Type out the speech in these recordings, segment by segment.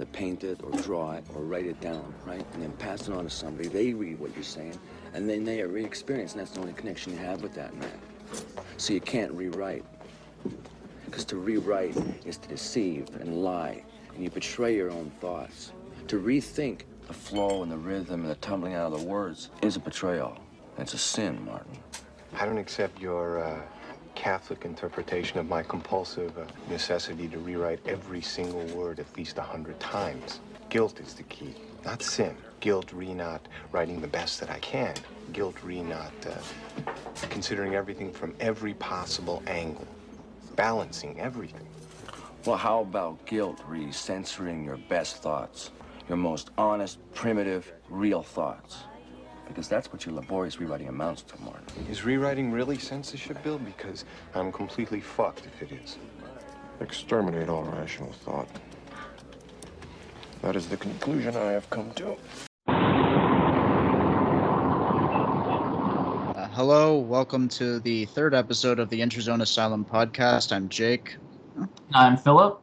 either paint it or draw it or write it down, right? And then pass it on to somebody. They read what you're saying, and then they are re-experience, and that's the only connection you have with that man. So you can't rewrite. Because to rewrite is to deceive and lie, and you betray your own thoughts. To rethink the flow and the rhythm and the tumbling out of the words is a betrayal. It's a sin, Martin. I don't accept your uh, Catholic interpretation of my compulsive uh, necessity to rewrite every single word at least a hundred times. Guilt is the key, not sin. Guilt re not writing the best that I can. Guilt re not uh, considering everything from every possible angle, balancing everything. Well, how about guilt re censoring your best thoughts? Your most honest, primitive, real thoughts? Because that's what your laborious rewriting amounts to, Martin. Is rewriting really censorship, Bill? Because I'm completely fucked if it is. Exterminate all rational thought. That is the conclusion I have come to. Uh, hello, welcome to the third episode of the Interzone Asylum podcast. I'm Jake. I'm Philip.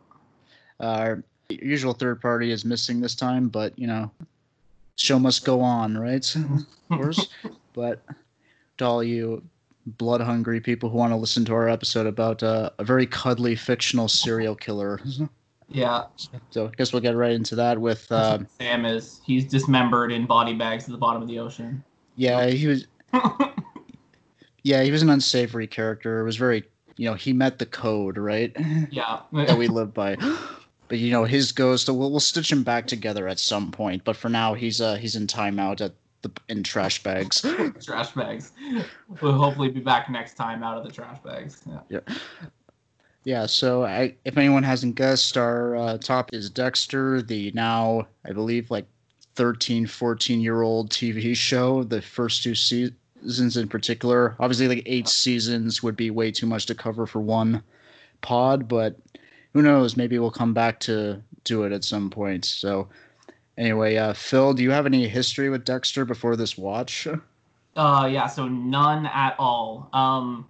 Our usual third party is missing this time, but you know, show must go on, right? of course. but to all you blood hungry people who want to listen to our episode about uh, a very cuddly fictional serial killer. Yeah. So I guess we'll get right into that with uh, Sam is he's dismembered in body bags at the bottom of the ocean. yeah, he was yeah, he was an unsavory character. It was very you know, he met the code, right? Yeah. that we live by. But you know, his ghost. We'll, we'll stitch him back together at some point. But for now, he's uh he's in timeout at the in trash bags. trash bags. We'll hopefully be back next time out of the trash bags. Yeah. yeah. Yeah. So I, if anyone hasn't guessed, our uh, top is Dexter, the now I believe like 13, 14 year old TV show. The first two seasons in particular, obviously like eight seasons would be way too much to cover for one pod, but who knows? Maybe we'll come back to do it at some point. So, anyway, uh, Phil, do you have any history with Dexter before this watch? Uh, yeah. So none at all. Um,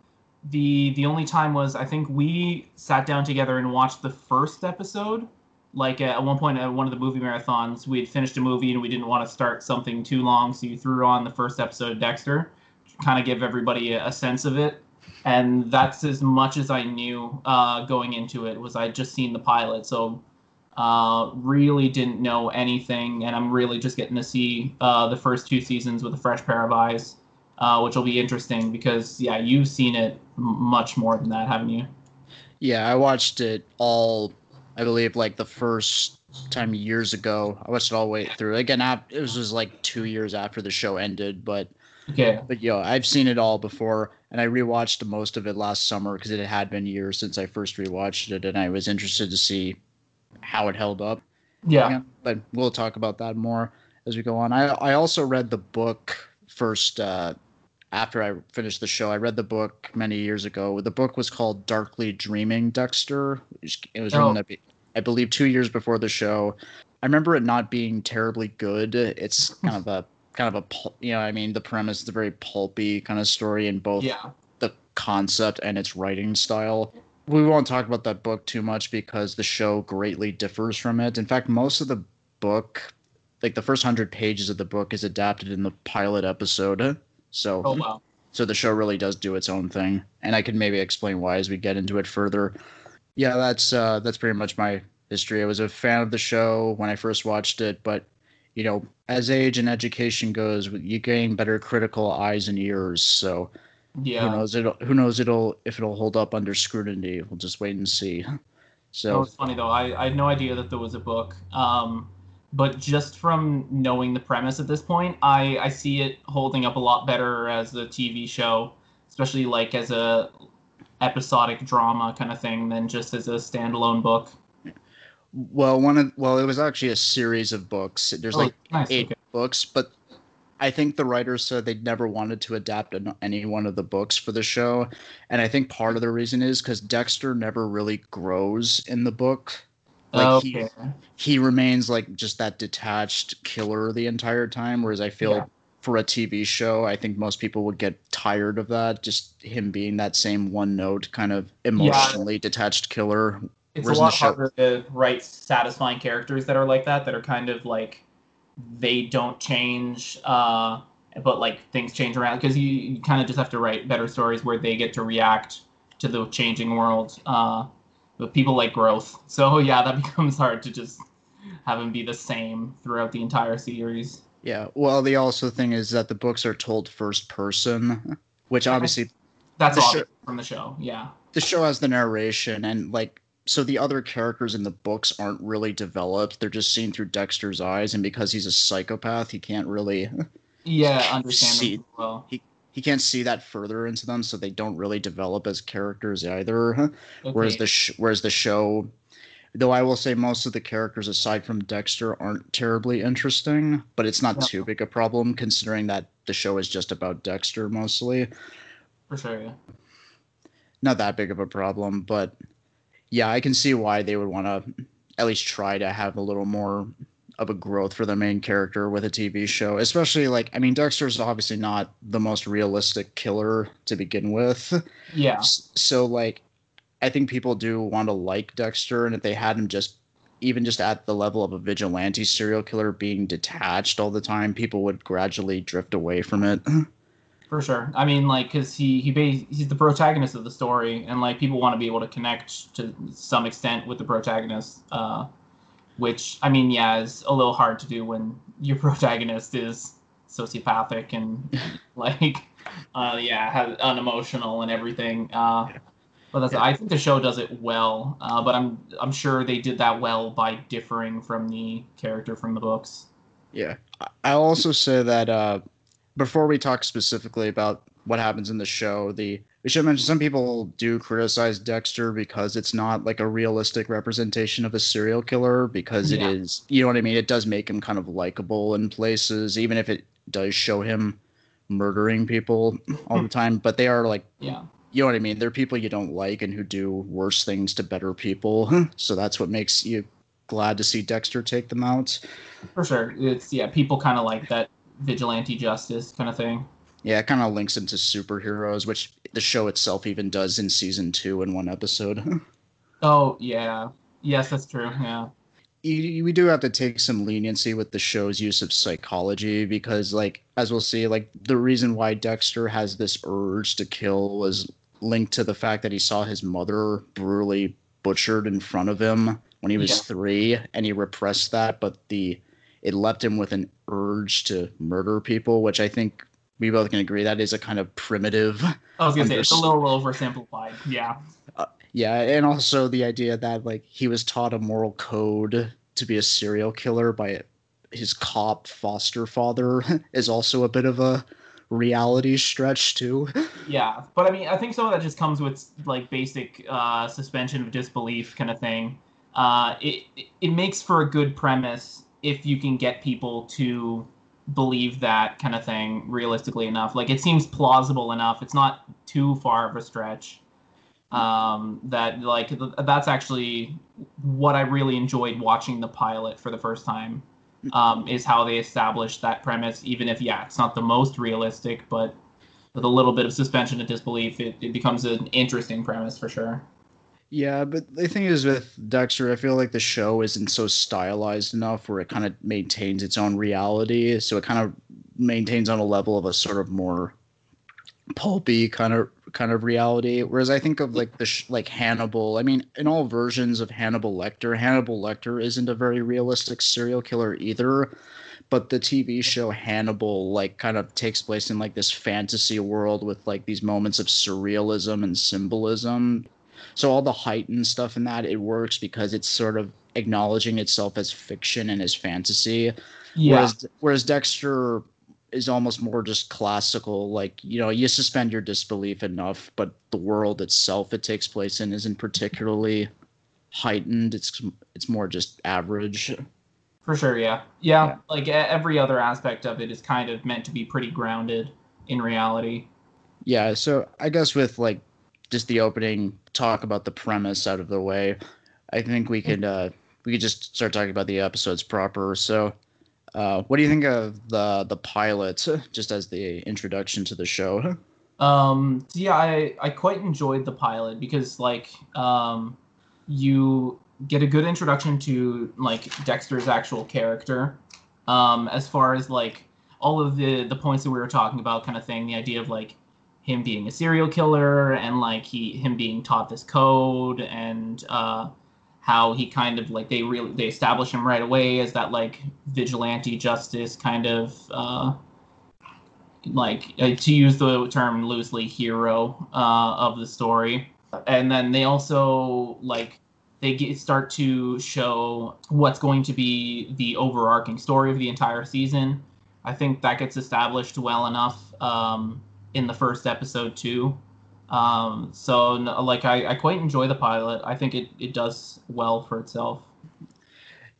the the only time was I think we sat down together and watched the first episode. Like at one point at one of the movie marathons, we had finished a movie and we didn't want to start something too long, so you threw on the first episode of Dexter, to kind of give everybody a, a sense of it and that's as much as I knew uh, going into it. Was I just seen the pilot, so uh, really didn't know anything, and I'm really just getting to see uh, the first two seasons with a fresh pair of eyes, uh, which will be interesting because yeah, you've seen it m- much more than that, haven't you? Yeah, I watched it all. I believe like the first time years ago. I watched it all the way through. Again, it was, like two years after the show ended, but Okay. But yo, I've seen it all before, and I rewatched most of it last summer because it had been years since I first rewatched it, and I was interested to see how it held up. Yeah. yeah but we'll talk about that more as we go on. I I also read the book first uh, after I finished the show. I read the book many years ago. The book was called Darkly Dreaming Dexter. It was oh. written, I believe, two years before the show. I remember it not being terribly good. It's kind of a kind of a you know I mean the premise is a very pulpy kind of story in both yeah. the concept and its writing style. We won't talk about that book too much because the show greatly differs from it. In fact, most of the book, like the first hundred pages of the book, is adapted in the pilot episode. So, oh, wow. so the show really does do its own thing, and I can maybe explain why as we get into it further. Yeah, that's uh, that's pretty much my history. I was a fan of the show when I first watched it, but you know, as age and education goes, you gain better critical eyes and ears. So yeah, who knows it'll, Who knows it'll if it'll hold up under scrutiny? We'll just wait and see. So it's funny though. I, I had no idea that there was a book. Um, but just from knowing the premise at this point, I I see it holding up a lot better as a TV show, especially like as a episodic drama kind of thing than just as a standalone book. Well, one of well, it was actually a series of books. There's oh, like nice, eight okay. books, but I think the writers said they'd never wanted to adapt any one of the books for the show, and I think part of the reason is because Dexter never really grows in the book. Like okay. he he remains like just that detached killer the entire time, whereas I feel. Yeah. For a TV show, I think most people would get tired of that. Just him being that same one note, kind of emotionally yeah. detached killer it's a lot harder to write satisfying characters that are like that that are kind of like they don't change uh but like things change around because you, you kind of just have to write better stories where they get to react to the changing world uh but people like growth. So yeah that becomes hard to just have them be the same throughout the entire series. Yeah. Well, the also thing is that the books are told first person, which obviously that's The obvious show- from the show yeah. The show has the narration and like so the other characters in the books aren't really developed. They're just seen through Dexter's eyes, and because he's a psychopath, he can't really yeah understand See- them well he can't see that further into them, so they don't really develop as characters either. Whereas the sh- whereas the show, though I will say most of the characters aside from Dexter aren't terribly interesting, but it's not Yeah. too big a problem considering that the show is just about Dexter mostly. for sure yeah Not that big of a problem, but yeah, I can see why they would want to at least try to have a little more of a growth for the main character with a TV show, especially like I mean Dexter's obviously not the most realistic killer to begin with. yeah So like I think people do want to like Dexter and if they had him just even just at the level of a vigilante serial killer being detached all the time, people would gradually drift away from it. For sure. I mean, like, cause he he ba- he's the protagonist of the story, and like people want to be able to connect to some extent with the protagonist. Uh, which I mean, yeah, is a little hard to do when your protagonist is sociopathic and like, uh, yeah, has unemotional and everything. Uh, but that's I think the show does it well. Uh, but I'm I'm sure they did that well by differing from the character from the books. Yeah. I- I'll also say that uh, before we talk specifically about what happens in the show, the we should mention some people do criticize Dexter because it's not like a realistic representation of a serial killer because it Yeah. is you know what I mean? It does make him kind of likable in places, even if it does show him murdering people all the time. But they are like Yeah. you know what I mean? They're people you don't like and who do worse things to better people. so that's what makes you glad to see Dexter take them out. For sure. It's yeah, people kind of like that vigilante justice kind of thing. Yeah, it kind of links into superheroes, which the show itself even does in season two in one episode. Oh yeah, yes, that's true. Yeah, you, we do have to take some leniency with the show's use of psychology because, like, as we'll see, like the reason why Dexter has this urge to kill was linked to the fact that he saw his mother brutally butchered in front of him when he was Yeah. three, and he repressed that, but the it left him with an urge to murder people, which I think we both can agree that is a kind of primitive I was gonna say it's a little oversimplified. Yeah, Yeah, and also the idea that like he was taught a moral code to be a serial killer by his cop foster father is also a bit of a reality stretch too. yeah, but I mean, I think some of that just comes with like basic uh, suspension of disbelief kind of thing. Uh, it it makes for a good premise if you can get people to believe that kind of thing realistically enough. Like it seems plausible enough. It's not too far of a stretch. Um, that like th- that's actually what I really enjoyed watching the pilot for the first time. Um, is how they established that premise. Even if yeah, it's not the most realistic, but with a little bit of suspension of disbelief, it, it becomes an interesting premise for sure. Yeah, but the thing is with Dexter, I feel like the show isn't so stylized enough where it kind of maintains its own reality. So it kind of maintains on a level of a sort of more pulpy kind of kind of reality. Whereas I think of like the sh- like Hannibal. I mean, in all versions of Hannibal Lecter, Hannibal Lecter isn't a very realistic serial killer either. But the TV show Hannibal like kind of takes place in like this fantasy world with like these moments of surrealism and symbolism so all the heightened stuff in that it works because it's sort of acknowledging itself as fiction and as fantasy Yeah, whereas whereas dexter is almost more just classical like you know you suspend your disbelief enough but the world itself it takes place in isn't particularly heightened it's it's more just average for sure. Yeah. yeah, Yeah. Like every other aspect of it is kind of meant to be pretty grounded in reality. yeah so i guess with like just the opening talk about the premise out of the way. I think we could uh we could just start talking about the episodes proper. So uh what do you think of the the pilot just as the introduction to the show? Um, yeah, I, I quite enjoyed the pilot because like um, you get a good introduction to like Dexter's actual character. Um, as far as like all of the the points that we were talking about, kind of thing, the idea of like him being a serial killer and like he him being taught this code and uh, how he kind of like they really they establish him right away as that like vigilante justice kind of uh, like uh, to use the term loosely hero uh, of the story. And then they also like they get, start to show what's going to be the overarching story of the entire season. I think that gets established well enough um, in the first episode too um, so like I, I quite enjoy the pilot i think it, it does well for itself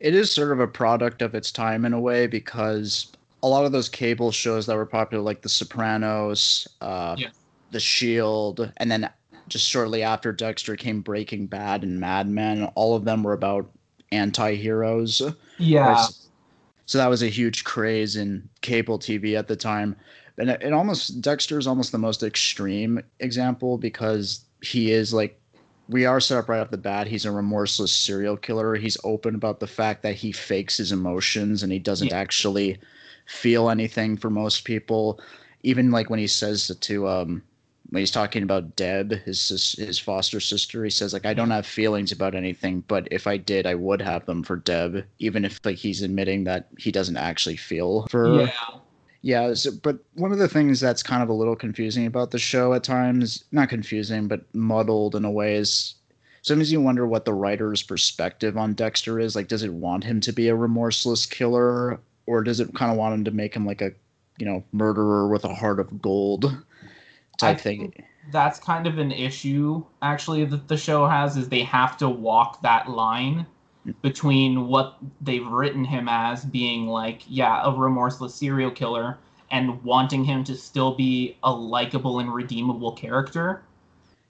it is sort of a product of its time in a way because a lot of those cable shows that were popular, like The Sopranos, uh, Yeah. The Shield, and then just shortly after Dexter came Breaking Bad and Mad Men. All of them were about anti-heroes. yeah So that was a huge craze in cable TV at the time. And it, it almost Dexter is almost the most extreme example because he is like we are set up right off the bat. He's a remorseless serial killer. He's open about the fact that he fakes his emotions and he doesn't Yeah. actually feel anything for most people. Even like when he says to, to um when he's talking about Deb, his sis- his foster sister, he says like I don't have feelings about anything, but if I did, I would have them for Deb, even if like he's admitting that he doesn't actually feel for yeah yeah, so, but one of the things that's kind of a little confusing about the show at times, not confusing, but muddled in a way, is sometimes you wonder what the writer's perspective on Dexter is. Like, does it want him to be a remorseless killer, or does it kind of want him to make him like a, you know, murderer with a heart of gold type I thing? that's kind of an issue actually that the show has is they have to walk that line between what they've written him as being like yeah a remorseless serial killer and wanting him to still be a likable and redeemable character.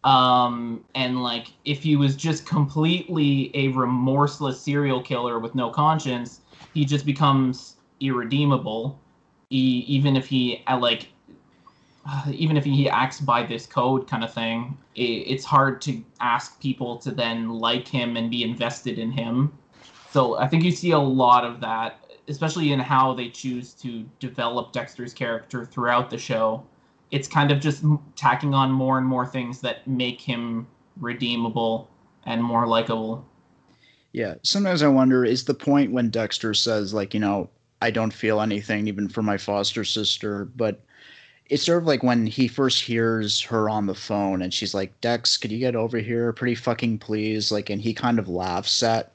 Um and like if he was just completely a remorseless serial killer with no conscience he just becomes irredeemable. E- even if he uh, like even if he acts by this code kind of thing, it, it's hard to ask people to then like him and be invested in him. So I think you see a lot of that, especially in how they choose to develop Dexter's character throughout the show. It's kind of just tacking on more and more things that make him redeemable and more likable. Yeah, sometimes I wonder is the point when Dexter says like, you know, I don't feel anything even for my foster sister, but it's sort of like when he first hears her on the phone and she's like, "Dex, could you get over here, pretty fucking please?" Like, and he kind of laughs at,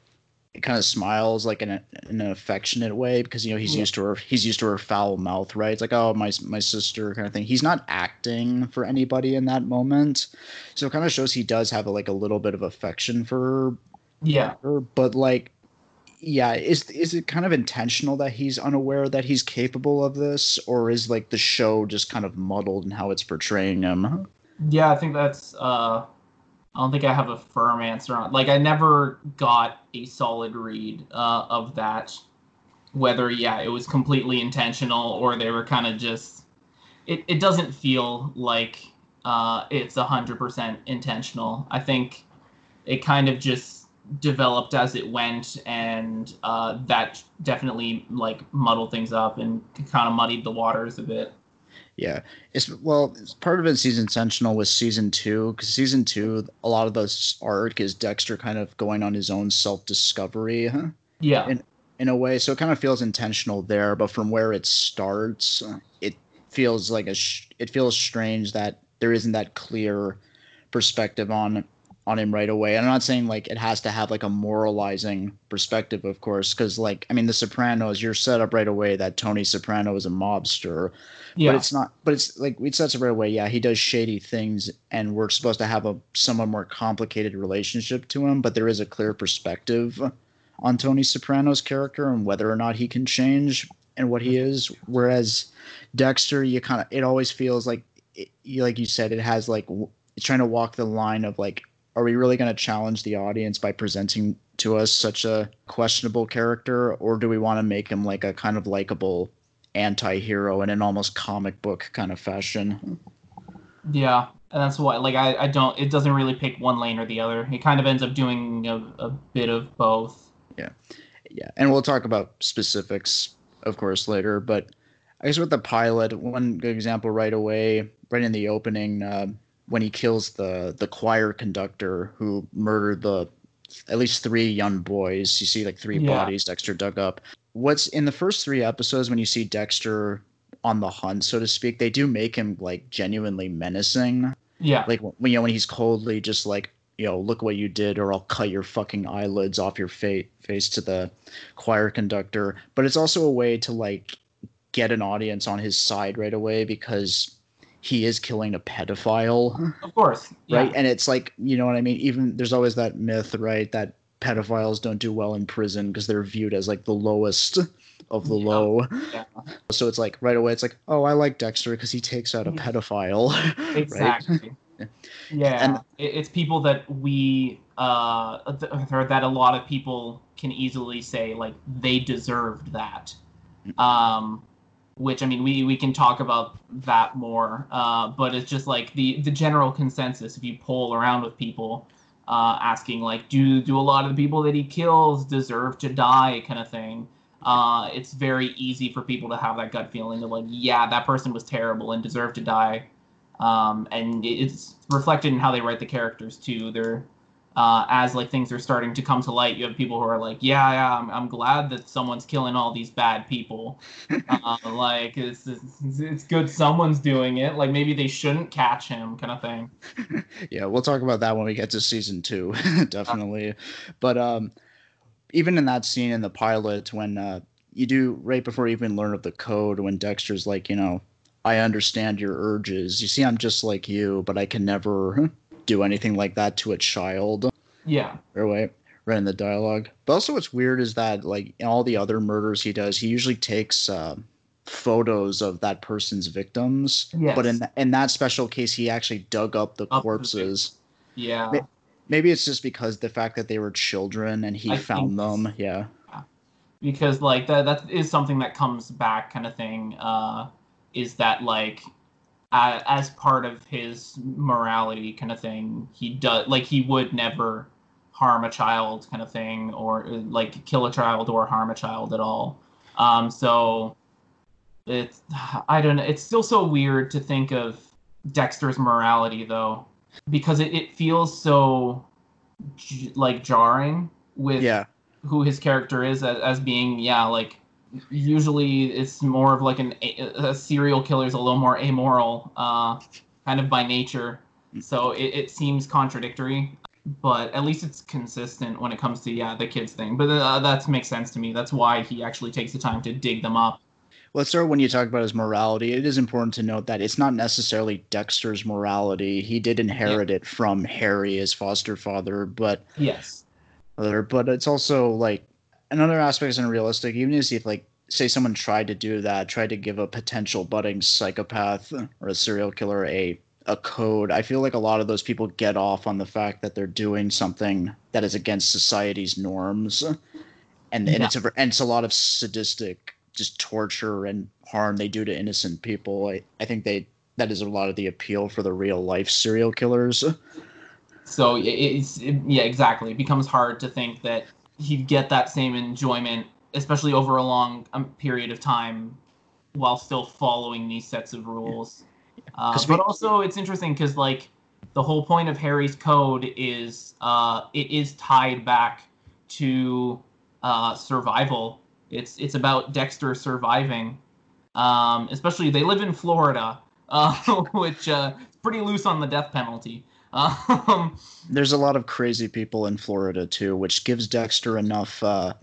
it kind of smiles like in, a, in an affectionate way because you know he's Yeah. used to her, he's used to her foul mouth, right? It's like, "Oh, my my sister," kind of thing. He's not acting for anybody in that moment, so it kind of shows he does have like a little bit of affection for Yeah. her, but like yeah is is it kind of intentional that he's unaware that he's capable of this or is like the show just kind of muddled in how it's portraying him Yeah, I think that's. uh I don't think I have a firm answer on. Like, I never got a solid read uh, of that. Whether yeah, it was completely intentional or they were kind of just. It it doesn't feel like uh, it's a hundred percent intentional. I think it kind of just developed as it went, and uh, that definitely like muddled things up and kind of muddied the waters a bit. yeah it's well it's part of it season intentional with season two because season two a lot of this arc is dexter kind of going on his own self-discovery Yeah. And- in a way so it kind of feels intentional there but from where it starts it feels like a sh- it feels strange that there isn't that clear perspective on on him right away. And i'm not saying like it has to have like a moralizing perspective of course because like i mean the sopranos you're set up right away that tony soprano is a mobster yeah. but it's not but it's like we said it right away. Yeah he does shady things and we're supposed to have a somewhat more complicated relationship to him but there is a clear perspective on tony soprano's character and whether or not he can change and what he mm-hmm. is. Whereas dexter you kind of it always feels like it, like you said it has like it's trying to walk the line of like are we really going to challenge the audience by presenting to us such a questionable character or do we want to make him like a kind of likable anti-hero in an almost comic book kind of fashion Yeah, and that's why like I, I don't it doesn't really pick one lane or the other. It kind of ends up doing a, a bit of both. Yeah, yeah, and we'll talk about specifics, of course, later. But I guess with the pilot, one good example right away, right in the opening, uh, when he kills the the choir conductor who murdered the at least three young boys. You see like three Yeah. bodies Dexter dug up. What's in the first three episodes when you see Dexter on the hunt, so to speak, they do make him like genuinely menacing. Yeah. Like when you know when he's coldly just like you know look what you did or I'll cut your fucking eyelids off your fa- face to the choir conductor. But it's also a way to like get an audience on his side right away because he is killing a pedophile of course. Yeah. right and it's like you know what i mean even there's always that myth right that pedophiles don't do well in prison because they're viewed as like the lowest of the Yeah. low Yeah. so it's like right away it's like oh i like dexter because he takes out a pedophile right Exactly. Yeah, And- it's people that we uh or that a lot of people can easily say like they deserved that. Um which I mean we we can talk about that more. Uh but it's just like the the general consensus if you poll around with people uh asking like do do a lot of the people that he kills deserve to die kind of thing. Uh it's very easy for people to have that gut feeling of like yeah that person was terrible and deserved to die um, and it's reflected in how they write the characters too. They're uh, as like things are starting to come to light. You have people who are like, "Yeah, yeah, I'm, I'm glad that someone's killing all these bad people. uh, like, it's, it's it's good someone's doing it. Like maybe they shouldn't catch him, kind of thing." yeah we'll talk about that when we get to season two definitely but um even in that scene in the pilot when uh you do right before you even learn of the code when dexter's like you know i understand your urges you see i'm just like you but i can never do anything like that to a child Yeah, or wait right in the dialogue but also what's weird is that like in all the other murders he does he usually takes uh, photos of that person's victims Yes. but in in that special case he actually dug up the the corpses yeah. Ma- Maybe it's just because the fact that they were children and he I found them. Yeah. because like that that is something that comes back kind of thing uh is that like uh, as part of his morality kind of thing he does like he would never harm a child kind of thing or like kill a child or harm a child at all um so it's i don't know it's still so weird to think of dexter's morality though because it, it feels so j- like jarring with Yeah. who his character is as, as being yeah like usually it's more of like an a, a serial killer is a little more amoral uh kind of by nature. So it, it seems contradictory but at least it's consistent when it comes to yeah the kids thing. But uh, that makes sense to me. That's why he actually takes the time to dig them up. Well, sir, when you talk about his morality, it is important to note that it's not necessarily Dexter's morality. He did inherit it from Harry, his foster father, but yes. but it's also like another aspect is unrealistic. Even if like say someone tried to do that tried to give a potential budding psychopath or a serial killer a a code i feel like a lot of those people get off on the fact that they're doing something that is against society's norms. And, and Yeah. it's a and it's a lot of sadistic just torture and harm they do to innocent people. I, I think they that is a lot of the appeal for the real life serial killers. So it's it, yeah exactly. It becomes hard to think that he'd get that same enjoyment especially over a long um, period of time while still following these sets of rules. Uh, 'Cause but we- also it's interesting because like the whole point of harry's code is uh, it is tied back to uh, survival. It's it's about dexter surviving. Um, especially they live in florida uh, which uh, is pretty loose on the death penalty um, There's a lot of crazy people in Florida too, which gives Dexter enough uh,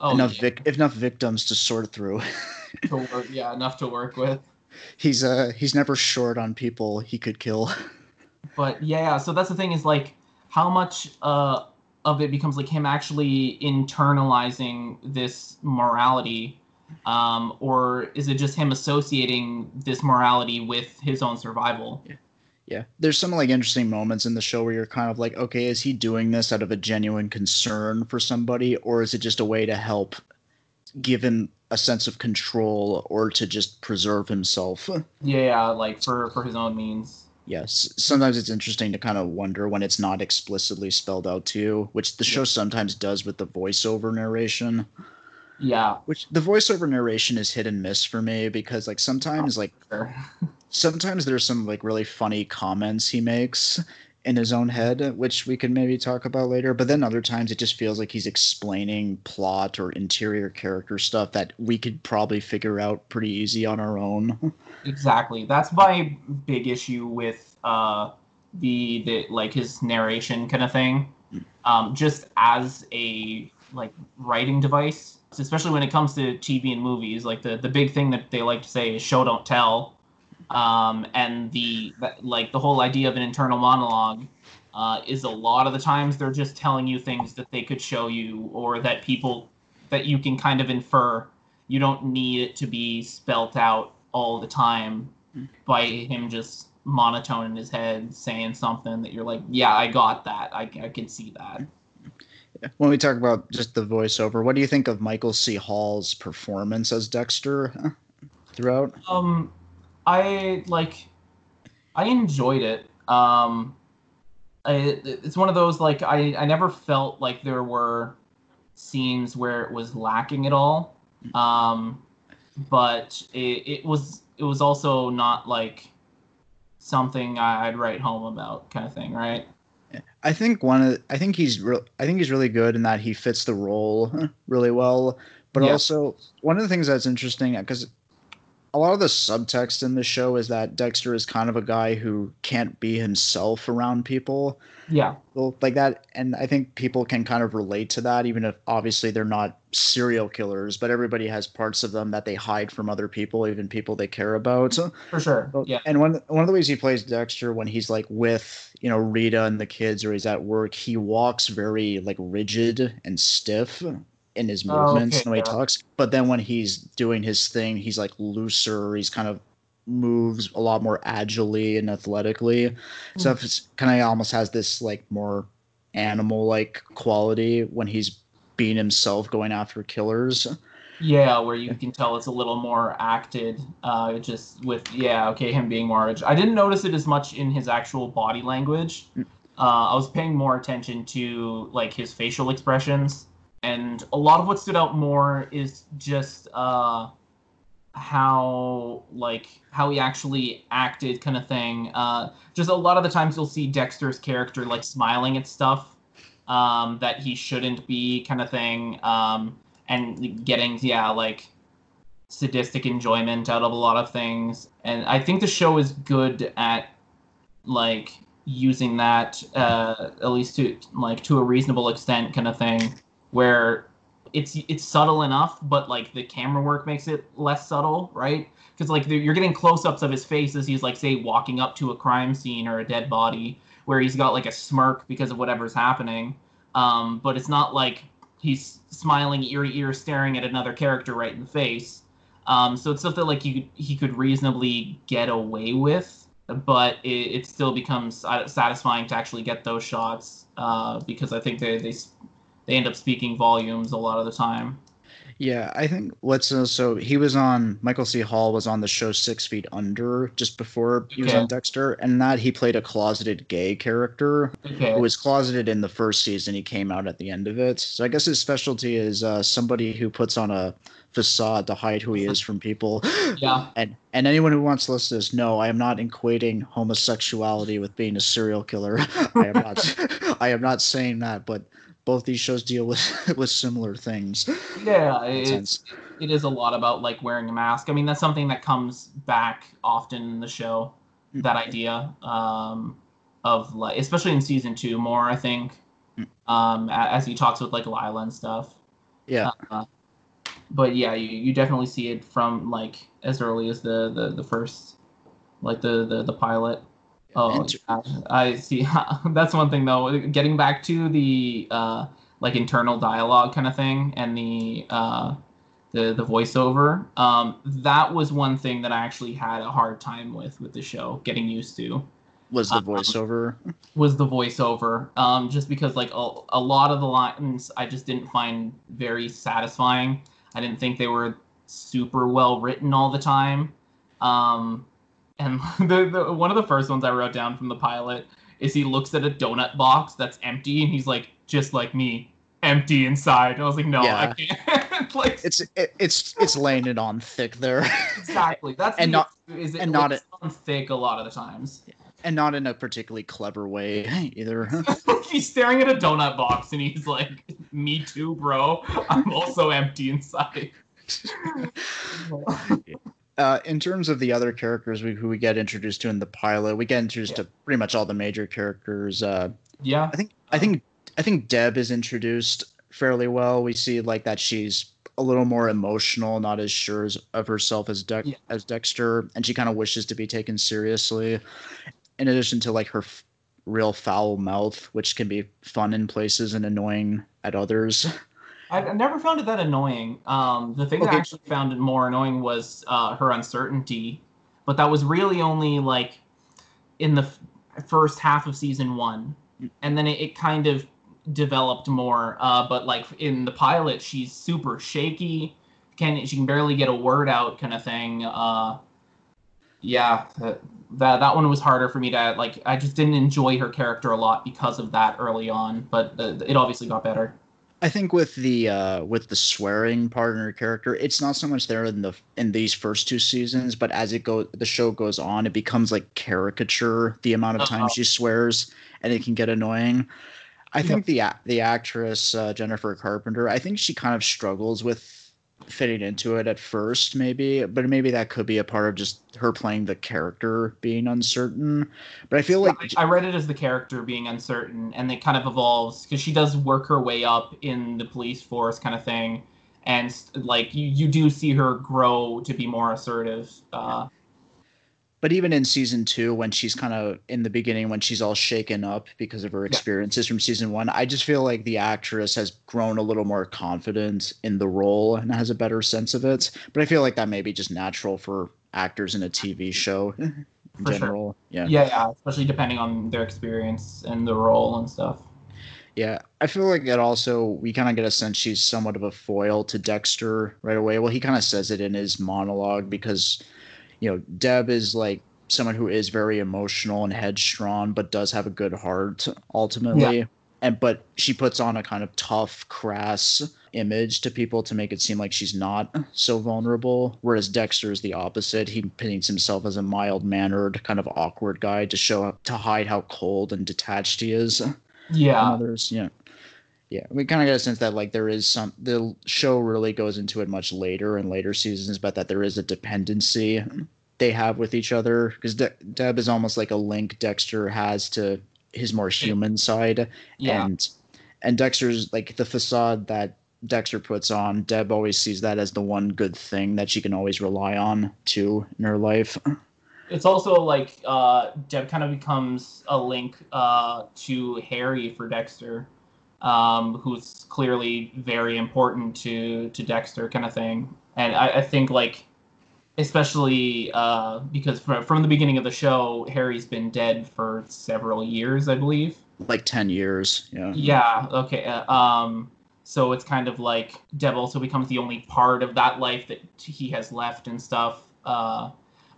oh, enough yeah, vic- enough victims to sort through. to work, yeah, enough to work with. he's uh he's never short on people he could kill. But yeah, so that's the thing is like how much uh, of it becomes like him actually internalizing this morality, um, or is it just him associating this morality with his own survival? Yeah, there's some like interesting moments in the show where you're kind of like, okay, is he doing this out of a genuine concern for somebody, or is it just a way to help give him a sense of control or to just preserve himself? Yeah, like for for his own means. yes, sometimes it's interesting to kind of wonder when it's not explicitly spelled out to you, which the show sometimes does with the voiceover narration. Yeah, Which the voiceover narration is hit and miss for me because like sometimes like sure. sometimes there's some like really funny comments he makes in his own head, which we could maybe talk about later. But then other times it just feels like he's explaining plot or interior character stuff that we could probably figure out pretty easy on our own. Exactly. That's my big issue with uh the the like his narration kind of thing. Um just as a like writing device, especially when it comes to TV and movies, like the the big thing that they like to say is show don't tell. Um and the like the whole idea of an internal monologue uh, is a lot of the times they're just telling you things that they could show you or that people that you can kind of infer. You don't need it to be spelt out all the time by him just monotone in his head saying something that you're like, yeah, I got that. I, I can see that. When we talk about just the voiceover, what do you think of Michael C. Hall's performance as Dexter throughout? Um, I like, I enjoyed it. Um, I, it's one of those like I I never felt like there were scenes where it was lacking at all. Um, but it, it was it was also not like something I'd write home about kind of thing, right? I think one of I think he's real I think he's really good in that he fits the role really well. But Yeah. also one of the things that's interesting because a lot of the subtext in the show is that Dexter is kind of a guy who can't be himself around people. Yeah, like that, and I think people can kind of relate to that, even if obviously they're not serial killers. But everybody has parts of them that they hide from other people, even people they care about. for sure. Yeah, And one one of the ways he plays Dexter when he's like with you know Rita and the kids or he's at work, he walks very like rigid and stiff in his Oh, movements okay, and the way he talks. But then when he's doing his thing, he's like looser. He's kind of moves a lot more agilely and athletically. So Hmm. it's kind of almost has this like more animal like quality when he's being himself going after killers. Yeah, where you can tell it's a little more acted, uh, just with yeah, okay, him being more. I didn't notice it as much in his actual body language. Uh, I was paying more attention to like his facial expressions, and a lot of what stood out more is just uh, how like how he actually acted, kind of thing. Uh, just a lot of the times you'll see Dexter's character like smiling at stuff um, that he shouldn't be, kind of thing. Um, and getting yeah like sadistic enjoyment out of a lot of things. And i think the show is good at like using that uh at least to like to a reasonable extent kind of thing where it's it's subtle enough but like the camera work makes it less subtle right? Because like you're getting close-ups of his face as he's like say walking up to a crime scene or a dead body where he's got like a smirk because of whatever's happening. Um but it's not like he's smiling ear to ear, staring at another character right in the face. Um, so it's something like you he could reasonably get away with, but it, it still becomes uh, satisfying to actually get those shots uh, because I think they, they they end up speaking volumes a lot of the time. Yeah, I think what's uh, so he was on Michael C. Hall was on the show Six Feet Under just before he was Okay. on Dexter, and that he played a closeted gay character Okay. who was closeted in the first season. He came out at the end of it. So I guess his specialty is uh, somebody who puts on a facade to hide who he is from people. yeah. And and anyone who wants to listen to this, no, I am not equating homosexuality with being a serial killer. I am not. I am not saying that, but both these shows deal with with similar things. Yeah. It's, it is a lot about like wearing a mask. I mean, that's something that comes back often in the show. Mm. That idea um, of like, especially in season two, more I think, Mm. um, as he talks with like Lila and stuff. Yeah. Uh, but yeah, you, you definitely see it from like as early as the the, the first, like the the, the pilot. Oh, yeah, I see. That's one thing though. Getting back to the uh, like internal dialogue kind of thing and the uh, the the voiceover. Um, that was one thing that I actually had a hard time with with the show getting used to Was the uh, voiceover? was the voiceover. Um, just because like a, a lot of the lines I just didn't find very satisfying. I didn't think they were super well written all the time. Um, and the, the one of the first ones I wrote down from the pilot is he looks at a donut box that's empty and he's like, just like me, empty inside. And I was like, no, Yeah. I can't. like, It's it, it's it's laying it on thick there, exactly. That's and not- is it and not on thick a lot of the times. and not in a particularly clever way either. he's staring at a donut box and he's like, me too, bro. I'm also empty inside. Uh, in terms of the other characters we, who we get introduced to in the pilot, we get introduced to pretty much all the major characters. Uh, yeah. I think I think I think Deb is introduced fairly well. We see like that she's a little more emotional, not as sure as, of herself as Dex Yeah. as Dexter, and she kind of wishes to be taken seriously. In addition to like her f- real foul mouth, which can be fun in places and annoying at others. I, I never found it that annoying. Um, the thing that I actually found it more annoying was uh, her uncertainty, but that was really only like in the f- first half of season one, and then it, it kind of developed more. Uh, but like in the pilot, she's super shaky. Can she can barely get a word out, kind of thing. Uh, yeah, that, that that one was harder for me to like. I just didn't enjoy her character a lot because of that early on, but uh, it obviously got better. I think with the uh, with the swearing part in her character, it's not so much there in the in these first two seasons, but as it go the show goes on, it becomes like caricature the amount of Uh-huh. times she swears, and it can get annoying. I think the the actress uh, Jennifer Carpenter, I think she kind of struggles with fitting into it at first, maybe, but maybe that could be a part of just her playing the character being uncertain. But I feel like I read it as the character being uncertain, and it kind of evolves because she does work her way up in the police force, kind of thing, and like you, you do see her grow to be more assertive. Uh, But even in season two, when she's kind of in the beginning, when she's all shaken up because of her experiences from season one, I just feel like the actress has grown a little more confident in the role and has a better sense of it. But I feel like that may be just natural for actors in a TV show mm-hmm. in For sure. general. Yeah. yeah, yeah, especially depending on their experience and the role and stuff. Yeah, I feel like it also we kind of get a sense she's somewhat of a foil to Dexter right away. Well, he kind of says it in his monologue because you know Deb is like someone who is very emotional and headstrong, but does have a good heart ultimately. Yeah. And but she puts on a kind of tough, crass image to people to make it seem like she's not so vulnerable. Whereas Dexter is the opposite. He paints himself as a mild mannered, kind of awkward guy to show up to hide how cold and detached he is Yeah, others. Yeah. Yeah. We kind of get a sense that like there is some the show really goes into it much later in later seasons, but that there is a dependency they have with each other because De- Deb is almost like a link Dexter has to his more human side, yeah, and and Dexter's like the facade that Dexter puts on. Deb always sees that as the one good thing that she can always rely on too in her life. it's also like uh, Deb kind of becomes a link uh, to Harry for Dexter, um, who's clearly very important to to Dexter, kind of thing. And I, I think like, especially uh, because from, from the beginning of the show, Harry's been dead for several years, I believe. like ten years. Yeah. Yeah. Okay. uh, Um. So it's kind of like Deb also becomes the only part of that life that he has left and stuff. Uh,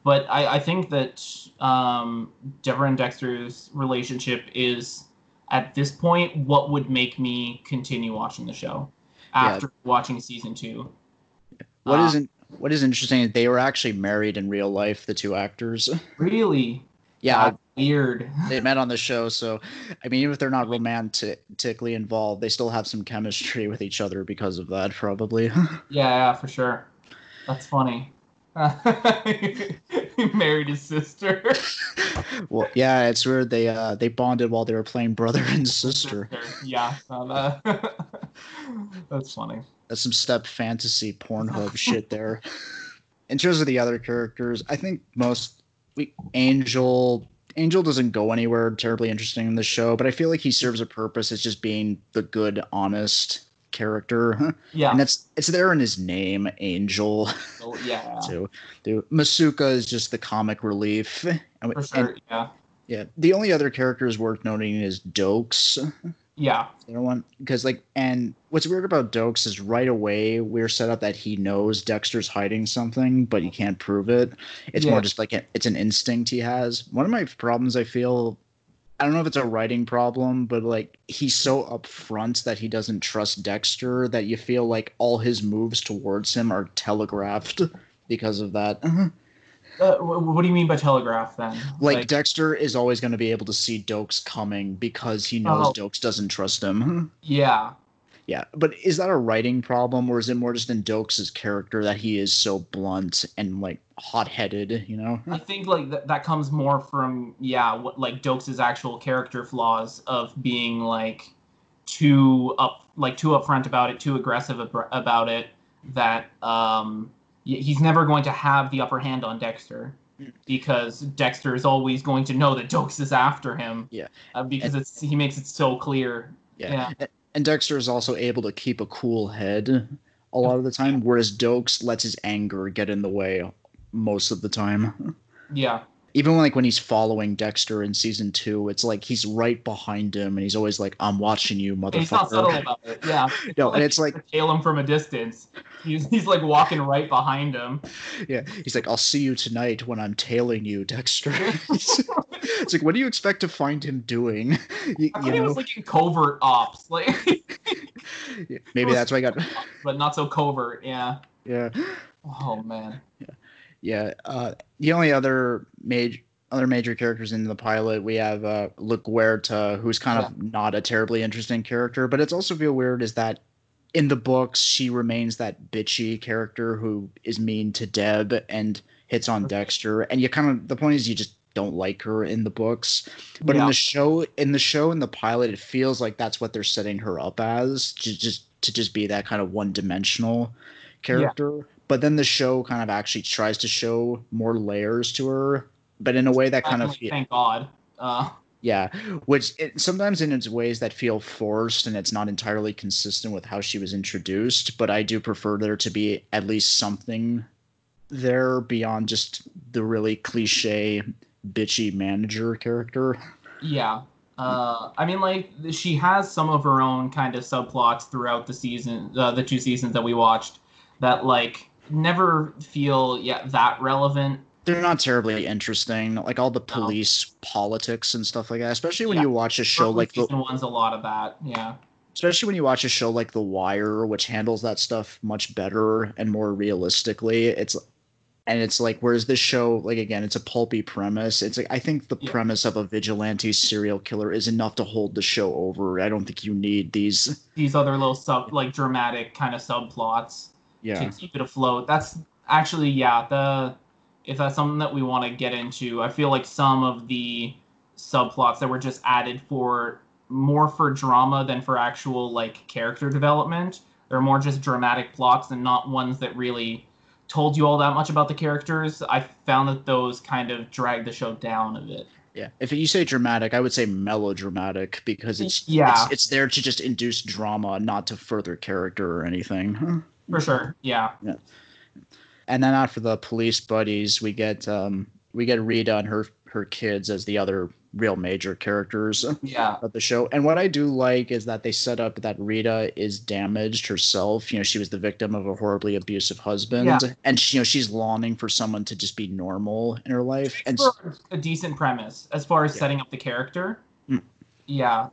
but I, I think that um, Deborah and Dexter's relationship is at this point what would make me continue watching the show after watching season two. What Uh, isn't what is interesting is they were actually married in real life, the two actors. Really? Yeah, That's weird. they met on the show, so I mean, even if they're not romantically involved, they still have some chemistry with each other because of that, probably. Yeah, yeah, for sure. That's funny. he married his sister. well, yeah, it's weird. They uh they bonded while they were playing brother and sister. Yeah, that- that's funny. That's some step fantasy Pornhub shit there. In terms of the other characters, I think most we Angel Angel doesn't go anywhere terribly interesting in the show, but I feel like he serves a purpose as just being the good, honest character. Yeah, And that's it's there in his name, Angel. so, yeah, too. Dude, Masuka is just the comic relief. And, for and- sure. Yeah, yeah, the only other characters worth noting is Doakes, Yeah. You know one because like and what's weird about Doakes is right away we're set up that he knows Dexter's hiding something, but he can't prove it. It's Yeah. more just like a, it's an instinct he has. One of my problems I feel I don't know if it's a writing problem, but like he's so upfront that he doesn't trust Dexter that you feel like all his moves towards him are telegraphed because of that. Uh, what do you mean by telegraph then? Like, Dexter is always going to be able to see Doakes coming because he knows Oh. Doakes doesn't trust him. yeah. Yeah, but is that a writing problem, or is it more just in Doakes' character that he is so blunt and like hot-headed? You know? I think like th- that comes more from yeah, what like Doakes' actual character flaws of being like too up like too upfront about it, too aggressive ab- about it. That um, he's never going to have the upper hand on Dexter because Dexter is always going to know that Doakes is after him. Yeah. uh, because And- it's he makes it so clear. Yeah. A- And Dexter is also able to keep a cool head a lot of the time, whereas Doakes lets his anger get in the way most of the time. Yeah, Even like when he's following Dexter in season two, it's like he's right behind him, and he's always like, "I'm watching you, And he's not subtle motherfucker." about it. Yeah, No, and it's like, tail him from a distance. He's he's like walking right behind him. yeah, he's like, "I'll see you tonight when I'm tailing you, Dexter." it's like, what do you expect to find him doing? You, I thought he was like in covert ops, like, maybe was- that's why I got. but not so covert. Yeah. Yeah, Oh man. yeah. Uh, the only other major other major characters in the pilot, we have uh, LaGuerta, who's kind of not a terribly interesting character, but it's also feel weird is that in the books she remains that bitchy character who is mean to Deb and hits on Dexter, and you kind of the point is you just don't like her in the books, but in the show, in the show, in the pilot, it feels like that's what they're setting her up as, to just to just be that kind of one dimensional character. But then the show kind of actually tries to show more layers to her, but in a way that kind of thank God. Uh, yeah, which it, sometimes in its ways that feel forced and it's not entirely consistent with how she was introduced. But I do prefer there to be at least something there beyond just the really cliche bitchy manager character. yeah. Uh, I mean, like she has some of her own kind of subplots throughout the season, uh, the two seasons that we watched, that like never feel yet that relevant. They're not terribly interesting, like all the police politics and stuff like that. Especially when Yeah. you watch a show Early like the, one's a lot of that. Yeah. especially when you watch a show like The Wire, which handles that stuff much better and more realistically. It's and it's like whereas this show, like again, it's a pulpy premise. It's like I think the Yeah. premise of a vigilante serial killer is enough to hold the show over. I don't think you need these. These other little sub like dramatic kind of subplots. Yeah, to keep it afloat. That's actually yeah, the if that's something that we want to get into, I feel like some of the subplots that were just added for more for drama than for actual like character development. They're more just dramatic plots and not ones that really told you all that much about the characters. I found that those kind of dragged the show down a bit. yeah. If you say dramatic, I would say melodramatic because it's Yeah. it's, it's there to just induce drama, not to further character or anything. For sure. Yeah. Yeah. And then after the police buddies, we get um we get Rita and her her kids as the other real major characters Yeah. of the show. And what I do like is that they set up that Rita is damaged herself. You know, she was the victim of a horribly abusive husband, Yeah. and she, you know she's longing for someone to just be normal in her life. And a decent premise as far as Yeah. setting up the character. Mm. Yeah.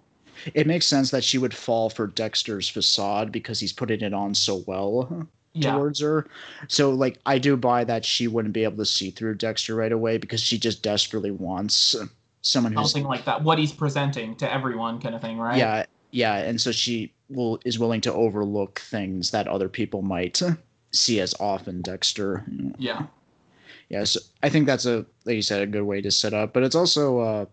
it makes sense that she would fall for Dexter's facade because he's putting it on so well. Yeah. towards her. So like I do buy that she wouldn't be able to see through Dexter right away because she just desperately wants someone who's something like that. What he's presenting to everyone, kind of thing, right? yeah yeah and so she will is willing to overlook things that other people might see as often Dexter. Yeah. Yeah, so I think that's a like you said a good way to set up, but it's also uh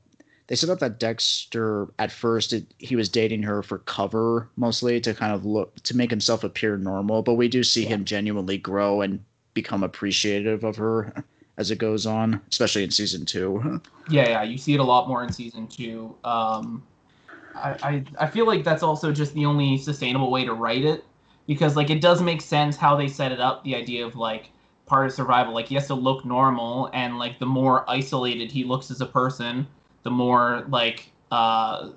they set up that Dexter at first it, he was dating her for cover mostly to kind of look to make himself appear normal, but we do see him genuinely grow and become appreciative of her as it goes on, especially in season 2. Yeah, yeah. You see it a lot more in season two. Um, I, I, I feel like that's also just the only sustainable way to write it because, like, it does make sense how they set it up. The idea of like part of survival, like he has to look normal, and like the more isolated he looks as a person, the more like uh,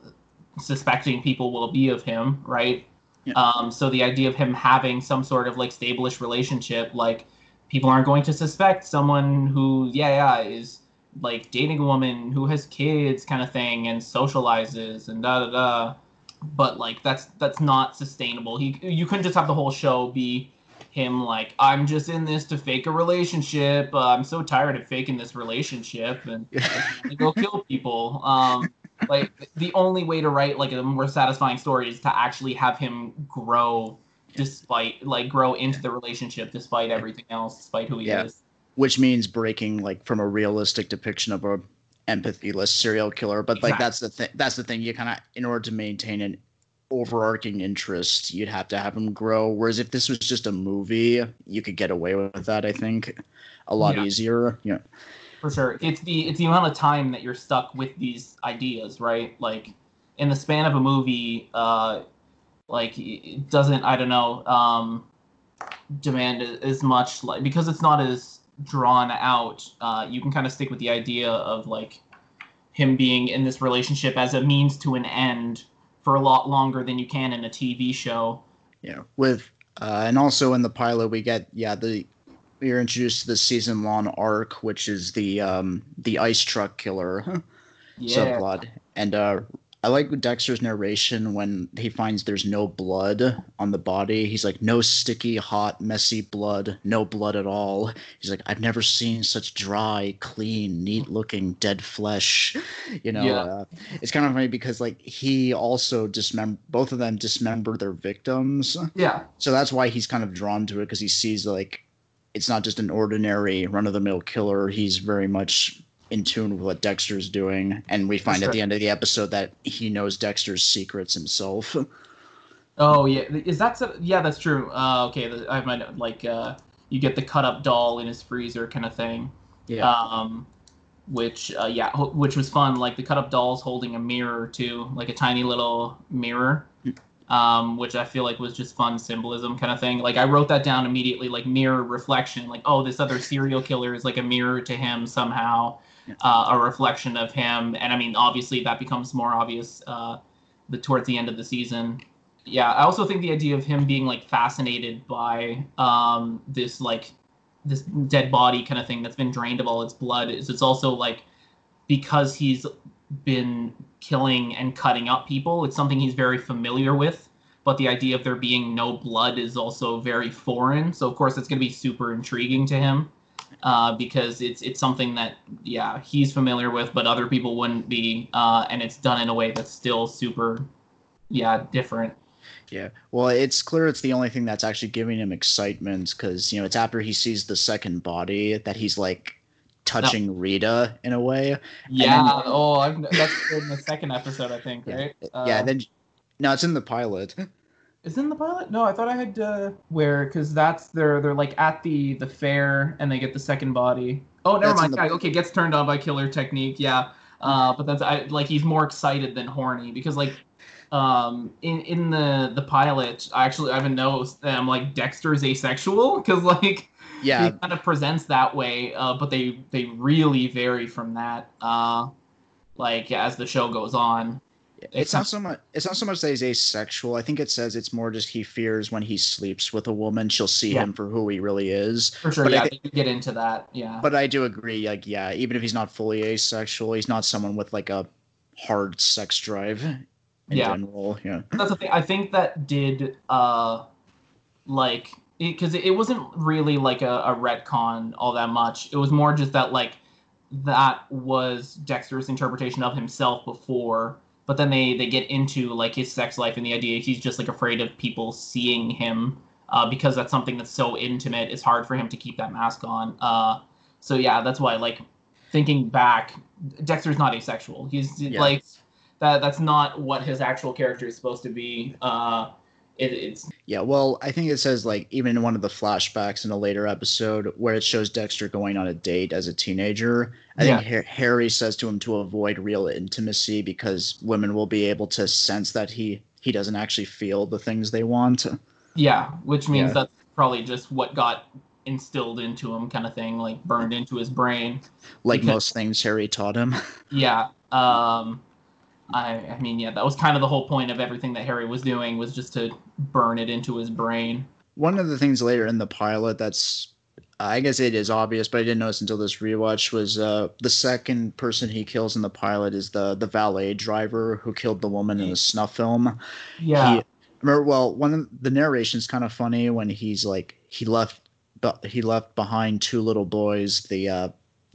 suspecting people will be of him, right? Yeah. Um, so the idea of him having some sort of like stable-ish relationship, like people aren't going to suspect someone who, yeah, yeah, is like dating a woman who has kids, kind of thing, and socializes and da da da. But like that's that's not sustainable. He you couldn't just have the whole show be him like I'm just in this to fake a relationship. Uh, I'm so tired of faking this relationship and go kill people. Um, like the only way to write like a more satisfying story is to actually have him grow despite like grow into the relationship despite everything else despite who he Yeah. is which means breaking like from a realistic depiction of a empathyless serial killer but like that's the thing that's the thing you kind of in order to maintain an overarching interest you'd have to have him grow whereas if this was just a movie you could get away with that i think a lot Yeah. easier. Yeah. For sure. It's the it's the amount of time that you're stuck with these ideas right? Like in the span of a movie uh like it doesn't i don't know um demand as much like because it's not as drawn out uh you can kind of stick with the idea of like him being in this relationship as a means to an end for a lot longer than you can in a tv show yeah with uh, and also in the pilot we get yeah the we are introduced to the season long arc which is the um the ice truck killer yeah subplot. And uh, I like Dexter's narration when he finds there's no blood on the body. He's like, no sticky, hot, messy blood, no blood at all. He's like, I've never seen such dry, clean, neat looking dead flesh. You know, Yeah. uh, it's kind of funny because like he also dismember both of them dismember their victims. yeah So that's why he's kind of drawn to it because he sees like it's not just an ordinary run of the mill killer. He's very much in tune with what Dexter's doing, and we find That's at the end of the episode that he knows Dexter's secrets himself. Oh yeah, is that so- yeah? That's true. Uh, okay, I might like uh, you get the cut up doll in his freezer kind of thing. yeah, Um, which uh, yeah, ho- which was fun. Like the cut up doll's holding a mirror too, like a tiny little mirror. Um, which I feel like was just fun symbolism kind of thing. Like I wrote that down immediately, like mirror reflection. Like oh, this other serial killer is like a mirror to him somehow. Uh, a reflection of him. And I mean, obviously that becomes more obvious uh, the towards the end of the season. Yeah i also think the idea of him being like fascinated by um this like this dead body kind of thing that's been drained of all its blood is it's also like because he's been killing and cutting up people it's something he's very familiar with. But the idea of there being no blood is also very foreign. So of course it's going to be super intriguing to him uh, because it's it's something that yeah he's familiar with but other people wouldn't be uh, and it's done in a way that's still super yeah different yeah. Well, it's clear it's the only thing that's actually giving him excitement because you know it's after he sees the second body that he's like touching Rita in a way. Yeah. then- oh, I've, that's in the second episode, I think, Yeah. right? yeah. Uh, Then no, it's in the pilot. is in the pilot? No, I thought I had uh, where because that's they're they're like at the the fair and they get the second body. Oh, never That's mind. the- okay, gets turned on by killer technique. Yeah. Uh, but that's I like he's more excited than horny because like um in in the the pilot I actually I haven't noticed that I'm like Dexter's asexual because like Yeah, he kind of presents that way uh, but they they really vary from that uh like as the show goes on it's not so much. It's not so much that he's asexual. I think it says it's more just he fears when he sleeps with a woman, she'll see Yeah. him for who he really is. for sure But I yeah thi- they get into that yeah But I do agree. Like, yeah, even if he's not fully asexual, he's not someone with like a hard sex drive in Yeah. general. Yeah, that's the thing i think that did uh like because it, it wasn't really like a, a retcon all that much it was more just that like that was dexter's interpretation of himself before but then they they get into like his sex life and the idea he's just like afraid of people seeing him uh, because that's something that's so intimate it's hard for him to keep that mask on uh so yeah that's why like thinking back dexter's not asexual he's Yeah. like that that's not what his actual character is supposed to be. Uh, it, it's yeah. Well, I think it says like even in one of the flashbacks in a later episode where it shows Dexter going on a date as a teenager. I think Harry says to him to avoid real intimacy because women will be able to sense that he he doesn't actually feel the things they want. yeah, which means Yeah. that's probably just what got instilled into him, kind of thing, like burned into his brain. Like Because- most things Harry taught him. Yeah. Um, I, I mean, yeah, that was kind of the whole point of everything that Harry was doing was just to burn it into his brain. One of the things later in the pilot that's I guess it is obvious, but I didn't notice until this rewatch was uh, the second person he kills in the pilot is the the valet driver who killed the woman in the snuff film. Yeah. He, remember, well, one of the narration's kind of funny when he's like he left, but he left behind two little boys, the uh,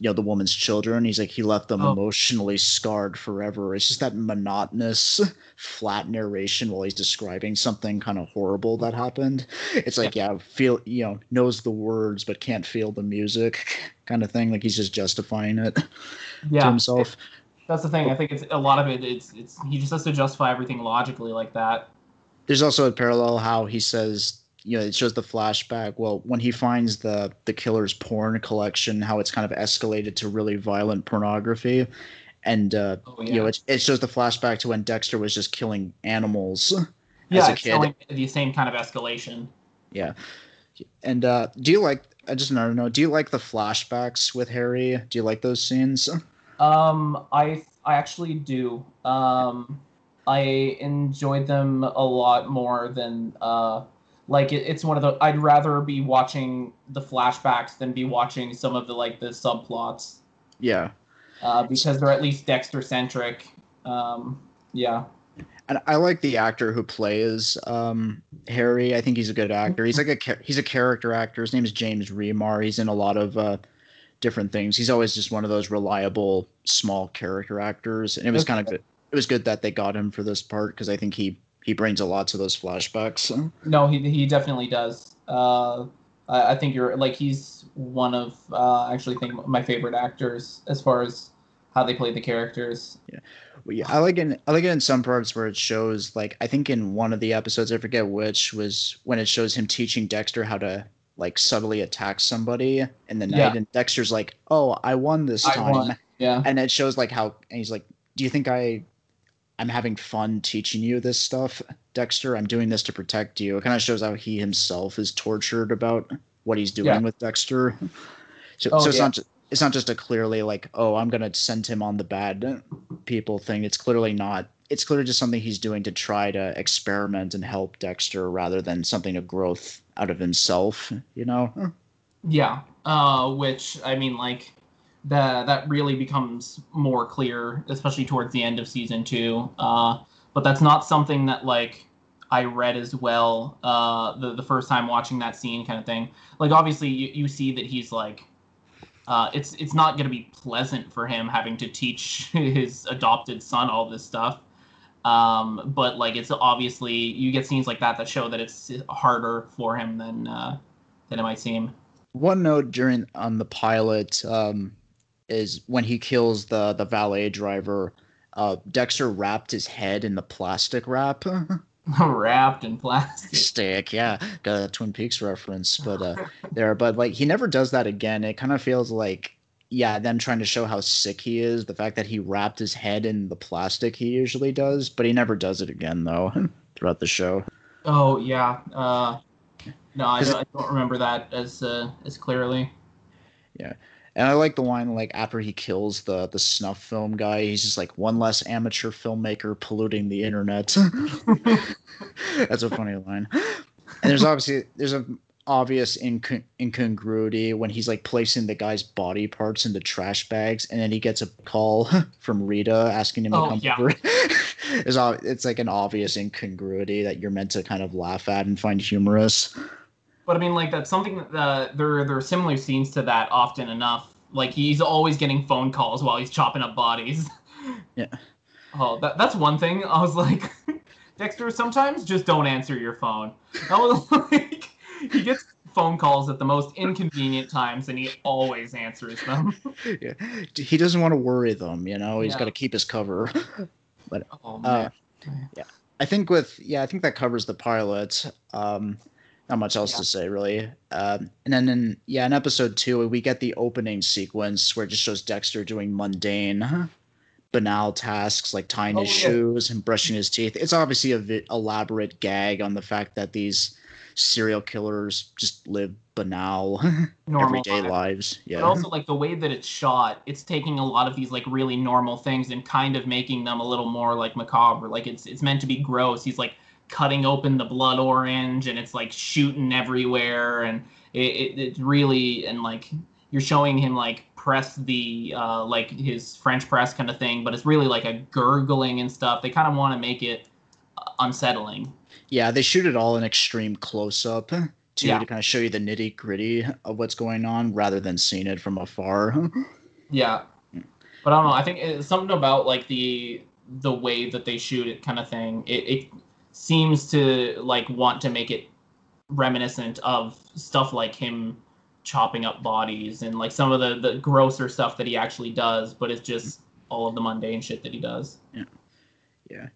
you know the woman's children he's like he left them Oh. emotionally scarred forever it's just that monotonous flat narration while he's describing something kind of horrible that happened it's like yeah feel you know knows the words but can't feel the music kind of thing like he's just justifying it to yeah. himself That's the thing. I think it's a lot of it. It's it's he just has to justify everything logically like that. there's also a parallel how he says you know it shows the flashback well when he finds the the killer's porn collection how it's kind of escalated to really violent pornography and uh Oh you know it, it shows the flashback to when dexter was just killing animals Yeah, as a it's kid. showing the same kind of escalation. Yeah. And uh do you like i just to know do you like the flashbacks with harry do you like those scenes Um, I I actually do. Um, I enjoyed them a lot more than uh, like it, it's one of the. I'd rather be watching the flashbacks than be watching some of the like the subplots. yeah Uh, because they're at least Dexter centric. Um, yeah. and I like the actor who plays um, Harry. I think he's a good actor. He's like a he's a character actor. His name is James Remar. He's in a lot of uh, different things. He's always just one of those reliable small character actors, and it was kind of good. It was good that they got him for this part because I think he he brings a lot to those flashbacks. No, he he definitely does. Uh, I, I think you're like he's one of uh, actually think my favorite actors as far as how they play the characters. Well, yeah, I like it. I like it in some parts where it shows, like I think in one of the episodes, I forget which, was when it shows him teaching Dexter how to like subtly attack somebody in the night, Yeah. and Dexter's like, "Oh, I won this I time," won. Yeah. and it shows like how, and he's like, "Do you think I, I'm having fun teaching you this stuff, Dexter? I'm doing this to protect you." It kind of shows how he himself is tortured about what he's doing Yeah. with Dexter. So, Oh, so it's yeah. not it's not just a clearly like, oh, I'm gonna send him on the bad people thing. It's clearly not. It's clearly just something he's doing to try to experiment and help Dexter rather than something of growth out of himself. You know? Yeah, uh, which I mean, like that that really becomes more clear, especially towards the end of season two. Uh, but that's not something that like I read as well uh, the the first time watching that scene, kind of thing. Like obviously, you, you see that he's like. Uh, it's it's not going to be pleasant for him having to teach his adopted son all this stuff, um, but like it's obviously you get scenes like that that show that it's harder for him than uh, than it might seem. One note during on the pilot um, is when he kills the the valet driver. Uh, Dexter wrapped his head in the plastic wrap. wrapped in plastic. stick yeah got a twin peaks reference but uh there but like he never does that again it kind of feels like yeah them trying to show how sick he is the fact that he wrapped his head in the plastic he usually does but he never does it again though throughout the show Oh yeah. Uh, no, I don't, I don't remember that as uh, as clearly. And i like the line like after he kills the the snuff film guy he's just like one less amateur filmmaker polluting the internet that's a funny line and there's obviously there's a obvious incon- incongruity when he's like placing the guy's body parts in the trash bags and then he gets a call from Rita asking him to Oh, come yeah. over. it's, it's like an obvious incongruity that you're meant to kind of laugh at and find humorous. But I mean, like that's something that uh, there there are similar scenes to that often enough. Like he's always getting phone calls while he's chopping up bodies. Yeah. Oh, that that's one thing. I was like, Dexter, sometimes just don't answer your phone. I was like, he gets phone calls at the most inconvenient times, and he always answers them. yeah. He doesn't want to worry them, you know, he's Yeah. got to keep his cover. Oh Uh, man. I think with yeah, I think that covers the pilot. Um, not much else Yeah. to say really. Um, and then in yeah, in episode two, we get the opening sequence where it just shows Dexter doing mundane banal tasks like tying his Oh, yeah. shoes and brushing his teeth. It's obviously a vi- elaborate gag on the fact that these serial killers just live banal Normal everyday lives. lives. Yeah. But also like the way that it's shot, it's taking a lot of these like really normal things and kind of making them a little more like macabre. Like it's it's meant to be gross. He's like cutting open the blood orange and it's like shooting everywhere and it, it it's really and like you're showing him like press the uh like his French press kind of thing, but it's really like a gurgling and stuff. They kind of want to make it uh, unsettling. Yeah, they shoot it all in extreme close up to, Yeah. to kind of show you the nitty gritty of what's going on rather than seeing it from afar. Yeah, but I don't know. I think it's something about like the the way that they shoot it, kind of thing. It, it seems to like want to make it reminiscent of stuff like him chopping up bodies and like some of the the grosser stuff that he actually does. But it's just all of the mundane shit that he does. Yeah. Yeah.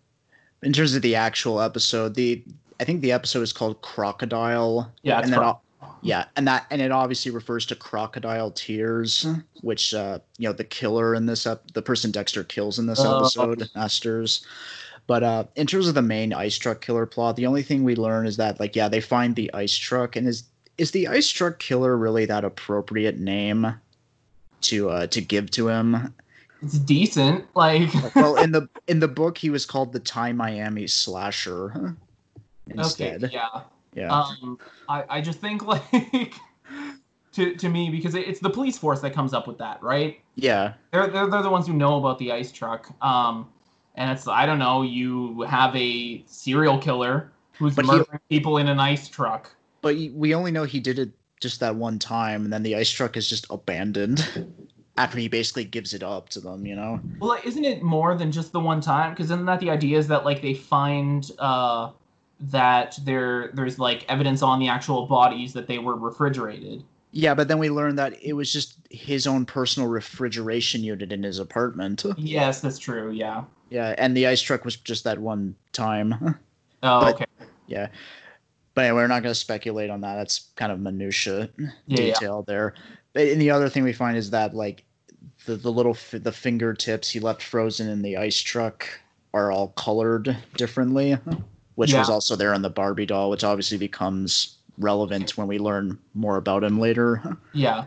In terms of the actual episode, the I think the episode is called Crocodile. Yeah, and then yeah, and that and it obviously refers to crocodile tears, which uh, you know the killer in this ep- the person Dexter kills in this Oh. episode, Masters. But uh, in terms of the main ice truck killer plot, the only thing we learn is that like yeah, they find the ice truck, and is is the ice truck killer really that appropriate name to uh, to give to him? It's decent. Like well, in the in the book, he was called the Tamiami Slasher. Instead, okay, yeah. yeah. Um, I, I just think like to to me because it's the police force that comes up with that, right? Yeah, They're, they're they're the ones who know about the ice truck. Um, and it's I don't know. You have a serial killer who's But he- murdering people in an ice truck. but we only know he did it just that one time, and then the ice truck is just abandoned after he basically gives it up to them. You know? Well, isn't it more than just the one time? Because isn't that the idea is that like they find uh that there there's like evidence on the actual bodies that they were refrigerated. Yeah, but then we learned that it was just his own personal refrigeration unit in his apartment. Yes, that's true. Yeah. Yeah, and the ice truck was just that one time. Oh, But- okay. yeah. But anyway, we're not going to speculate on that. That's kind of minutia Yeah, yeah. detail there. But and the other thing we find is that like the the little fi- the fingertips he left frozen in the ice truck are all colored differently, which was also there in the Barbie doll, which obviously becomes relevant when we learn more about him later. Yeah,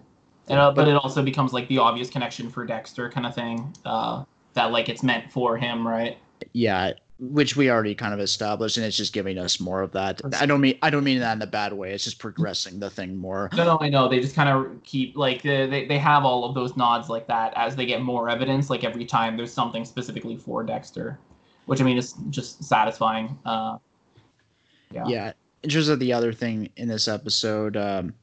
and, uh, but it also becomes like the obvious connection for Dexter kind of thing. Uh, that like it's meant for him, right? yeah, which we already kind of established, and it's just giving us more of that. I don't mean I don't mean that in a bad way. It's just progressing the thing more. No, no, I know. They just kind of keep like they, they they have all of those nods like that as they get more evidence. Like every time there's something specifically for Dexter, which I mean is just satisfying. Uh, yeah. yeah in terms of the other thing in this episode um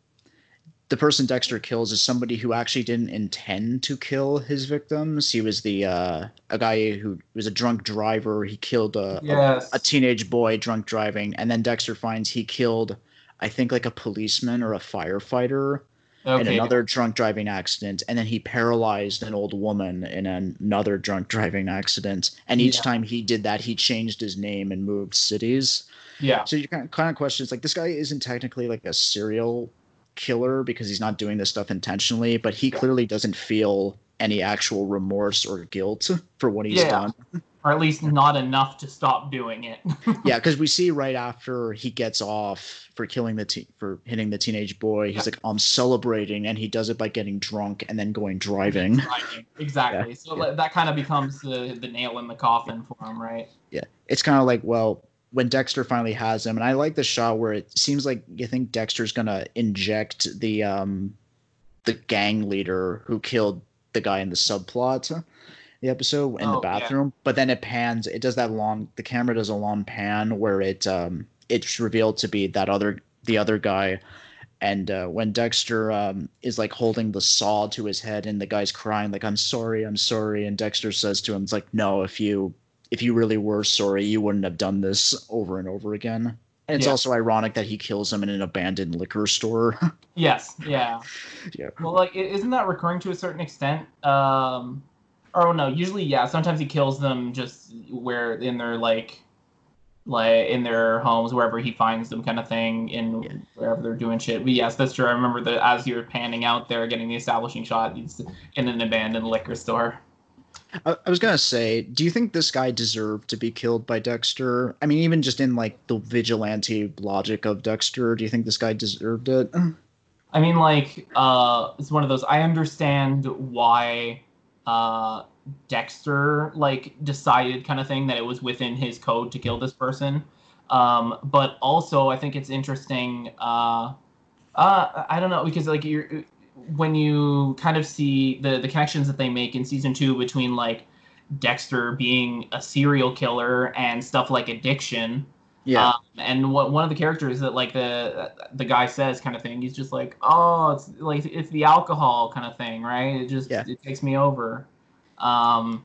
the person dexter kills is somebody who actually didn't intend to kill his victims. He was the uh a guy who was a drunk driver. He killed a, a, Yes. a teenage boy drunk driving and then dexter finds he killed i think like a policeman or a firefighter in another drunk driving accident and then he paralyzed an old woman in another drunk driving accident. And each Yeah. time he did that he changed his name and moved cities Yeah. so you kind of, kind of question is like this guy isn't technically like a serial killer because he's not doing this stuff intentionally, but he clearly doesn't feel any actual remorse or guilt for what he's Yeah. done. Or at least not enough to stop doing it. Yeah, because we see right after he gets off for killing the te- for hitting the teenage boy, he's Yeah. like, "I'm celebrating," and he does it by getting drunk and then going driving. Exactly. so yeah. like, that kind of becomes the the nail in the coffin for him, right? Yeah, it's kind of like well. When Dexter finally has him, and I like the shot where it seems like you think Dexter's gonna inject the um the gang leader who killed the guy in the subplot the episode in Oh, the yeah. bathroom but then it pans it does that long the camera does a long pan where it um it's revealed to be that other the other guy and uh, when Dexter um, is like holding the saw to his head and the guy's crying like I'm sorry I'm sorry and Dexter says to him it's like no if you if you really were sorry you wouldn't have done this over and over again and it's Yeah. also ironic that he kills him in an abandoned liquor store Yes. Yeah. yeah Well, like, isn't that recurring to a certain extent? Um, or no, usually, yeah. Sometimes he kills them just where in their like, like in their homes, wherever he finds them, kind of thing, in Yeah. wherever they're doing shit. But yes, that's true. I remember that as you were panning out there, getting the establishing shot, it's in an abandoned liquor store. I, was gonna say, do you think this guy deserved to be killed by Dexter? I mean, even just in like the vigilante logic of Dexter, do you think this guy deserved it? I mean, like, uh, it's one of those. I understand why uh, Dexter like decided kind of thing that it was within his code to kill this person. Um, but also, I think it's interesting. Uh, uh, I don't know because like you're when you kind of see the the connections that they make in season two between like Dexter being a serial killer and stuff like addiction. Yeah. Um, and what one of the characters that like the the guy says kind of thing, he's just like, oh, it's like it's the alcohol kind of thing, right? It just Yeah. it takes me over. Um,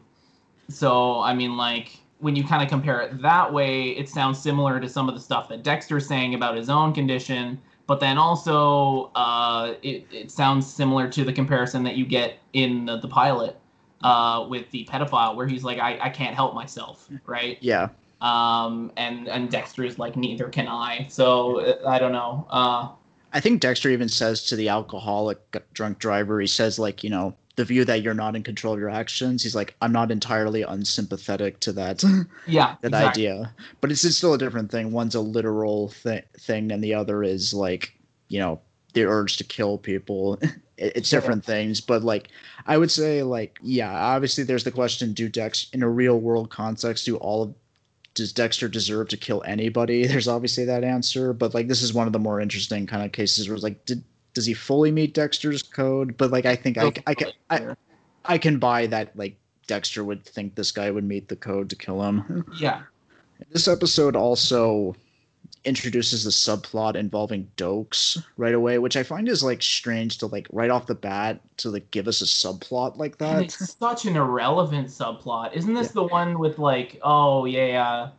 so I mean, like when you kind of compare it that way, it sounds similar to some of the stuff that Dexter's saying about his own condition. But then also, uh, it, it sounds similar to the comparison that you get in the, the pilot uh, with the pedophile, where he's like, I, I can't help myself, right? yeah. um and and dexter's like neither can i so uh, i don't know uh I think Dexter even says to the alcoholic drunk driver, he says like, you know, the view that you're not in control of your actions. He's like, I'm not entirely unsympathetic to that yeah that exactly. idea, but it's, it's still a different thing. One's a literal th- thing, and the other is like, you know, the urge to kill people. It- it's Sure. different things, but like, I would say like, yeah, obviously there's the question: Do Dex in a real world context do all of does Dexter deserve to kill anybody? There's obviously that answer, but like this is one of the more interesting kind of cases where it's like, did does he fully meet Dexter's code? But like, I think I, I can I, I can buy that like Dexter would think this guy would meet the code to kill him. yeah This episode also introduces the subplot involving Doakes right away, which I find is like strange to like right off the bat to like give us a subplot like and that. it's such an irrelevant subplot isn't this the one with like oh yeah yeah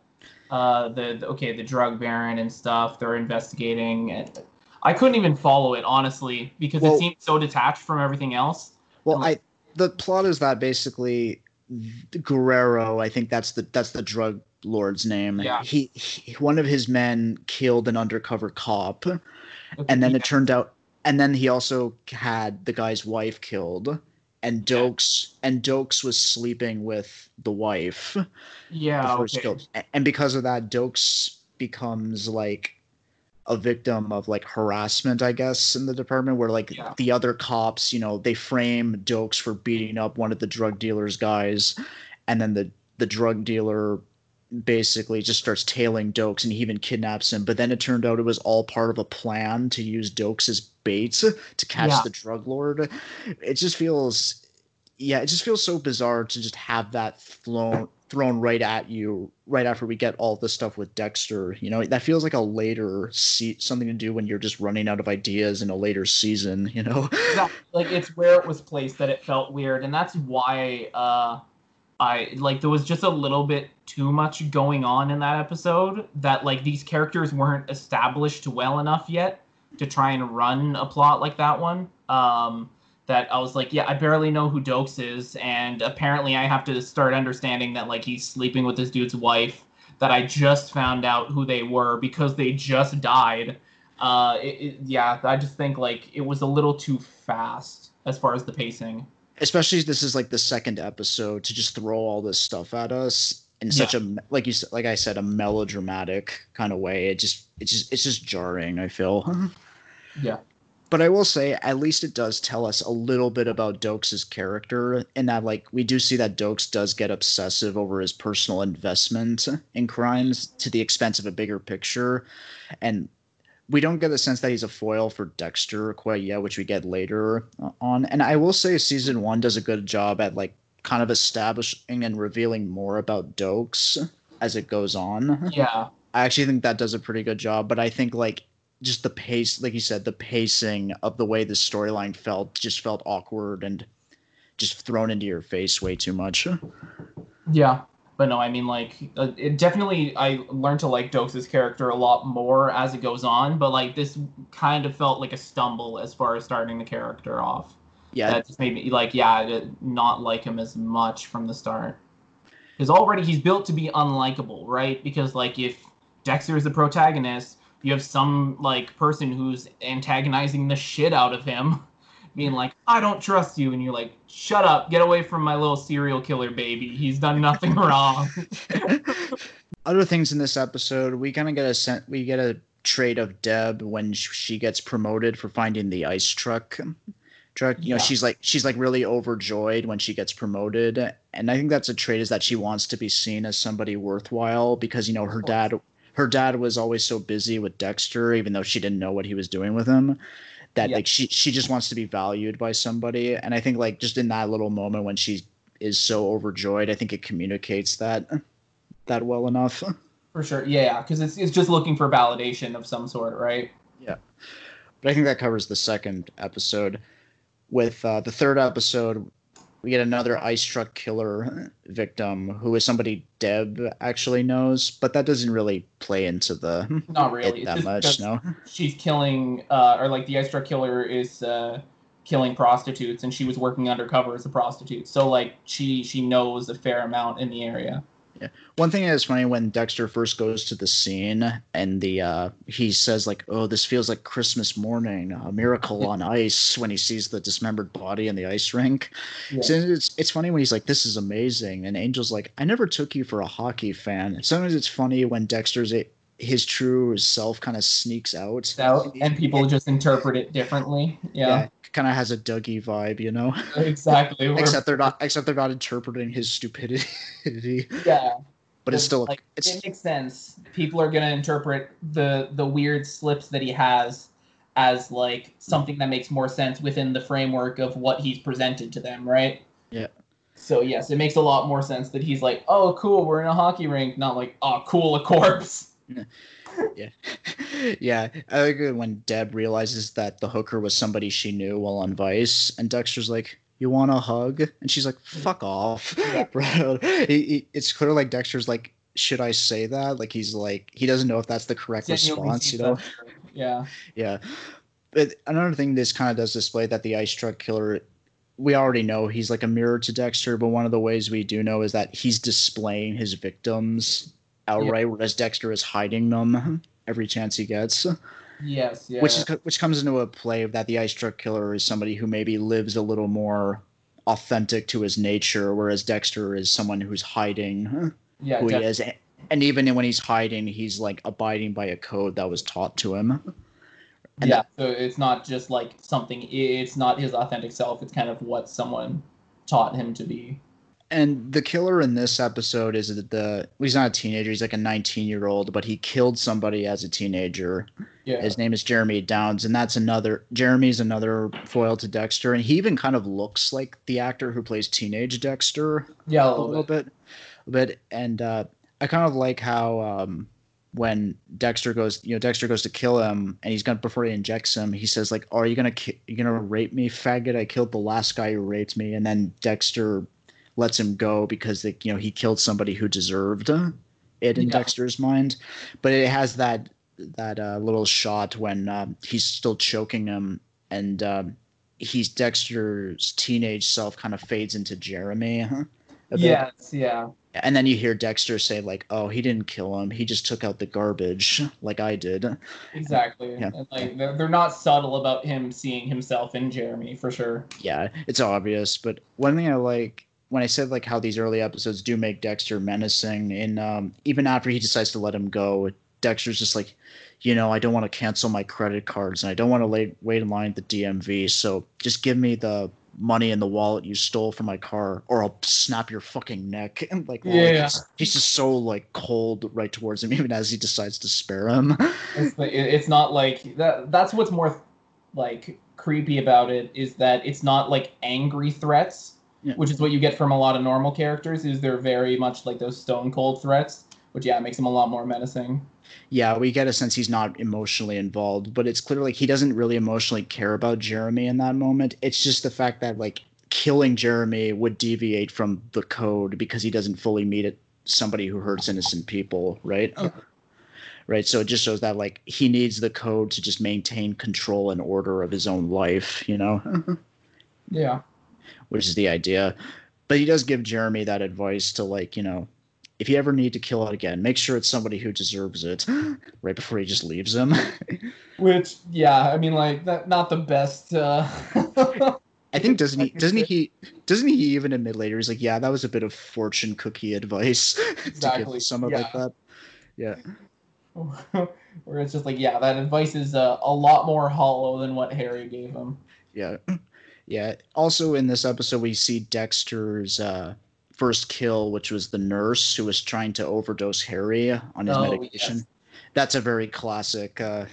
uh the, the okay the drug baron and stuff they're investigating and i couldn't even follow it honestly because Well- it seemed so detached from everything else Well, I the plot is that basically Guerrero, I think that's the that's the drug lord's name. Yeah. He, he one of his men killed an undercover cop, Okay, and then yeah. it turned out and then he also had the guy's wife killed. And Doakes and Doakes was sleeping with the wife yeah okay. And because of that, Dokes becomes like a victim of like harassment, I guess, in the department where like Yeah. the other cops, you know, they frame Doakes for beating up one of the drug dealer's guys, and then the the drug dealer basically just starts tailing Doakes and he even kidnaps him. But then it turned out it was all part of a plan to use Doakes as bait to catch Yeah. the drug lord. It just feels yeah, it just feels so bizarre to just have that thrown thrown right at you right after we get all this stuff with Dexter. You know, that feels like a later se- something to do when you're just running out of ideas in a later season. You know, Exactly. like it's where it was placed that it felt weird and that's why uh i like there was just a little bit too much going on in that episode that like these characters weren't established well enough yet to try and run a plot like that one um that i was like yeah i barely know who doakes is and apparently i have to start understanding that like he's sleeping with this dude's wife that i just found out who they were because they just died uh it, it, yeah i just think like it was a little too fast as far as the pacing especially this is like the second episode to just throw all this stuff at us in such a like you said, like I said, a melodramatic kind of way. It just it's just it's just jarring. I feel. yeah but I will say, at least it does tell us a little bit about Doakes' character, in that, like, we do see that Doakes does get obsessive over his personal investment in crimes to the expense of a bigger picture. And we don't get the sense that he's a foil for Dexter quite yet, which we get later on. And I will say, season one does a good job at, like, kind of establishing and revealing more about Doakes as it goes on. yeah I actually think that does a pretty good job, but I think like just the pace, like you said, the pacing of the way the storyline felt just felt awkward and just thrown into your face way too much. yeah. But no i mean like uh, it definitely i learned to like doakes' character a lot more as it goes on but like this kind of felt like a stumble as far as starting the character off. Yeah, that just made me like yeah not like him as much from the start. Because already he's built to be unlikable right? Because like if dexter is the protagonist you have some like person who's antagonizing the shit out of him being like, I don't trust you. And you're like, shut up, get away from my little serial killer baby. He's done nothing wrong. Other things in this episode, we kind of get a sen- we get a trait of Deb when she gets promoted for finding the ice truck. Truck, you know, Yeah. she's like she's like really overjoyed when she gets promoted, and I think that's a trait is that she wants to be seen as somebody worthwhile because you know her dad her dad was always so busy with Dexter, even though she didn't know what he was doing with him, that Yeah. like she she just wants to be valued by somebody, and I think like just in that little moment when she is so overjoyed, I think it communicates that that well enough. For sure. Yeah, because it's, it's just looking for validation of some sort, right? Yeah, but I think that covers the second episode. With uh, the third episode, we get another ice truck killer victim who is somebody Deb actually knows, but that doesn't really play into the Not really. that much. No. She's killing, uh, or like the ice truck killer is uh, killing prostitutes, and she was working undercover as a prostitute. So like she she knows a fair amount in the area. One thing that's funny when Dexter first goes to the scene and the uh, he says like, "Oh, this feels like Christmas morning, a miracle on ice." When he sees the dismembered body in the ice rink, Yeah. So it's it's funny when he's like, "This is amazing," and Angel's like, "I never took you for a hockey fan." Sometimes it's funny when Dexter's a, his true self kind of sneaks out. Out, and people just interpret it differently. Yeah, kind of has a Dougie vibe, you know. exactly. Except they're not except they're not interpreting his stupidity, yeah, but it's still like it's it makes sense. People are gonna interpret the the weird slips that he has as like something that makes more sense within the framework of what he's presented to them, right? Yeah. So yes, it makes a lot more sense that he's like, "Oh, cool, we're in a hockey rink," not like, "Oh, cool, a corpse." Yeah, yeah. I like it when Deb realizes that the hooker was somebody she knew while on Vice, and Dexter's like, "You want a hug?" And she's like, "Fuck off, Yeah. bro." It's clear like Dexter's like, "Should I say that?" Like he's like he doesn't know if that's the correct Genuinely response, you know. Yeah. Yeah. But another thing this kind of does display that the ice truck killer we already know he's like a mirror to Dexter, but one of the ways we do know is that he's displaying his victims outright, whereas Dexter is hiding them every chance he gets. Yes. Yeah. Which is which comes into a play of that the ice truck killer is somebody who maybe lives a little more authentic to his nature, whereas Dexter is someone who's hiding yeah. who he is. And even when he's hiding, he's like abiding by a code that was taught to him. and yeah. So it's not just like something. It's not his authentic self. It's kind of what someone taught him to be. And the killer in this episode is that the well, he's not a teenager, he's like a 19 year old, but he killed somebody as a teenager. Yeah. His name is Jeremy Downs, and that's another Jeremy's another foil to Dexter, and he even kind of looks like the actor who plays teenage Dexter yeah. A a little, little bit. bit, a. And uh, I kind of like how um, when Dexter goes, you know, Dexter goes to kill him, and he's gonna before he injects him, he says like, "Are you gonna ki- you gonna rape me, faggot? I killed the last guy who raped me." And then Dexter lets him go because like you know he killed somebody who deserved it in Yeah. Dexter's mind. But it has that that uh, little shot when um, he's still choking him and. Um, He's Dexter's teenage self kind of fades into Jeremy. bit. Yes. Yeah. And then you hear Dexter say, like, oh, he didn't kill him. He just took out the garbage, like I did. Exactly. Yeah. And, like they're, they're not subtle about him seeing himself in Jeremy for sure. Yeah, it's obvious. But one thing I like when I said like how these early episodes do make Dexter menacing, and um, even after he decides to let him go, Dexter's just like, you know, I don't want to cancel my credit cards and I don't want to lay, wait in line at the DMV. So just give me the money in the wallet you stole from my car, or I'll snap your fucking neck. And like, Yeah. he's, he's just so like cold right towards him, even as he decides to spare him. It's, it's not like that. That's what's more like creepy about it is that it's not like angry threats, Yeah. which is what you get from a lot of normal characters. Is they're very much like those stone cold threats, which yeah makes them a lot more menacing. yeah, we get a sense he's not emotionally involved, but it's clear like he doesn't really emotionally care about Jeremy in that moment. It's just the fact that like killing Jeremy would deviate from the code because he doesn't fully meet it somebody who hurts innocent people, right? Yeah. Right. So it just shows that like he needs the code to just maintain control and order of his own life, you know? Yeah. Which is the idea. But he does give Jeremy that advice to like, you know, if you ever need to kill it again, make sure it's somebody who deserves it right before he just leaves him. Which, yeah, I mean, like that, not the best. Uh... I think doesn't he doesn't he doesn't he even admit later he's like yeah that was a bit of fortune cookie advice Exactly, to give someone like yeah. that yeah Where it's just like, yeah, that advice is uh, a lot more hollow than what Harry gave him. yeah yeah also in this episode we see Dexter's uh first kill which was the nurse who was trying to overdose Harry on his Oh, medication yes. that's a very classic uh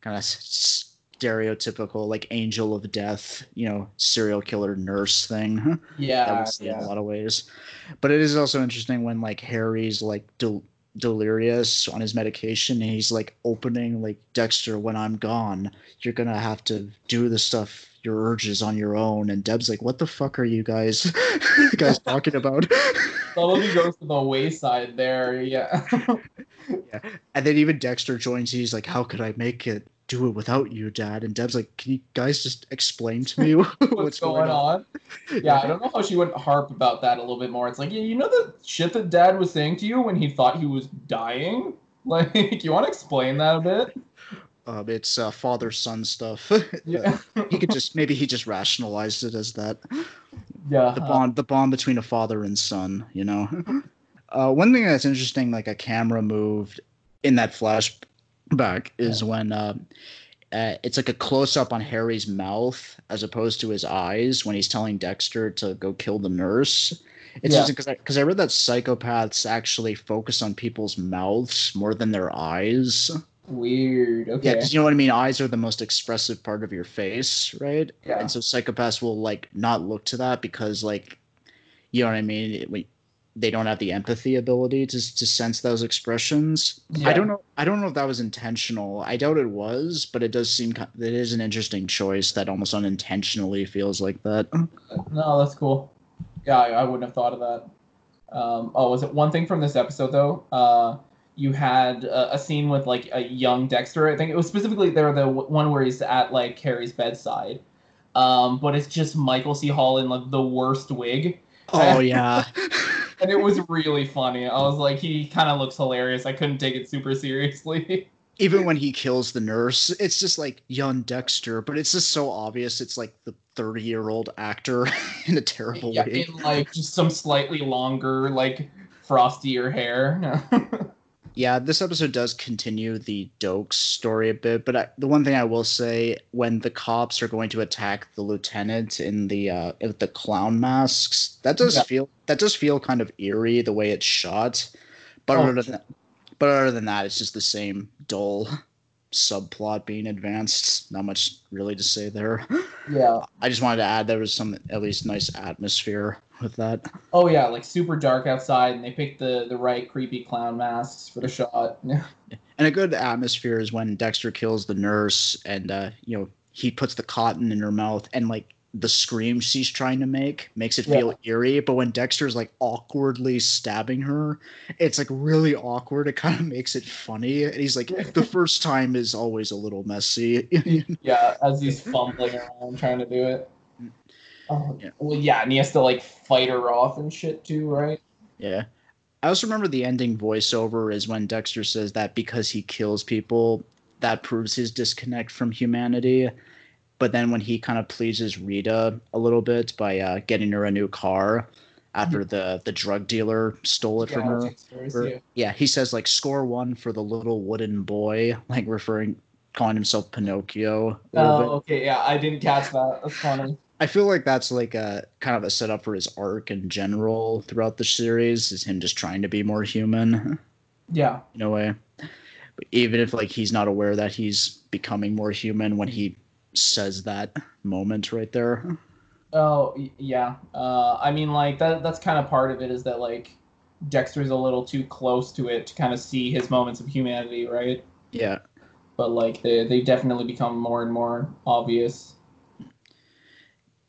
kind of stereotypical like angel of death you know serial killer nurse thing that Yeah, we see in a lot of ways. But it is also interesting when like Harry's like del- delirious on his medication and he's like opening like Dexter when I'm gone, you're gonna have to do the stuff your urges on your own. And Deb's like, what the fuck are you guys you guys talking about? Subtlety goes to the wayside there. Yeah. yeah. and then even Dexter joins. He's like, how could I make it? Do it without you, Dad. And Deb's like, "Can you guys just explain to me What's, going, on? Yeah, I don't know how she wouldn't harp about that a little bit more. It's like, yeah, you know the shit that Dad was saying to you when he thought he was dying. Like, you want to explain that a bit? Um, it's uh, father son stuff. Yeah. he could just maybe he just rationalized it as that. Yeah. the bond the bond between a father and son you know uh, one thing that's interesting like a camera moved in that flashback is when uh, uh, it's like a close-up on harry's mouth as opposed to his eyes when he's telling dexter to go kill the nurse it's Yeah. interesting because I, I read that psychopaths actually focus on people's mouths more than their eyes Weird. yeah, because you know what I mean. Eyes are the most expressive part of your face, right? Yeah. And so psychopaths will like not look to that because, like, you know what I mean. It- we- they don't have the empathy ability to to sense those expressions. I don't know. I don't know if that was intentional. I doubt it was, but it does seem it is an interesting choice that almost unintentionally feels like that. No, that's cool. Yeah, I, I wouldn't have thought of that. Um, oh, was it one thing from this episode though? Uh, you had a, a scene with like a young Dexter. I think it was specifically there the one where he's at like Harry's bedside. Um, but it's just Michael C. Hall in like the worst wig, Oh yeah. and it was really funny. I was like, he kind of looks hilarious. I couldn't take it super seriously. Even when he kills the nurse, it's just like young Dexter, but it's just so obvious. It's like the thirty-year-old actor in a terrible yeah, wig. in like just some slightly longer, like frostier hair. Yeah, this episode does continue the Doakes story a bit, but I, the one thing I will say when the cops are going to attack the lieutenant in the uh, with the clown masks, that does Yeah. feel that does feel kind of eerie the way it's shot. But Oh, other than but other than that, it's just the same dull subplot being advanced. Not much really to say there. yeah. I just wanted to add there was some at least nice atmosphere with that. Oh yeah, like super dark outside, and they picked the the right creepy clown masks for the shot. And a good atmosphere is when Dexter kills the nurse and uh, you know, he puts the cotton in her mouth and like the scream she's trying to make makes it feel eerie. But when Dexter's like awkwardly stabbing her, it's like really awkward. It kind of makes it funny. And he's like, the first time is always a little messy. yeah, as he's fumbling around trying to do it. Oh, Yeah. Well, yeah, and he has to like fight her off and shit too, right? Yeah. I also remember the ending voiceover is when Dexter says that because he kills people, that proves his disconnect from humanity. But then when he kind of pleases Rita a little bit by uh, getting her a new car after the, the drug dealer stole it from Yeah, her. Dexter's, or- yeah. yeah, he says like score one for the little wooden boy, like referring calling himself Pinocchio. Oh, bit. okay, yeah, I didn't catch that. That's funny. I feel like that's like a kind of a setup for his arc in general throughout the series, is him just trying to be more human. Yeah, in a way. But even if like he's not aware that he's becoming more human when he says that moment right there. Oh yeah. Uh, I mean, like that. That's kind of part of it. Is that like Dexter's a little too close to it to kind of see his moments of humanity, right? Yeah. But like they they definitely become more and more obvious.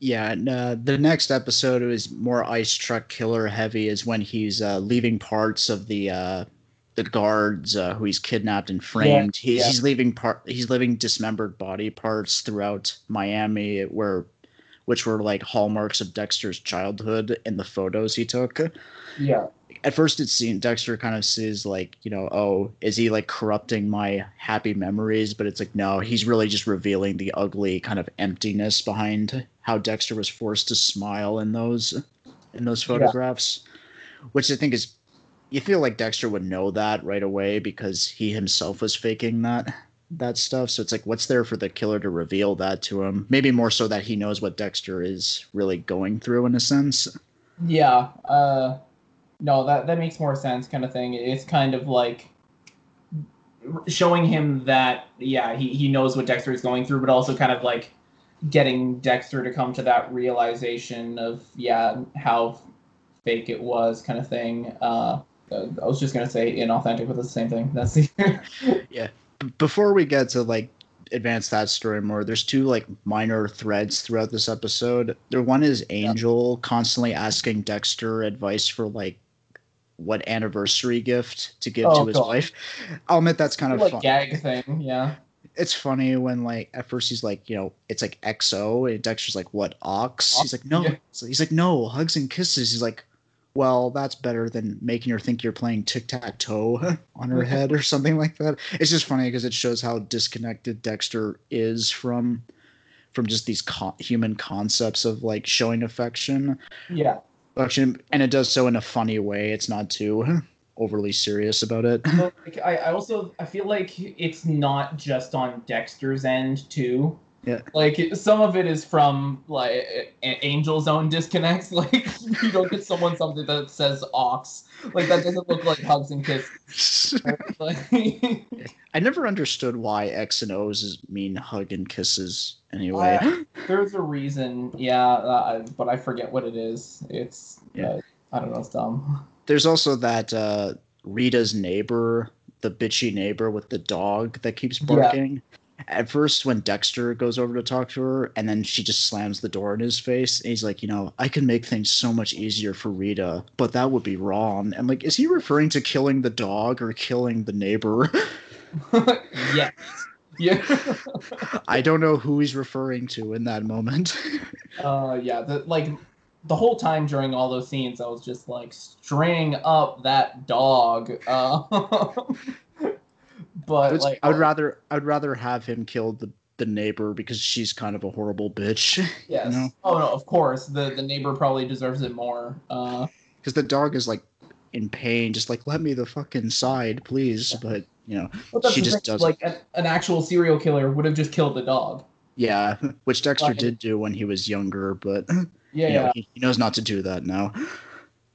Yeah, and uh, the next episode is more ice truck killer heavy is when he's uh, leaving parts of the uh, the guards uh, who he's kidnapped and framed. he, yeah. He's leaving part. He's leaving dismembered body parts throughout Miami, where which were like hallmarks of Dexter's childhood in the photos he took. Yeah. At first it seemed Dexter kind of sees like, you know, oh, is he like corrupting my happy memories? But it's like, no, he's really just revealing the ugly kind of emptiness behind how Dexter was forced to smile in those in those photographs. Which I think is you feel like Dexter would know that right away because he himself was faking that that stuff. So it's like, what's there for the killer to reveal that to him? Maybe more so that he knows what Dexter is really going through in a sense. Yeah. Uh, no, that that makes more sense, kind of thing. It's kind of like showing him that yeah, he he knows what Dexter is going through, but also kind of like getting Dexter to come to that realization of yeah how fake it was, kind of thing. Uh, I was just gonna say inauthentic, but it's the same thing. That's the yeah. Before we get to like advance that story more, there's two like minor threads throughout this episode. There one is Angel yeah. constantly asking Dexter advice for like what anniversary gift to give oh, to his God. wife. I'll admit that's kind of like fun. gag thing, yeah. It's funny when like at first he's like, you know, it's like XO and Dexter's like, what ox? He's like, no. Yeah. So he's like, no, hugs and kisses. He's like, well, that's better than making her think you're playing tic tac toe on her head or something like that. It's just funny because it shows how disconnected Dexter is from from just these co- human concepts of like showing affection. Yeah. Affection, and it does so in a funny way. It's not too overly serious about it. like, I, I also I feel like it's not just on Dexter's end too. Yeah. Like some of it is from like Angel's own disconnects. Like you don't get someone something that says ox. Like that doesn't look like hugs and kisses. I never understood why X and O's mean hug and kisses anyway. Uh, there's a reason, yeah, uh, but I forget what it is. It's yeah. Uh, I don't know. It's dumb. There's also that uh, Rita's neighbor, the bitchy neighbor with the dog that keeps barking. Yeah at first when Dexter goes over to talk to her and then she just slams the door in his face and he's like, you know, I can make things so much easier for Rita, but that would be wrong. And like, is he referring to killing the dog or killing the neighbor? yes. Yeah. I don't know who he's referring to in that moment. uh yeah, the like the whole time during all those scenes I was just like string up that dog. Uh but like I would rather I would rather have him kill the the neighbor because she's kind of a horrible bitch. Yes. You know? Oh no, of course. The the neighbor probably deserves it more. Uh because the dog is like in pain, just like let me the fucking side, please. Yeah. But you know, well, she just does like an, an actual serial killer would have just killed the dog. Yeah, which Dexter like, did do when he was younger, but yeah, yeah. Know, he, he, knows not to do that now.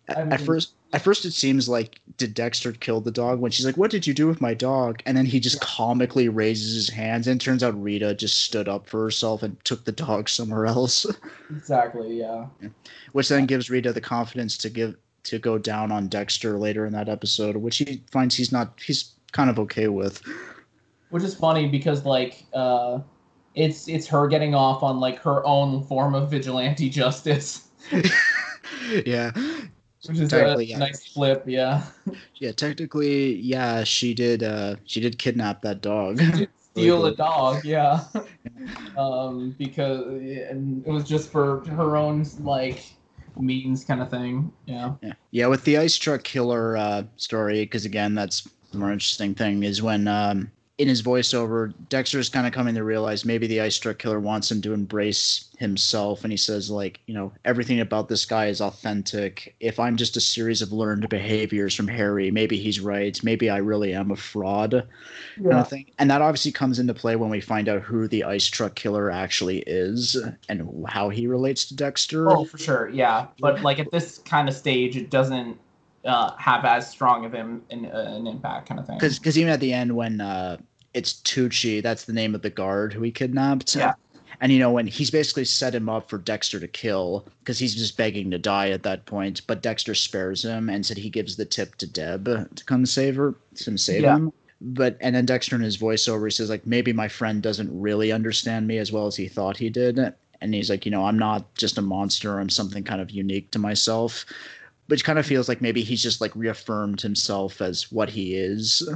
I mean, at first, at first it seems like did Dexter kill the dog when she's like, "What did you do with my dog?" And then he just comically raises his hands, and turns out Rita just stood up for herself and took the dog somewhere else. Exactly. Yeah. yeah. Which then gives Rita the confidence to give to go down on Dexter later in that episode, which he finds he's not he's kind of okay with. Which is funny because like uh, it's it's her getting off on like her own form of vigilante justice. yeah which is a yeah. nice flip, yeah. Yeah, technically, yeah, she did. uh She did kidnap that dog. She did steal a dog, yeah. um, because and it was just for her own like means, kind of thing. Yeah. Yeah, yeah. With the ice truck killer uh story, because again, that's the more interesting thing is when um in his voiceover, Dexter is kind of coming to realize maybe the ice truck killer wants him to embrace himself. And he says, like, you know, everything about this guy is authentic. If I'm just a series of learned behaviors from Harry, maybe he's right. Maybe I really am a fraud. Yeah. Kind of thing. And that obviously comes into play when we find out who the ice truck killer actually is and how he relates to Dexter. Oh, for sure. Yeah. But like at this kind of stage, it doesn't uh, have as strong of an, uh, an impact kind of thing. Because even at the end when uh, it's Tucci. That's the name of the guard who he kidnapped. Yeah. And you know when he's basically set him up for Dexter to kill because he's just begging to die at that point, but Dexter spares him and said he gives the tip to Deb to come save her, to save yeah. him. But and then Dexter in his voiceover he says like maybe my friend doesn't really understand me as well as he thought he did, and he's like you know I'm not just a monster, I'm something kind of unique to myself, which kind of feels like maybe he's just like reaffirmed himself as what he is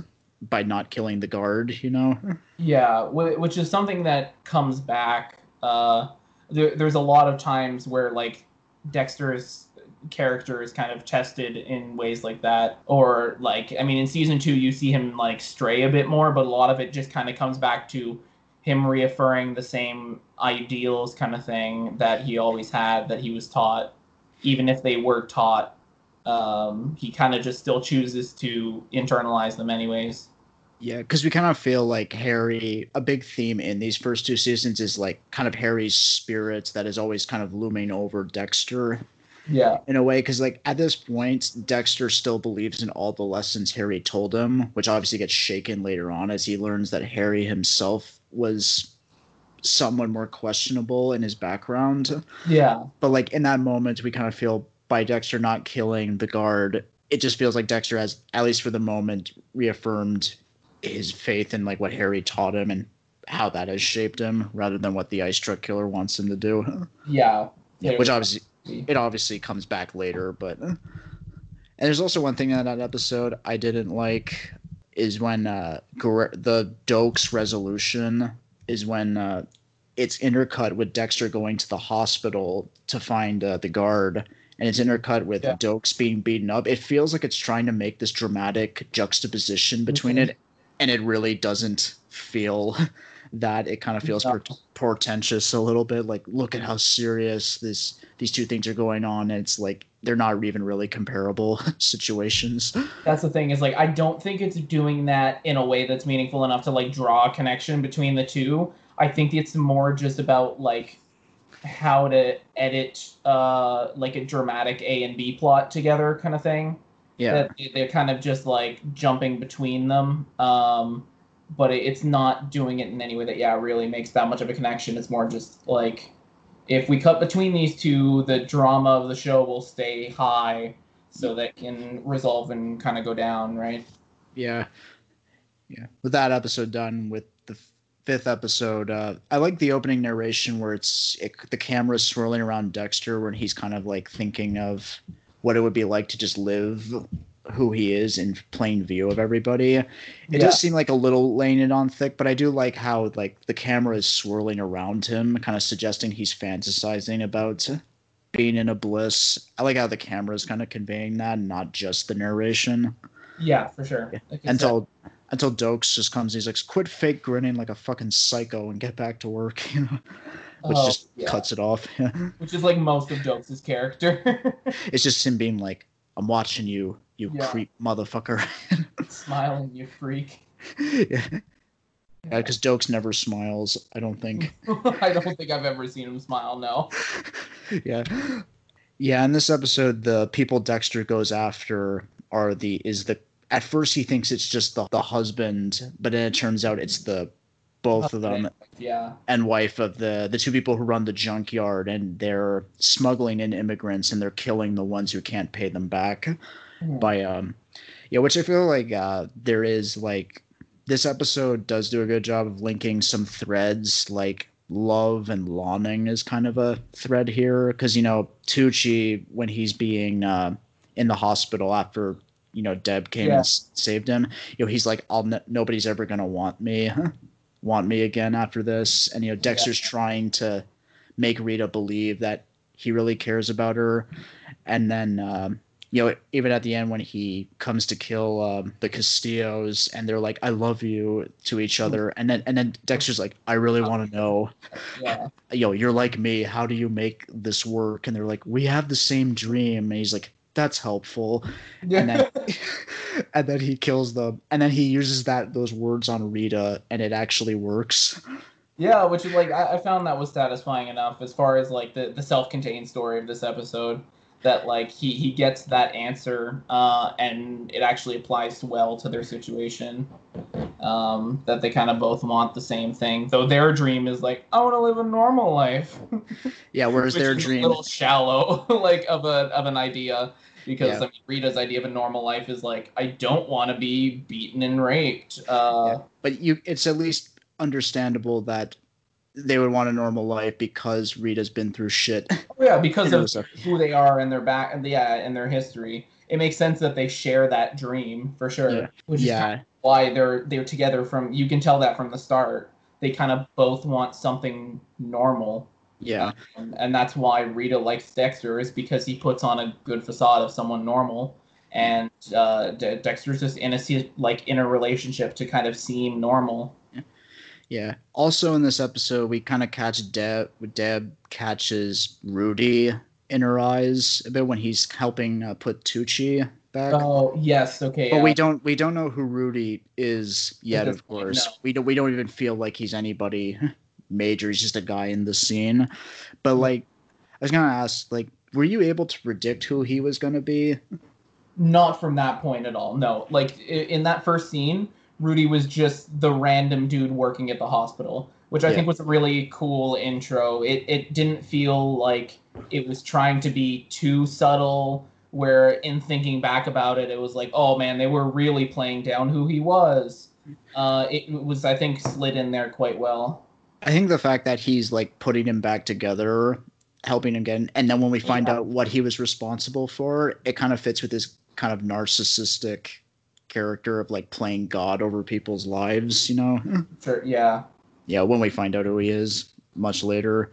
by not killing the guard, you know? Yeah, which is something that comes back. Uh, there, there's a lot of times where like Dexter's character is kind of tested in ways like that or like i mean in season two you see him like stray a bit more but a lot of it just kind of comes back to him reaffirming the same ideals kind of thing that he always had that he was taught even if they were taught um, he kind of just still chooses to internalize them anyways Yeah, because we kind of feel like Harry, a big theme in these first two seasons is like kind of Harry's spirit that is always kind of looming over Dexter yeah in a way. Because like at this point, Dexter still believes in all the lessons Harry told him, which obviously gets shaken later on as he learns that Harry himself was someone more questionable in his background. yeah But like in that moment, we kind of feel by Dexter not killing the guard, it just feels like Dexter has, at least for the moment, reaffirmed his faith in like what Harry taught him and how that has shaped him, rather than what the ice truck killer wants him to do. yeah Which obviously it obviously comes back later, but and there's also one thing in that episode I didn't like is when uh the Doakes resolution is when uh it's intercut with Dexter going to the hospital to find uh, the guard and it's intercut with Yeah. Doakes being beaten up. It feels like it's trying to make this dramatic juxtaposition between Mhm. it and it really doesn't feel that. It kind of feels portentous a little bit like look at how serious this these two things are going on and it's like they're not even really comparable situations. That's the thing is like i don't think it's doing that in a way that's meaningful enough to like draw a connection between the two. I think it's more just about like how to edit uh like a dramatic a and b plot together kind of thing yeah. that they- they're kind of just like jumping between them um but it, it's not doing it in any way that yeah really makes that much of a connection. It's more just like if we cut between these two the drama of the show will stay high so that can resolve and kind of go down right? Yeah. Yeah. With that episode done with the fifth episode uh i like the opening narration where it's it, the camera's swirling around dexter when he's kind of like thinking of what it would be like to just live who he is in plain view of everybody. It Yeah. does seem like a little laying it on thick but i do like how like the camera is swirling around him kind of suggesting he's fantasizing about being in a bliss i like how the camera is kind of conveying that not just the narration. Yeah for sure. Like I said, until until Doakes just comes. He's like, "Quit fake grinning like a fucking psycho and get back to work," you know, which oh, just yeah. cuts it off. which is like most of Doakes' character it's just him being like, "I'm watching you, you Yeah. creep motherfucker." smiling you freak yeah, because Doakes never smiles. I don't think. i don't think i've ever seen him smile no yeah, yeah. In this episode, the people Dexter goes after are the is the. At first, he thinks it's just the the husband, but then it turns out it's the both of them yeah and wife of the the two people who run the junkyard and they're smuggling in immigrants and they're killing the ones who can't pay them back Hmm. by um yeah which i feel like uh there is like this episode does do a good job of linking some threads like love and longing is kind of a thread here because you know tucci when he's being uh in the hospital after you know deb came Yeah. and s- saved him you know he's like i'll n- nobody's ever gonna want me want me again after this. And you know dexter's trying to make rita believe that he really cares about her. And then um you know even at the end when he comes to kill um, the castillos and they're like i love you to each other. And then and then dexter's like i really want to know. Yeah. Know, you're like me. How do you make this work? And they're like we have the same dream. And he's like that's helpful. And then and then he kills them. And then he uses that those words on rita and it actually works. Yeah, which is like I, I found that was satisfying enough as far as like the, the self-contained story of this episode that like he he gets that answer uh, and it actually applies well to their situation. Um, that they kind of both want the same thing, though their dream is like I want to live a normal life. yeah whereas their is dream a little shallow, like of a of an idea. Because Yeah. I mean, Rita's idea of a normal life is like I don't want to be beaten and raped. Uh, Yeah. but you it's at least understandable that they would want a normal life because rita's been through shit Oh, yeah, because You know, of so- who they are and their back, and yeah, and their history. It makes sense that they share that dream for sure. Yeah. Which is kind of why they're they're together from. You can tell that from the start. They kind of both want something normal. Yeah. Um, and that's why Rita likes Dexter is because he puts on a good facade of someone normal, and uh, De- Dexter's just in a like in a relationship to kind of seem normal. Yeah. Also in this episode, we kind of catch Deb. Deb catches Rudy in her eyes a bit when he's helping uh, put Tucci back. Oh yes, okay. but yeah. we don't we don't know who Rudy is yet. Of course, no. we don't we don't even feel like he's anybody major. He's just a guy in the scene. But like, I was gonna ask, like, were you able to predict who he was gonna be? Not from that point at all. No, like in that first scene, Rudy was just the random dude working at the hospital, which I Yeah. think was a really cool intro. It it didn't feel like it was trying to be too subtle. Where in thinking back about it, it was like, oh man, they were really playing down who he was. Uh, it was, I think, slid in there quite well. I think the fact that he's like putting him back together, helping him get, and then when we find Yeah. out what he was responsible for, it kind of fits with his kind of narcissistic character of like playing God over people's lives, you know? Yeah. yeah, when we find out who he is much later.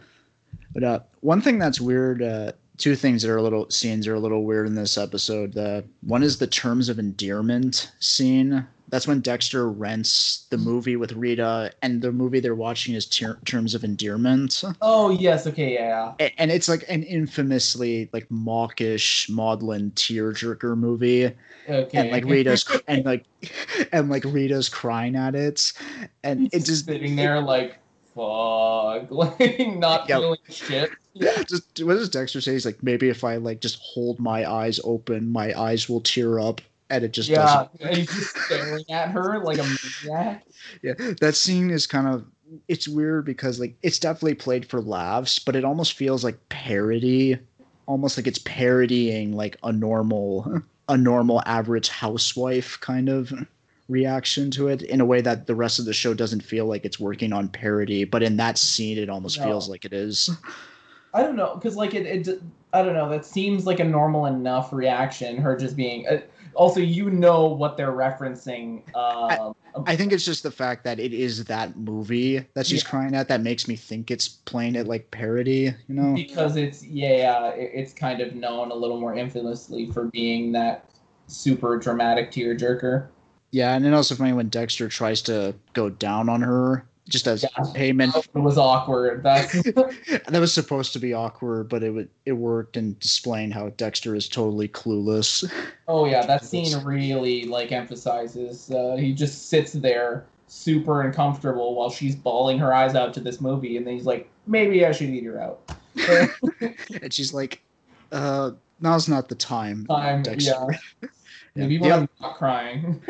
But uh, one thing that's weird, uh, two things that are a little scenes are a little weird in this episode. Uh, one is the terms of endearment scene. That's when Dexter rents the movie with Rita, and the movie they're watching is ter- Terms of Endearment. Oh yes, okay, yeah. A- And it's like an infamously like mawkish, maudlin tearjerker movie, Okay. and like Rita's and like and like Rita's crying at it, and it just sitting there like fuck, like not Yeah. feeling shit. Yeah, just what does Dexter say? He's like, maybe if I like just hold my eyes open, my eyes will tear up, and it just Yeah, doesn't. he's just staring at her like a maniac. Yeah, that scene is kind of it's weird because like it's definitely played for laughs, but it almost feels like parody, almost like it's parodying like a normal, a normal average housewife kind of reaction to it in a way that the rest of the show doesn't feel like it's working on parody, but in that scene it almost No. feels like it is. I don't know, because like it, it, I don't know. That seems like a normal enough reaction. Her just being. Uh, also, you know what they're referencing. Um, I think it's just the fact that it is that movie that she's Yeah. crying at that makes me think it's playing it like parody, you know? because it's yeah, it, it's kind of known a little more infamously for being that super dramatic tearjerker. Yeah, and then also funny when Dexter tries to go down on her just as Yeah. payment. It was awkward. That was supposed to be awkward, but it would it worked in displaying how Dexter is totally clueless. Oh yeah, that scene really like emphasizes. Uh, he just sits there super uncomfortable while she's bawling her eyes out to this movie, and then he's like, "Maybe I should eat her out." and she's like, uh, now's not the time. Time, Dexter. yeah. Yeah. Maybe The when oth- I'm not crying.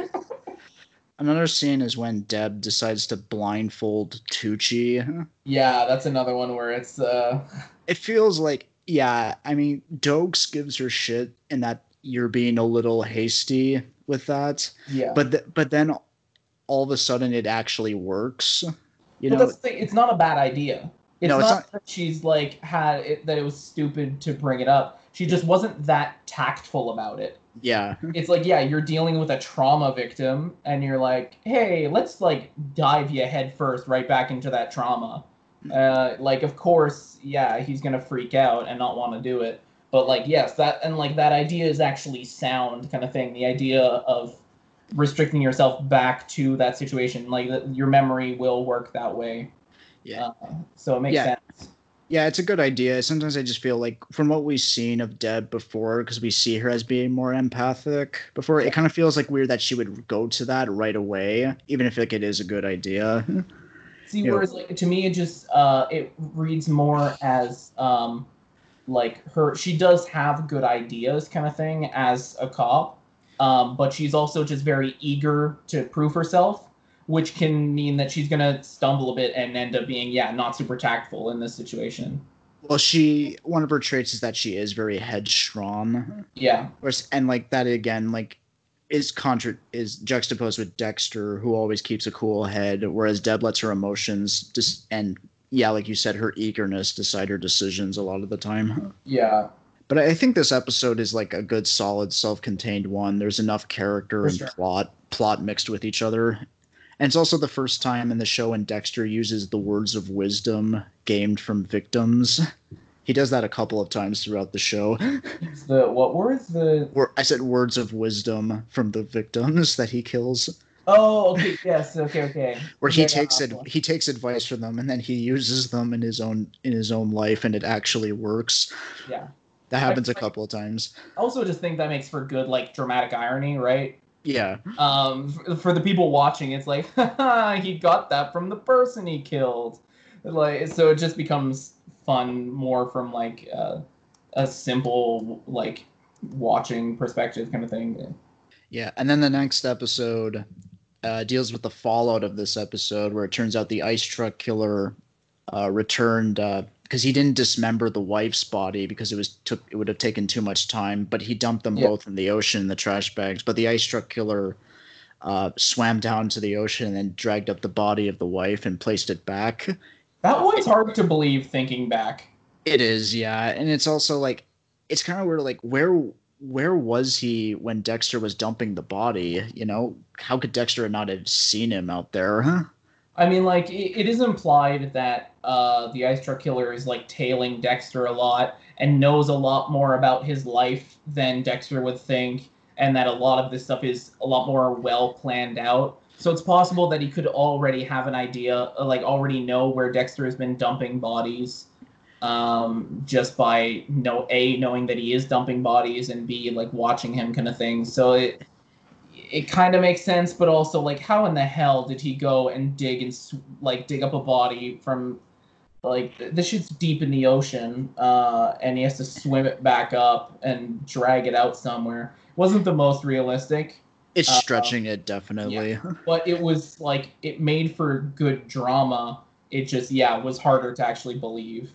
Another scene is when Deb decides to blindfold Tucci. yeah, that's another one where it's uh, it feels like yeah i mean doakes gives her shit and that you're being a little hasty with that yeah. but th- but then all of a sudden it actually works you But know that's the thing. It's not a bad idea. It's, No, not, it's not- that she's like had it, that it was stupid to bring it up. She just wasn't that tactful about it. Yeah It's like, yeah, you're dealing with a trauma victim, and you're like, hey, let's like dive you head first right back into that trauma. Uh, like, of course, yeah, he's gonna freak out and not want to do it. But like, yes, that and like that idea is actually sound kind of thing. The idea of restricting yourself back to that situation, like your memory will work that way. Yeah. Uh, so it makes Yeah. sense. Yeah it's a good idea. Sometimes i just feel like from what we've seen of deb before because we see her as being more empathic before it kind of feels like weird that she would go to that right away even if like it is a good idea. See, whereas like to me, it just uh, it reads more as um, like her. She does have good ideas, kind of thing, as a cop, um, but she's also just very eager to prove herself, which can mean that she's gonna stumble a bit and end up being yeah not super tactful in this situation. well she one of her traits is that she is very headstrong Yeah, and like that again, like is contra is juxtaposed with Dexter, who always keeps a cool head, whereas Deb lets her emotions just and yeah, like you said, her eagerness decide her decisions a lot of the time. yeah, But I think this episode is like a good, solid, self-contained one. There's enough character For and sure. plot plot mixed with each other. And it's also the first time in the show when Dexter uses the words of wisdom gained from victims. He does that a couple of times throughout the show. The what words? The I said words of wisdom from the victims that he kills, oh, okay, yes, okay, okay. where he Yeah, takes it. He takes advice from them, and then he uses them in his own in his own life, and it actually works. Yeah. That happens a couple of times. I also just think that makes for good like dramatic irony, right? Yeah, Um, for the people watching, it's like he got that from the person he killed, like so it just becomes fun more from like uh, a simple like watching perspective kind of thing. yeah. And then the next episode uh, deals with the fallout of this episode, where it turns out the ice truck killer uh, returned because he didn't dismember the wife's body because it was took it would have taken too much time, but he dumped them both in the ocean in the trash bags. But the ice truck killer uh, swam down to the ocean and then dragged up the body of the wife and placed it back. That one's hard to believe thinking back. It is, yeah, and it's also like it's kind of weird. Like where where was he when Dexter was dumping the body? You know, how could Dexter not have seen him out there? Huh? I mean, like it, it is implied that uh, the ice truck killer is like tailing Dexter a lot and knows a lot more about his life than Dexter would think, and that a lot of this stuff is a lot more well planned out. So it's possible that he could already have an idea, uh, like already know where Dexter has been dumping bodies, um, just by know a knowing that he is dumping bodies and b like watching him kind of thing. So it it kind of makes sense, but also like, how in the hell did he go and dig and like dig up a body from like th- this shit's deep in the ocean, uh, and he has to swim it back up and drag it out somewhere. Wasn't the most realistic, It's Uh, stretching it definitely. but it was like it made for good drama. It just yeah was harder to actually believe.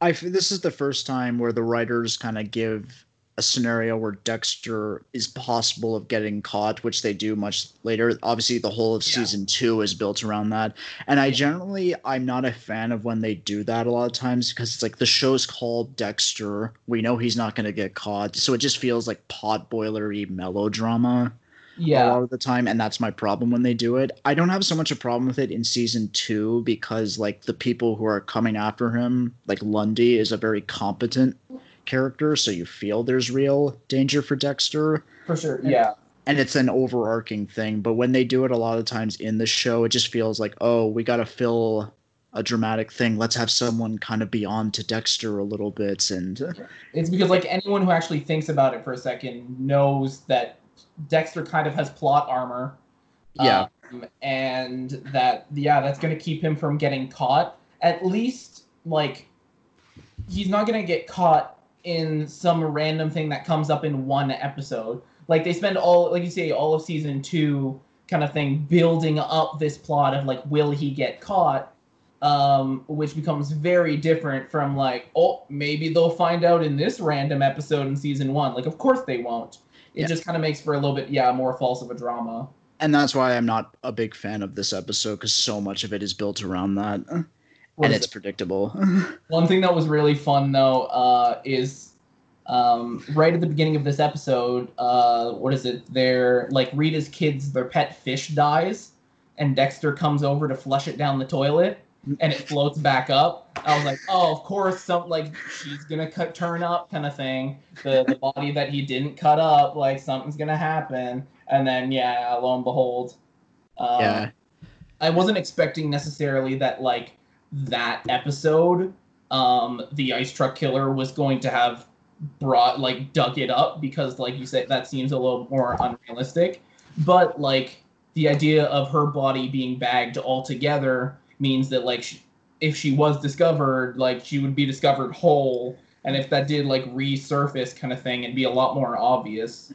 I f- this is the first time where the writers kind of give a scenario where Dexter is possible of getting caught, which they do much later. Obviously, the whole of Yeah. season two is built around that, and I generally I'm not a fan of when they do that a lot of times because it's like the show's called Dexter. We know he's not going to get caught, so it just feels like potboilery melodrama yeah. a lot of the time and that's my problem when they do it i don't have so much a problem with it in season two because like the people who are coming after him like lundy is a very competent character so you feel there's real danger for dexter for sure. Yeah, and it's an overarching thing but when they do it a lot of times in the show it just feels like oh we got to fill a dramatic thing let's have someone kind of be on to dexter a little bit and It's because like anyone who actually thinks about it for a second knows that Dexter kind of has plot armor. yeah Um, and that yeah, that's gonna keep him from getting caught. At least like he's not gonna get caught in some random thing that comes up in one episode. Like they spend all like you say, all of season two kind of thing building up this plot of like will he get caught? um, which becomes very different from like, oh, maybe they'll find out in this random episode in season one. Like, of course they won't. It Yeah. just kind of makes for a little bit, yeah, more false of a drama. and that's why i'm not a big fan of this episode because so much of it is built around that and it's it? predictable One thing that was really fun though uh, is um, right at the beginning of this episode. Uh, what is it? Their like Rita's kids, their pet fish dies, and Dexter comes over to flush it down the toilet, and it floats back up. I was like, oh, of course, some like she's gonna cut turn up kind of thing. The the body that he didn't cut up, like something's gonna happen, and then yeah, lo and behold. Um, yeah I wasn't expecting necessarily that like that episode, um, the ice truck killer was going to have brought like dug it up because like you said that seems a little more unrealistic. But like the idea of her body being bagged altogether means that like she, if she was discovered, like she would be discovered whole. And if that did like resurface kind of thing, it'd be a lot more obvious.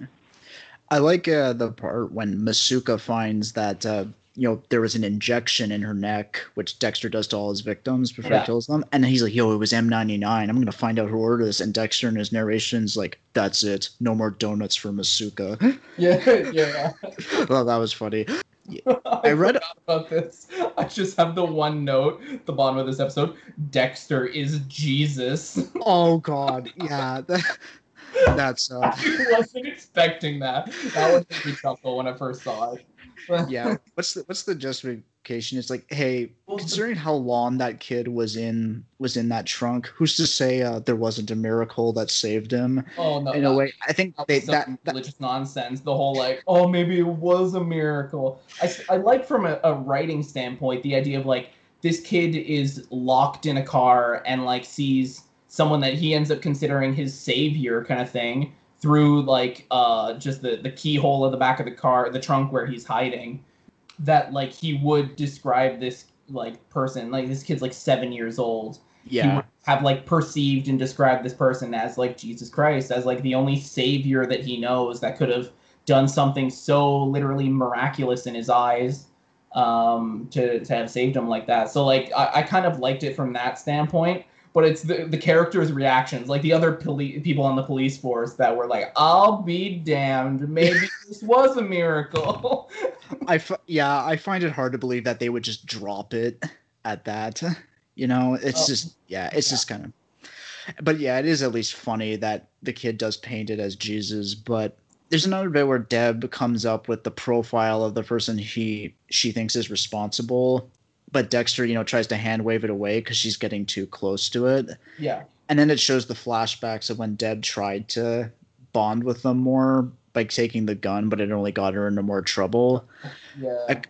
I like uh, the part when Masuka finds that uh, you know there was an injection in her neck, which Dexter does to all his victims before Yeah. he kills them, and he's like, "Yo, it was M99. I'm gonna find out who ordered this." And Dexter in his narration's like, "That's it. No more donuts for Masuka." Yeah, yeah. well, that was funny. I read- forgot about this. I just have the one note at the bottom of this episode. Dexter is Jesus. Oh God, yeah, that, that's uh, I wasn't expecting that. That would make me chuckle when I first saw it. yeah. What's the what's the justification? It's like, hey, considering how long that kid was in was in that trunk, who's to say uh, there wasn't a miracle that saved him? Oh no! In a way, I think that they that, that religious nonsense. The whole like, oh, maybe it was a miracle. I I like from a, a writing standpoint the idea of like this kid is locked in a car and like sees someone that he ends up considering his savior kind of thing through like uh just the the keyhole of the back of the car, the trunk where he's hiding. That like he would describe this like person like this kid's like seven years old he yeah would have like perceived and described this person as like Jesus Christ, as like the only savior that he knows that could have done something so literally miraculous in his eyes um, to, to have saved him like that. So like I, I kind of liked it from that standpoint, but it's the, the characters' reactions, like the other poli- people on the police force that were like, "I'll be damned, maybe this was a miracle." I f- yeah I find it hard to believe that they would just drop it at that. You know, it's Oh, just yeah, it's yeah. just kind of. But yeah, it is at least funny that the kid does paint it as Jesus. But there's another bit where Deb comes up with the profile of the person he she thinks is responsible, but Dexter, you know, tries to hand wave it away because she's getting too close to it. yeah, And then it shows the flashbacks of when Deb tried to bond with them more by taking the gun, but it only got her into more trouble. yeah. I-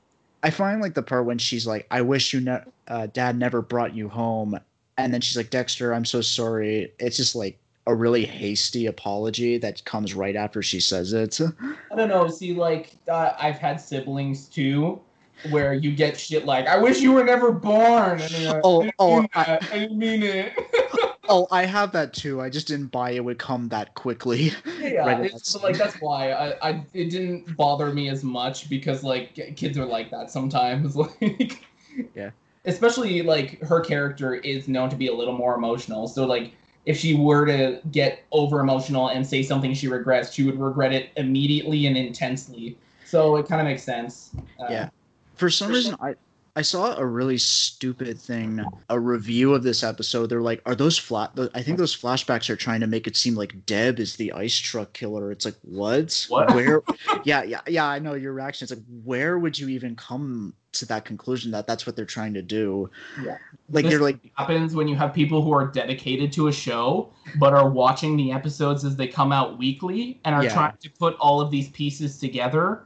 I find like the part when she's like, "I wish you, ne- uh, Dad never brought you home," and then she's like, "Dexter, I'm so sorry." It's just like a really hasty apology that comes right after she says it. I don't know. See, like uh, I've had siblings too, where you get shit like, "I wish you were never born." Like, Oh, I didn't oh, mean I- I didn't mean it. oh, I have that too. I just didn't buy it would come that quickly. yeah, Right, but, like that's why I, I it didn't bother me as much because like kids are like that sometimes. Like, Yeah. Especially like her character is known to be a little more emotional, so like. If she were to get over emotional and say something she regrets, she would regret it immediately and intensely. So it kind of makes sense. Uh, Yeah. For some reason, I I saw a really stupid thing, a review of this episode. They're like, "Are those flat?" I think those flashbacks are trying to make it seem like Deb is the ice truck killer. It's like, what? What? Where? yeah, yeah, yeah. I know your reaction. It's like, where would you even come to that conclusion that that's what they're trying to do? Yeah. Like This you're like, happens when you have people who are dedicated to a show but are watching the episodes as they come out weekly and are Yeah. trying to put all of these pieces together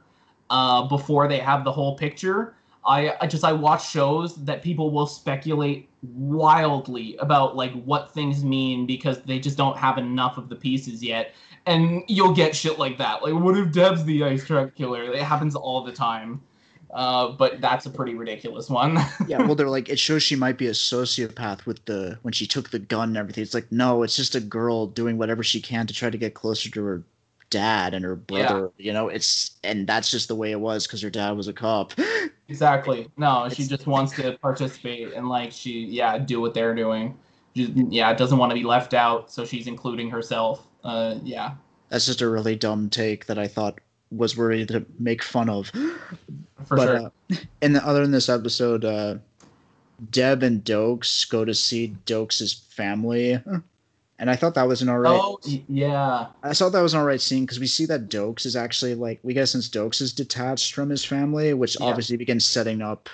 uh, before they have the whole picture. I, I just I watch shows that people will speculate wildly about like what things mean because they just don't have enough of the pieces yet. And you'll get shit like that. Like, what if Deb's the ice truck killer? It happens all the time. Uh, but that's a pretty ridiculous one. yeah. Well, they're like, it shows she might be a sociopath with the when she took the gun and everything. It's like, no, it's just a girl doing whatever she can to try to get closer to her dad and her Yeah. brother. You know, it's and that's just the way it was because her dad was a cop. Exactly. No, she just wants to participate and like she yeah do what they're doing. Just, yeah, doesn't want to be left out, so she's including herself. Uh, yeah, That's just a really dumb take that I thought was worthy to make fun of. for but sure. uh, in the other in this episode, uh, Deb and Doakes go to see Doakes' family, and I thought that was an alright. Oh yeah, I thought that was an alright scene because we see that Doakes is actually like we get since Doakes is detached from his family, which Yeah. obviously begins setting up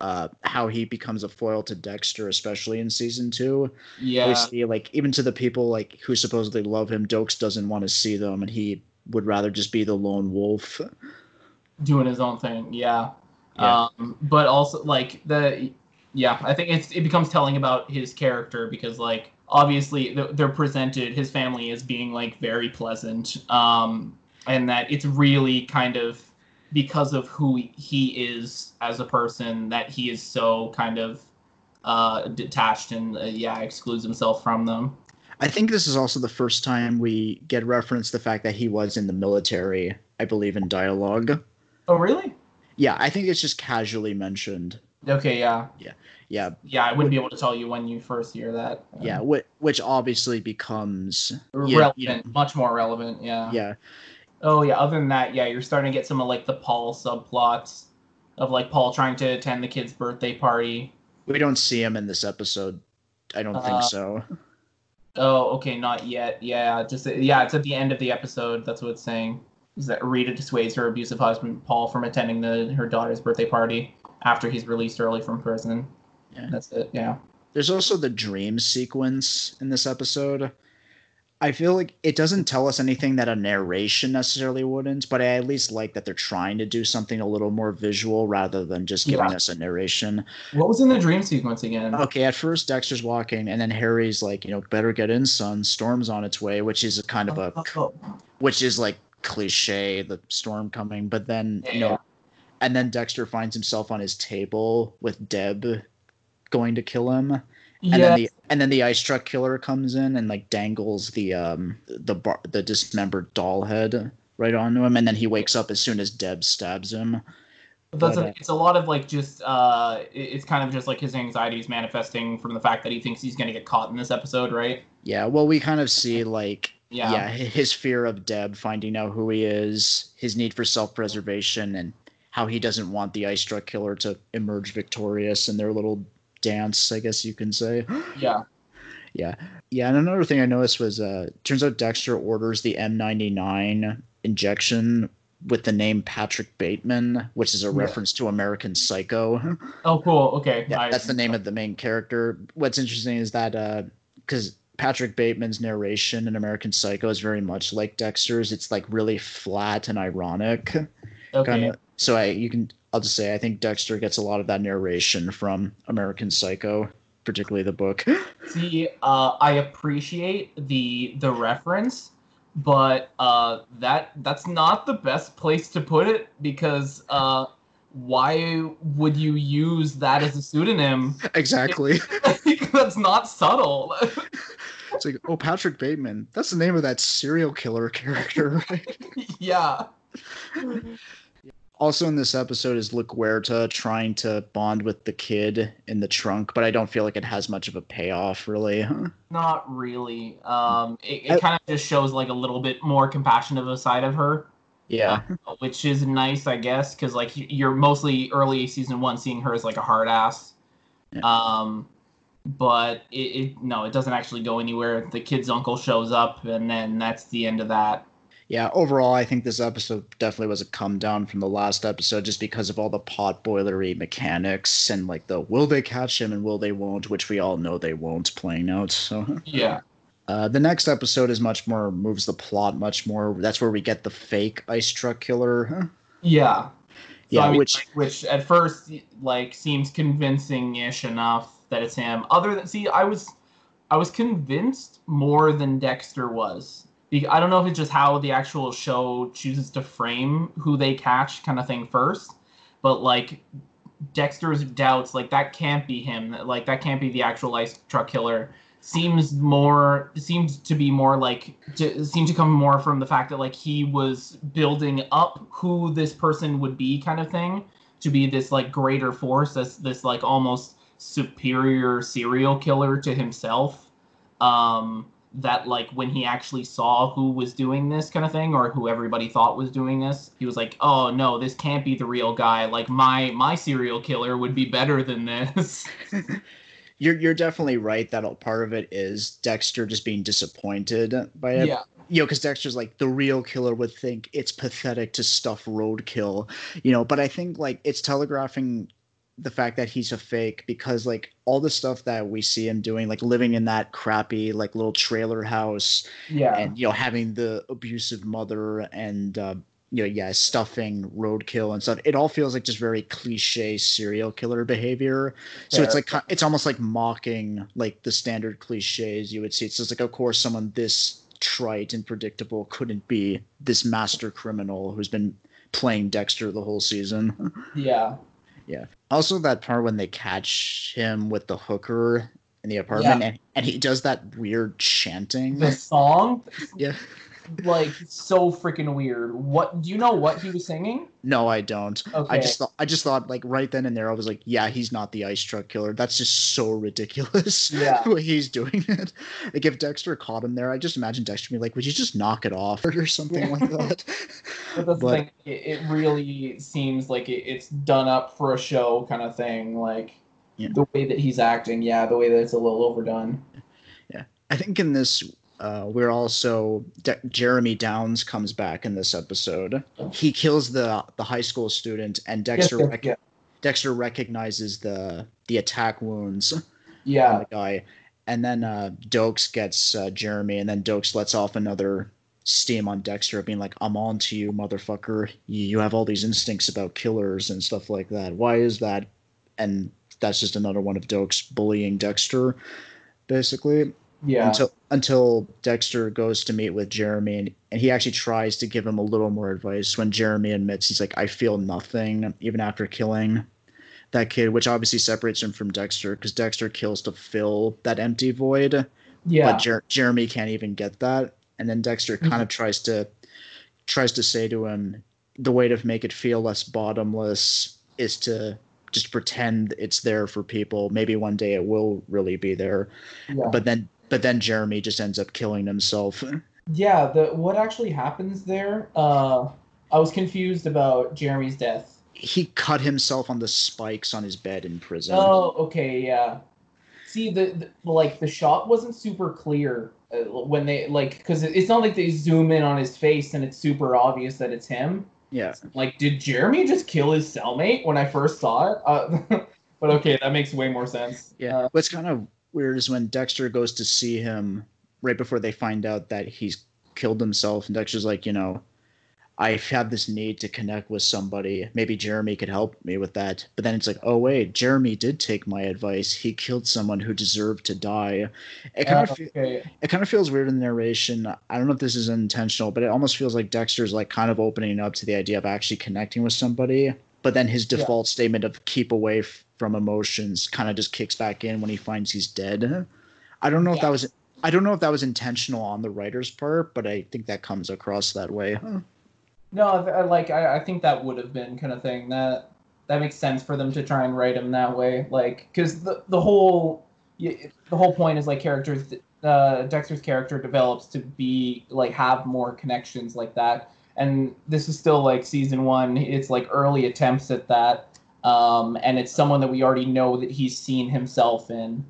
uh, how he becomes a foil to Dexter, especially in season two. Yeah, We see like even to the people like who supposedly love him, Doakes doesn't want to see them, and he would rather just be the lone wolf. doing his own thing. Yeah. Yeah. Um, but also like the yeah, I think it's it becomes telling about his character because like obviously they're presented his family as being like very pleasant, um, and that it's really kind of because of who he is as a person that he is so kind of uh, detached and uh, yeah excludes himself from them. I think this is also the first time we get reference the fact that he was in the military. I believe in dialogue. Oh really? Yeah, I think it's just casually mentioned. Okay, yeah, Yeah, yeah. Yeah, I wouldn't be able to tell you when you first hear that. yeah, which, which obviously becomes relevant, you know, much more relevant. Yeah. yeah, Oh yeah. Other than that, yeah, you're starting to get some of like the Paul subplots of like Paul trying to attend the kid's birthday party. we don't see him in this episode. I don't Uh, think so. Oh, okay, not yet. Yeah, just yeah, it's at the end of the episode. That's what it's saying. is that Rita dissuades her abusive husband Paul from attending the her daughter's birthday party after he's released early from prison. Yeah. That's it. Yeah. There's also the dream sequence in this episode. I feel like it doesn't tell us anything that a narration necessarily wouldn't, but I at least like that they're trying to do something a little more visual rather than just giving Yeah. us a narration. What was in the dream sequence again? Okay, at first Dexter's walking, and then Harry's like, you know, better get in, son. Storm's on its way, which is a kind of a, Oh, oh, oh. which is like cliche, the storm coming. But then, you Yeah. And then Dexter finds himself on his table with Deb going to kill him and yeah. then the and then the ice truck killer comes in and like dangles the um the bar, the dismembered doll head right onto him and then he wakes up as soon as Deb stabs him. That's but, a, uh, it's a lot of like just uh it's kind of just like his anxiety is manifesting from the fact that he thinks he's gonna get caught in this episode, right? Yeah, well we kind of see like Yeah. yeah, his fear of Deb finding out who he is, his need for self-preservation and how he doesn't want the ice truck killer to emerge victorious in their little dance, I guess you can say. Yeah. Yeah. Yeah, and another thing I noticed was uh turns out Dexter orders the M99 injection with the name Patrick Bateman, which is a Yeah. reference to American Psycho. Oh cool. Okay. yeah, I- that's the name of the main character. What's interesting is that uh cuz Patrick Bateman's narration in American Psycho is very much like Dexter's. It's like really flat and ironic. Okay. Kind of so I you can I'll just say I think Dexter gets a lot of that narration from American Psycho, particularly the book. See, uh, I appreciate the the reference, but uh, that that's not the best place to put it because uh, why would you use that as a pseudonym? exactly. that's not subtle. It's like, oh, Patrick Bateman. That's the name of that serial killer character, right? yeah. Also in this episode is LaGuerta trying to bond with the kid in the trunk, but I don't feel like it has much of a payoff, really. Not really. Um, it, it kind of just shows like a little bit more compassion of a side of her. Yeah. which is nice, I guess, because like you're mostly early season one seeing her as like a hard ass. Yeah. Um, but it, it no, it doesn't actually go anywhere. The kid's uncle shows up, and then that's the end of that. Yeah, overall, I think this episode definitely was a come down from the last episode just because of all the potboilery mechanics and like the will they catch him and will they won't, which we all know they won't playing out. So Yeah, uh, the next episode is much more moves the plot much more. That's where we get the fake ice truck killer. yeah, So, Yeah, I mean, which like, which at first like seems convincing-ish enough that it's him. Other than see, I was I was convinced more than Dexter was. I don't know if it's just how the actual show chooses to frame who they catch, kind of thing first, but like Dexter's doubts, like that can't be him. Like that can't be the actual ice truck killer. Seems more seems to be more like to, seem to come more from the fact that like he was building up who this person would be, kind of thing, to be this like greater force, as this like almost superior serial killer to himself. Um, that like when he actually saw who was doing this kind of thing or who everybody thought was doing this he was like oh no this can't be the real guy like my my serial killer would be better than this you're you're definitely right that part of it is Dexter just being disappointed by it. yeah you know, because Dexter's like the real killer would think it's pathetic to stuff roadkill, you know. But I think like it's telegraphing the fact that he's a fake because like all the stuff that we see him doing, like living in that crappy like little trailer house, yeah and you know having the abusive mother and. Uh, you know, yeah, stuffing roadkill and stuff. It all feels like just very cliche serial killer behavior. So it's like it's almost like mocking like the standard cliches you would see. It's just like, of course, someone this trite and predictable couldn't be this master criminal who's been playing Dexter the whole season. yeah also, that part when they catch him with the hooker in the apartment and, and he does that weird chanting. the song yeah. Like so freaking weird what do you know what he was singing No, I don't. okay I just thought I just thought like right then and there I was like, yeah, he's not the ice truck killer. That's just so ridiculous. Yeah. the he's doing it. Like if Dexter caught him there, I just imagine Dexter being like, would you just knock it off or something like that? but that's the but- thing it, it really seems like it, it's done up for a show kind of thing like Yeah. the way that he's acting yeah the way that it's a little overdone Yeah. I think in this uh, we're also De- Jeremy Downs comes back in this episode. He kills the the high school student, and Dexter yes, rec- yeah. Dexter recognizes the the attack wounds Yeah. the guy, and then uh, Doakes gets uh, Jeremy, and then Doakes lets off another steam on Dexter, being like, "I'm on to you, motherfucker. You, you have all these instincts about killers and stuff like that. Why is that?" And that's just another one of Doakes bullying Dexter, basically Yeah. until until Dexter goes to meet with Jeremy and, and he actually tries to give him a little more advice when Jeremy admits he's like I feel nothing even after killing that kid which obviously separates him from Dexter because Dexter kills to fill that empty void yeah. but Jer- Jeremy can't even get that and then Dexter mm-hmm. kind of tries to tries to say to him the way to make it feel less bottomless is to just pretend it's there for people maybe one day it will really be there yeah. but then but then Jeremy just ends up killing himself. Yeah, the what actually happens there? Uh, I was confused about Jeremy's death. He cut himself on the spikes on his bed in prison. Oh, okay, yeah. See, the, the like the shot wasn't super clear uh, when they like because it's not like they zoom in on his face and it's super obvious that it's him. Yeah, Like, did Jeremy just kill his cellmate when I first saw it? Uh, but okay, that makes way more sense. yeah. Uh, What's kind of weird is when Dexter goes to see him right before they find out that he's killed himself, and Dexter's like, you know, I've had this need to connect with somebody. Maybe Jeremy could help me with that. But then it's like, oh wait, Jeremy did take my advice. He killed someone who deserved to die. It kind uh, of fe- okay. it kind of feels weird in the narration. I don't know if this is intentional, but it almost feels like Dexter's like kind of opening up to the idea of actually connecting with somebody. But then his Yeah. default statement of keep away f- from emotions kind of just kicks back in when he finds he's dead. I don't know if that was I don't know if that was intentional on the writer's part, but I think that comes across that way. No, th- like I, I think that would have been kind of thing that that makes sense for them to try and write him that way, like because the the whole the whole point is like characters. Uh, Dexter's character develops to be like have more connections like that, and this is still like season one. It's like early attempts at that, um, and it's someone that we already know that he's seen himself in.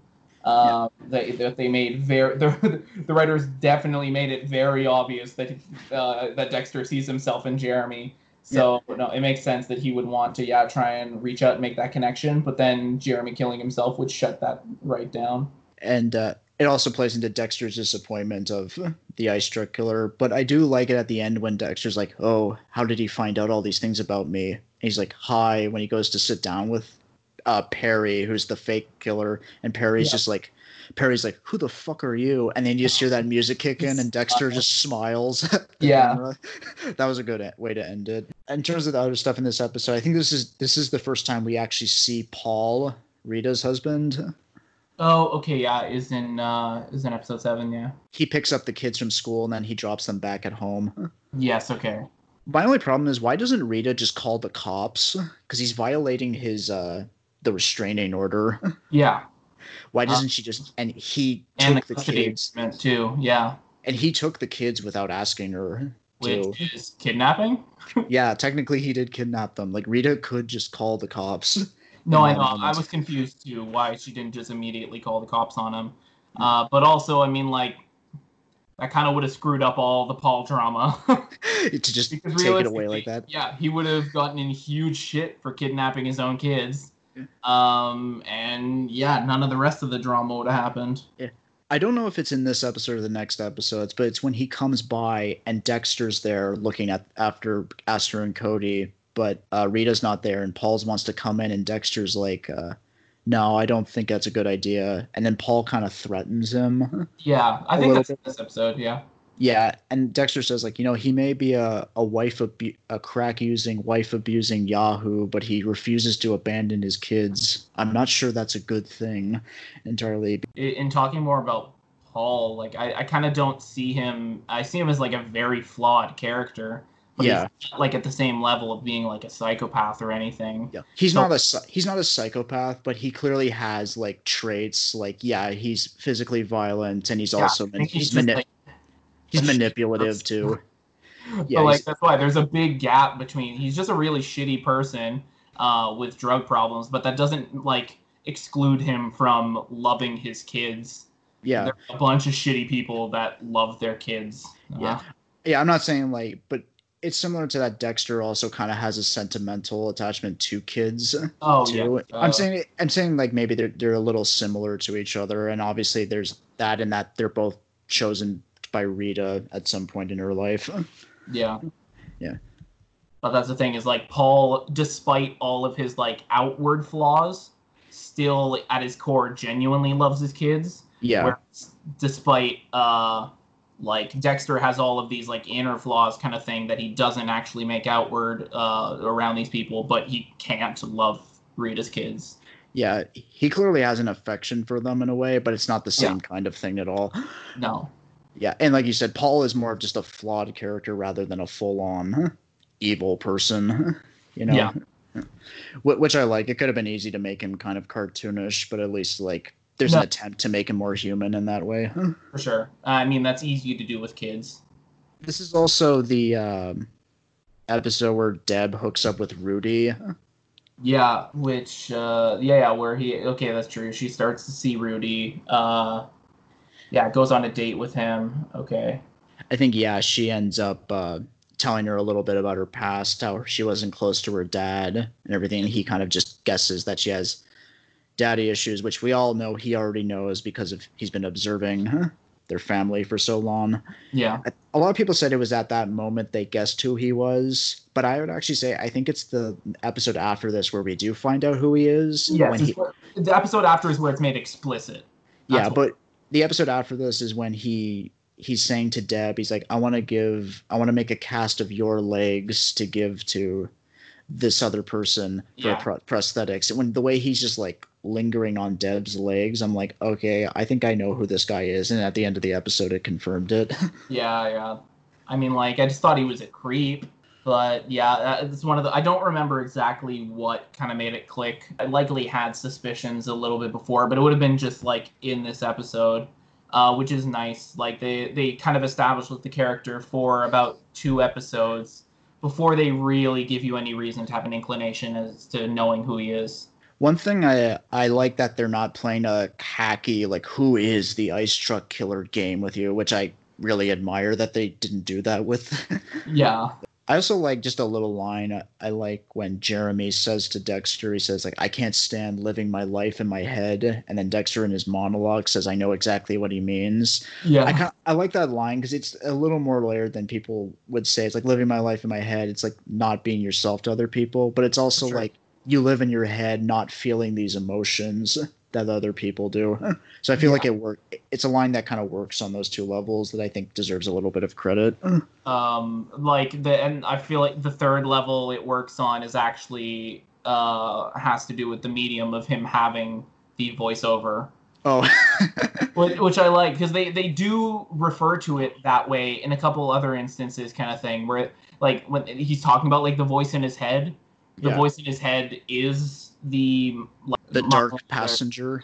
Um, they, that they made very the, the writers definitely made it very obvious that uh, that Dexter sees himself in Jeremy. So no, it makes sense that he would want to yeah try and reach out and make that connection. But then Jeremy killing himself would shut that right down. and uh, it also plays into Dexter's disappointment of the ice truck killer. But I do like it at the end when Dexter's like, "Oh, how did he find out all these things about me?" He's like, "Hi." When he goes to sit down with uh, Perry, who's the fake killer, and Perry's Yeah. just like, Perry's like, "Who the fuck are you?" And then you just hear that music kick in, and Dexter just smiles. Yeah. that was a good way to end it. In terms of the other stuff in this episode, I think this is this is the first time we actually see Paul, Rita's husband. Oh, okay, yeah, is in uh is in episode seven, yeah. he picks up the kids from school and then he drops them back at home. Yes, okay. My only problem is why doesn't Rita just call the cops? Because he's violating his uh the restraining order. Yeah, Why doesn't she just and he and took the the kids too. Yeah, and he took the kids without asking her to. which is kidnapping. Yeah, technically he did kidnap them. Like Rita could just call the cops. No, I know. I was confused too why she didn't just immediately call the cops on him. Uh, but also, I mean, like that kind of would have screwed up all the Paul drama. to just Because take it away like that. Yeah, he would have gotten in huge shit for kidnapping his own kids. Um, and yeah, none of the rest of the drama would have happened. Yeah. I don't know if it's in this episode or the next episodes, but it's when he comes by and Dexter's there looking at after Astor and Cody, but uh, Rita's not there, and Paul's wants to come in, and Dexter's like, uh, "No, I don't think that's a good idea." And then Paul kind of threatens him. Yeah, I think that's in this episode. Yeah. yeah, and Dexter says like, you know, he may be a a wife abu- a crack using, wife abusing Yahoo, but he refuses to abandon his kids. I'm not sure that's a good thing entirely. In talking more about Paul, like I, I kind of don't see him. I see him as like a very flawed character. But Yeah. he's like at the same level of being like a psychopath or anything. Yeah, he's So- not a he's not a psychopath, but he clearly has like traits. Like, yeah, he's physically violent, and he's Yeah, also man- think he's, mani- like, he's manipulative too. but Yeah, like that's why there's a big gap between he's just a really shitty person uh, with drug problems, but that doesn't like exclude him from loving his kids Yeah, They're a bunch of shitty people that love their kids. Yeah. Uh, yeah. I'm not saying like, but it's similar to that. Dexter also kind of has a sentimental attachment to kids. oh too. yeah. I'm Uh, saying I'm saying like maybe they're they're a little similar to each other, and obviously there's that and that they're both chosen by Rita at some point in her life. Yeah. Yeah. But that's the thing is like Paul, despite all of his like outward flaws, still at his core genuinely loves his kids. Yeah, Whereas despite uh like Dexter has all of these like inner flaws kind of thing that he doesn't actually make outward uh around these people, but he can't love Rita's kids. yeah. He clearly has an affection for them in a way, but it's not the Yeah. same kind of thing at all. No. Yeah, and like you said, Paul is more of just a flawed character rather than a full-on evil person. You know. Yeah. Which I like. It could have been easy to make him kind of cartoonish, but at least like there's No. an attempt to make him more human in that way. For sure. I mean that's easy to do with kids. This is also the um, episode where Deb hooks up with Rudy. Yeah, which uh yeah, yeah, where he okay, that's true. She starts to see Rudy. Uh yeah, goes on a date with him. Okay. I think yeah, she ends up uh, telling her a little bit about her past, how she wasn't close to her dad and everything. And he kind of just guesses that she has daddy issues, which we all know he already knows because of he's been observing their family for so long. Yeah. A lot of people said it was at that moment they guessed who he was, but I would actually say I think it's the episode after this where we do find out who he is. Yes, when he, where- the episode after is where it's made explicit. yeah, That's what- but the episode after this is when he he's saying to Deb, he's like, I want to give, I want to make a cast of your legs to give to this other person for Yeah. pro- prosthetics. And when the way he's just like lingering on Deb's legs, I'm like, okay, I think I know who this guy is. And at the end of the episode, it confirmed it. Yeah, yeah. I mean, like, I just thought he was a creep. But yeah, it's one of the. I don't remember exactly what kind of made it click. I likely had suspicions a little bit before, but it would have been just like in this episode, uh, which is nice. Like they they kind of established with the character for about two episodes before they really give you any reason to have an inclination as to knowing who he is. One thing I I like that they're not playing a hacky like who is the ice truck killer game with you, which I really admire that they didn't do that with. Yeah, I also like just a little line. I, I like when Jeremy says to Dexter, he says like, "I can't stand living my life in my head," and then Dexter in his monologue says, "I know exactly what he means." yeah, I kind I like that line because it's a little more layered than people would say. It's like living my life in my head. It's like not being yourself to other people, but it's also Sure. like you live in your head, not feeling these emotions that other people do. So I feel like it work. It's a line that kind of works on those two levels that I think deserves a little bit of credit. um like the and i feel like the third level it works on is actually uh has to do with the medium of him having the voiceover Oh, which, which i like because they they do refer to it that way in a couple other instances kind of thing where like when he's talking about like the voice in his head the Yeah. voice in his head is the like, the dark passenger.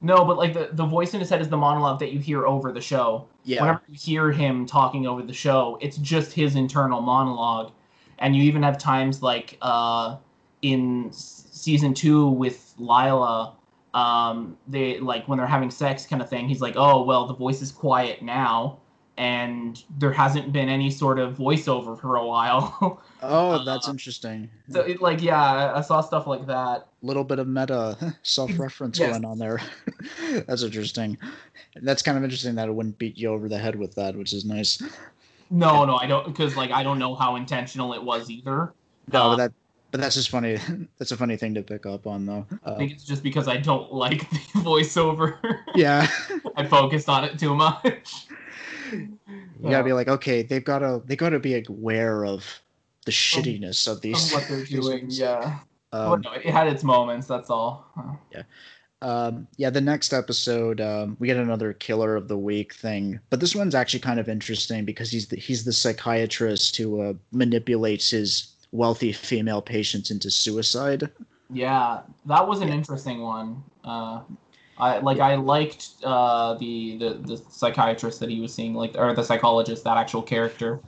no but like the, the voice in his head is the monologue that you hear over the show Yeah. whenever you hear him talking over the show, it's just his internal monologue. And you even have times like uh, in season two with Lila, um, they like when they're having sex kind of thing. He's like, "Oh well, the voice is quiet now, and there hasn't been any sort of voiceover for a while." Oh, that's Uh, interesting. so it, like, yeah, I- I saw stuff like that. little bit of meta self-reference Yes. going on there. that's interesting. That's kind of interesting that it wouldn't beat you over the head with that, which is nice. No, no, I don't because like I don't know how intentional it was either. No, Uh, but that but that's just funny. that's a funny thing to pick up on though. I Uh, think it's just because I don't like the voiceover. yeah. I focused on it too much. You gotta be like, okay, they've gotta they gotta be aware of the shittiness of Of these what they're doing, things. yeah. Um, But no, it had its moments. That's all. Yeah. Um, yeah, the next episode, um, we get another killer of the week thing, but this one's actually kind of interesting because he's the, he's the psychiatrist who uh, manipulates his wealthy female patients into suicide. Yeah, that was an interesting one. Uh, I like. I liked uh, the, the the psychiatrist that he was seeing, like, or the psychologist, that actual character.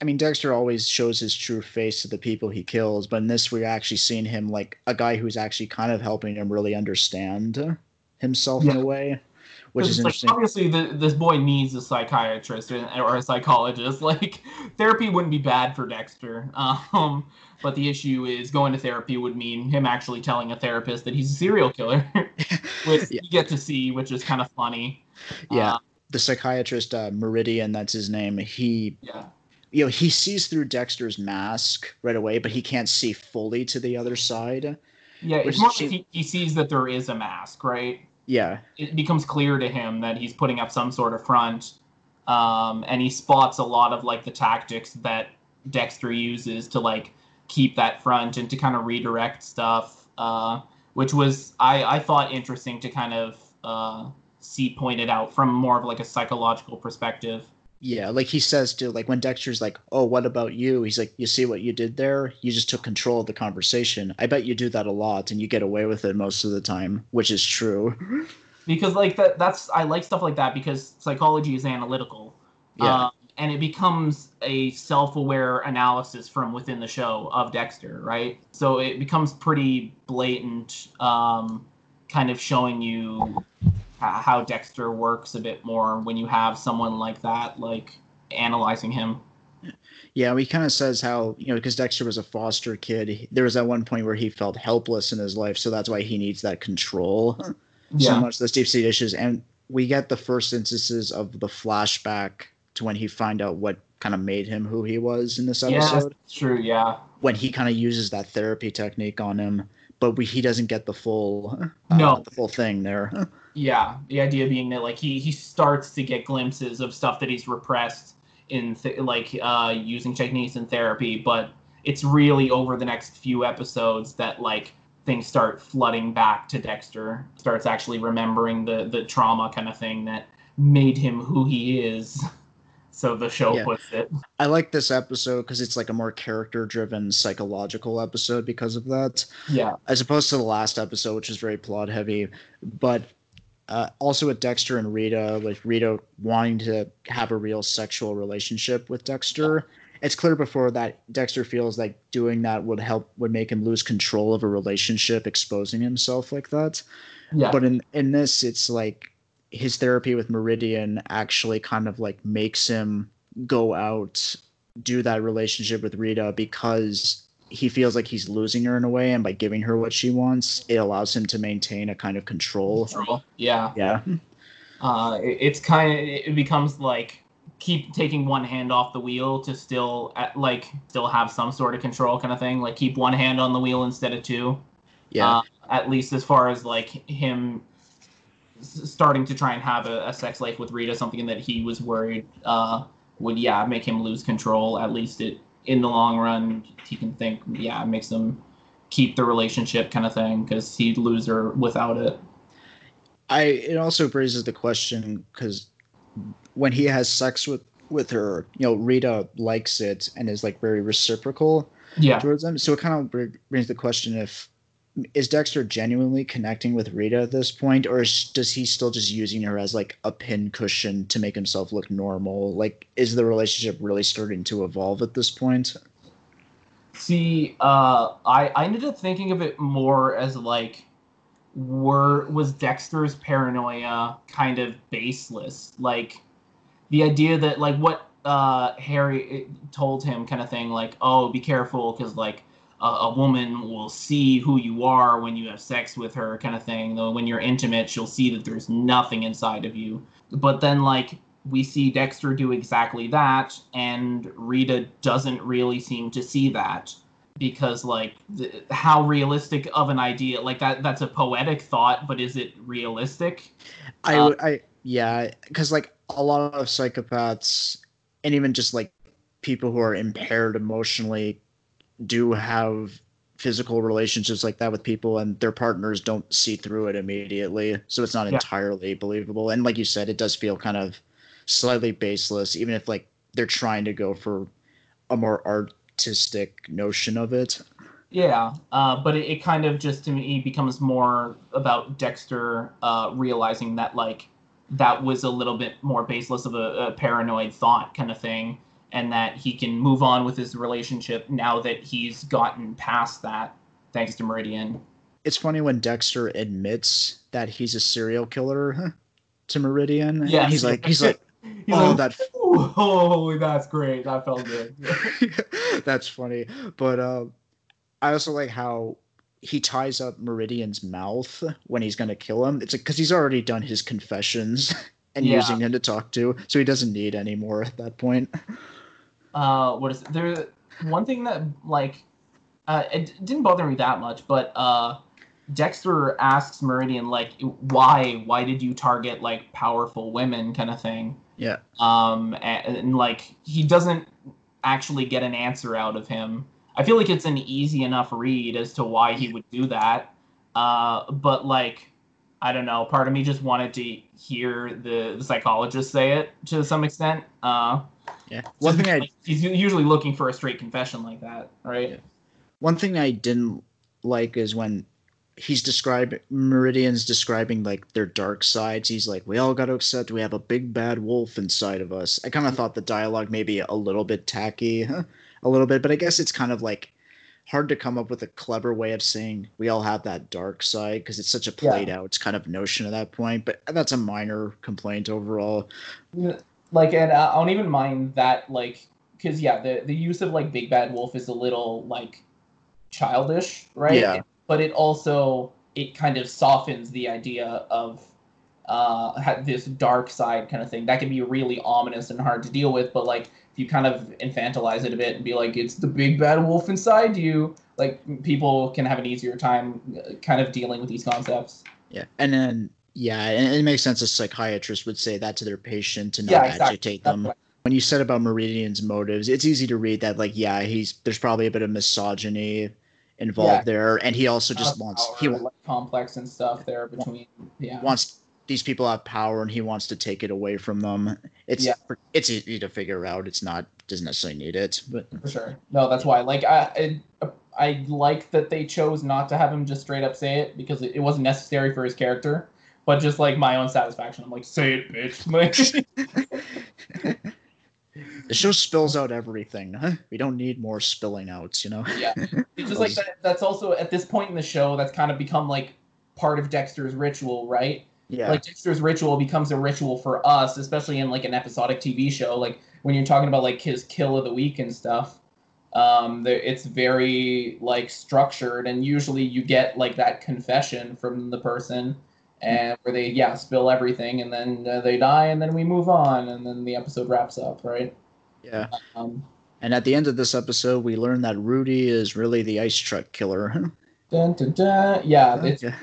I mean, Dexter always shows his true face to the people he kills, but in this, we're actually seeing him like a guy who's actually kind of helping him really understand himself in a way, which is it's like, interesting. obviously, the, this boy needs a psychiatrist or, or a psychologist. Like, therapy wouldn't be bad for Dexter. Um, but the issue is going to therapy would mean him actually telling a therapist that he's a serial killer, which Yeah. you get to see, which is kind of funny. yeah, Uh, the psychiatrist uh, Meridian, that's his name. He yeah. you know he sees through Dexter's mask right away, but he can't see fully to the other side. Yeah, it's more like he, he sees that there is a mask, right? Yeah, It becomes clear to him that he's putting up some sort of front, um, and he spots a lot of like the tactics that Dexter uses to like keep that front and to kind of redirect stuff, uh, which was I I thought interesting to kind of uh, see pointed out from more of like a psychological perspective. yeah. Like he says to like when Dexter's like, "Oh, what about you?" He's like, "You see what you did there? You just took control of the conversation. I bet you do that a lot, and you get away with it most of the time, which is true." because like that that's i like stuff like that because psychology is analytical Yeah. um, and it becomes a self-aware analysis from within the show of dexter right so it becomes pretty blatant um, kind of showing you how dexter works a bit more when you have someone like that like analyzing him Yeah, he kind of says how you know because Dexter was a foster kid. There was that one point where he felt helpless in his life, so that's why he needs that control so yeah much. Those deep seated issues, and we get the first instances of the flashback to when he find out what kind of made him who he was in this yeah episode. that's true yeah When he kind of uses that therapy technique on him, but we, he doesn't get the full uh, No. the full thing there. Yeah, the idea being that like he he starts to get glimpses of stuff that he's repressed in th- like uh, using techniques in therapy, but it's really over the next few episodes that like things start flooding back to Dexter, starts actually remembering the the trauma kind of thing that made him who he is. So the show Yeah. puts it. I like this episode because it's like a more character driven psychological episode because of that. Yeah, as opposed to the last episode, which is very plot heavy. But uh, also with Dexter and Rita, like Rita wanting to have a real sexual relationship with Dexter. It's clear before that Dexter feels like doing that would help would make him lose control of a relationship, exposing himself like that. yeah, But in in this, it's like his therapy with Meridian actually kind of like makes him go out do that relationship with Rita because he feels like he's losing her in a way and by giving her what she wants it allows him to maintain a kind of control. Control. yeah. yeah. Uh, it, it's kind of it becomes like keep taking one hand off the wheel to still uh, like still have some sort of control kind of thing. Like keep one hand on the wheel instead of two. Yeah. Uh, at least as far as like him starting to try and have a, a sex life with rita something that he was worried uh, would yeah make him lose control at least it in the long run he can think yeah it makes him keep the relationship kind of thing because he'd lose her without it. I it also raises the question because when he has sex with with her you know rita likes it and is like very reciprocal yeah. towards them so it kind of brings the question if is Dexter genuinely connecting with Rita at this point, or is, does he still just using her as like a pin cushion to make himself look normal? Like, is the relationship really starting to evolve at this point? See, uh, I I ended up thinking of it more as like, were was Dexter's paranoia kind of baseless? Like, the idea that like what uh Harry eh, told him, kind of thing, like, oh, be careful, because like a, a woman will see who you are when you have sex with her, kind of thing. Though when you're intimate, she'll see that there's nothing inside of you. But then like we see Dexter do exactly that, and Rita doesn't really seem to see that because like how realistic of an idea like that that's a poetic thought but is it realistic I, Uh, I, yeah, because like a lot of psychopaths, and even just like people who are impaired emotionally, do have physical relationships like that with people, and their partners don't see through it immediately, so it's not Yeah. entirely believable. And like you said, it does feel kind of slightly baseless, even if like they're trying to go for a more artistic notion of it. yeah uh, but it, it kind of just to me becomes more about dexter uh, realizing that like that was a little bit more baseless of a, a paranoid thought kind of thing and that he can move on with his relationship now that he's gotten past that thanks to meridian It's funny when Dexter admits that he's a serial killer. to Meridian. Yeah, he's like he's like He's oh like, that "Ooh, oh, that's great. That felt good. That's funny. But um, I also like how he ties up Meridian's mouth when he's going to kill him. It's because he's already done his confessions and Yeah. using him to talk to, so he doesn't need any more at that point. Uh what is it? there one thing that like uh it didn't bother me that much but uh dexter asks meridian like why? Why did you target like powerful women kind of thing? Yeah. um and, and like he doesn't actually get an answer out of him. I feel like it's an easy enough read as to why he would do that. Uh but like i don't know. Part of me just wanted to hear the, the psychologist say it to some extent. Uh Yeah. One thing I he's usually looking for a straight confession like that, right? one thing I didn't like is when he's describing Meridian's describing like their dark sides. He's like, "We all got to accept we have a big bad wolf inside of us." I kind of thought the dialogue maybe a little bit tacky, a little bit, but I guess it's kind of like hard to come up with a clever way of saying we all have that dark side because it's such a Yeah. played out kind of notion at that point. But that's a minor complaint overall. Like, and I don't even mind that, like, because yeah, the the use of like big bad wolf is a little like childish, right? Yeah. But it also it kind of softens the idea of uh this dark side kind of thing that can be really ominous and hard to deal with but like if you kind of infantilize it a bit and be like it's the big bad wolf inside you like people can have an easier time uh, kind of dealing with these concepts Yeah, and then yeah, and it makes sense. A psychiatrist would say that to their patient to not Yeah, exactly. agitate them. what- when you said about Meridian's motives, it's easy to read that like yeah, he's there's probably a bit of misogyny involved Yeah. there, and he also just wants power, he like, complex and stuff there between yeah wants these people have power, and he wants to take it away from them. It's Yeah. it's easy to figure out. It's not doesn't necessarily need it, but for sure no that's why like i i, I like that they chose not to have him just straight up say it because it, it wasn't necessary for his character but just like my own satisfaction i'm like say it bitch like the show spills out everything. Huh? We don't need more spilling outs, you know. yeah it's just like that, that's also at this point in the show that's kind of become like part of dexter's ritual right Yeah, like Dexter's ritual becomes a ritual for us, especially in like an episodic TV show. Like when you're talking about like his kill of the week and stuff, um, it's very like structured, and usually you get like that confession from the person, and where they yeah spill everything, and then uh, they die, and then we move on, and then the episode wraps up, right? yeah. Um, And at the end of this episode, we learn that Rudy is really the ice truck killer. dun, dun, dun. Yeah, it's Yeah.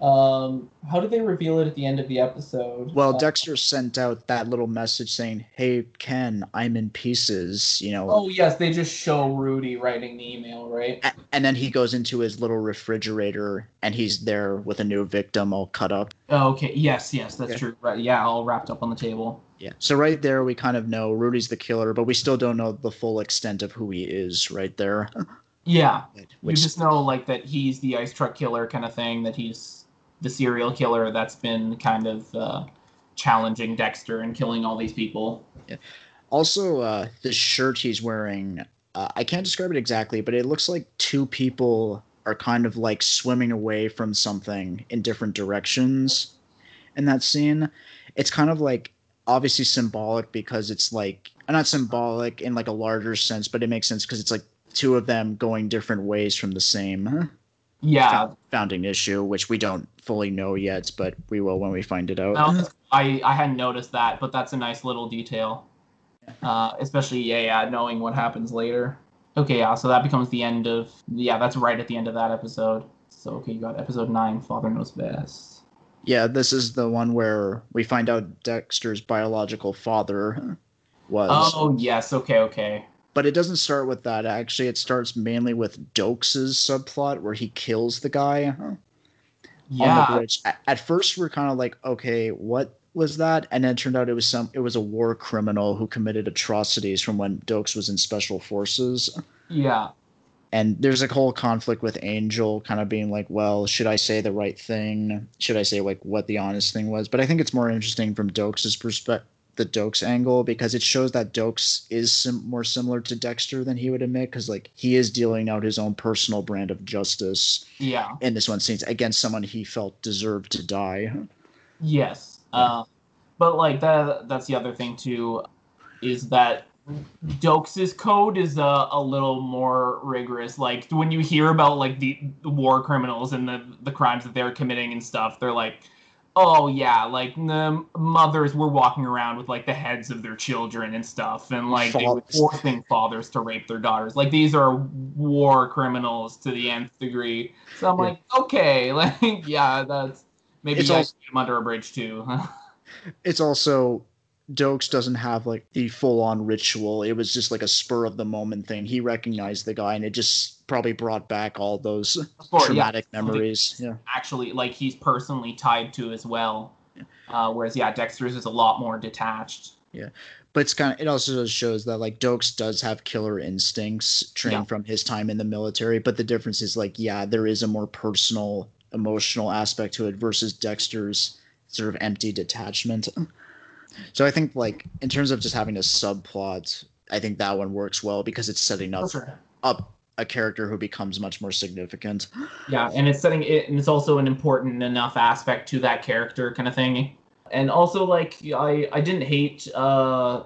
Um, how did they reveal it at the end of the episode? Well, Uh, Dexter sent out that little message saying, "Hey Ken, I'm in pieces," you know. Oh yes, they just show Rudy writing the email, right? A- And then he goes into his little refrigerator and he's there with a new victim all cut up. Oh, okay. Yes, yes, that's Okay. true. Right. Yeah, all wrapped up on the table. Yeah. So right there we kind of know Rudy's the killer, but we still don't know the full extent of who he is right there. Yeah, Which you just know like that he's the ice truck killer kind of thing. That he's the serial killer that's been kind of uh, challenging Dexter and killing all these people. also uh the shirt he's wearing uh, i can't describe it exactly but it looks like two people are kind of like swimming away from something in different directions in that scene. It's kind of like obviously symbolic because it's like not symbolic in like a larger sense but it makes sense because it's like two of them going different ways from the same Yeah, founding issue which we don't fully know yet but we will when we find it out no, I I hadn't noticed that, but that's a nice little detail. Uh, especially yeah, yeah, knowing what happens later. Okay, yeah, so that becomes the end of yeah, that's right at the end of that episode. So okay, you got episode nine, Father Knows Best. Yeah, this is the one where we find out Dexter's biological father was. Oh yes, okay, okay. But it doesn't start with that. Actually, it starts mainly with Doakes's subplot where he kills the guy on the Yeah, bridge. At, at first, we're kind of like, okay, what was that? And then it turned out it was some. It was a war criminal who committed atrocities from when Doakes was in special forces. yeah. And there's a whole conflict with Angel, kind of being like, well, should I say the right thing? Should I say like what the honest thing was? But I think it's more interesting from Doakes's perspective, the Doakes angle, because it shows that Doakes is sim- more similar to Dexter than he would admit, because like he is dealing out his own personal brand of justice Yeah. in this one scene against someone he felt deserved to die. Yes. Uh, but like that that's the other thing too, is that Doakes's code is a, a little more rigorous. Like when you hear about like the, the war criminals and the the crimes that they're committing and stuff, they're like, oh yeah, like the um, mothers were walking around with like the heads of their children and stuff, and like they were forcing fathers to rape their daughters. Like these are war criminals to the nth degree. So I'm Yeah. like, okay, like yeah, that's maybe It's also- 'em under a bridge too. It's also Doakes doesn't have like the full on ritual. It was just like a spur of the moment thing. He recognized the guy and it just probably brought back all those course, traumatic something memories. Yeah. actually like he's personally tied to as well. Uh, whereas yeah, Dexter's is a lot more detached. Yeah. But it's kind of it also just shows that like Doakes does have killer instincts trained Yeah. from his time in the military, but the difference is like yeah, there is a more personal, emotional aspect to it versus Dexter's sort of empty detachment. So I think like in terms of just having a subplot, I think that one works well because it's setting up up a character who becomes much more significant. Yeah, and it's setting it, and it's also an important enough aspect to that character kind of thing. And also, like, I I didn't hate uh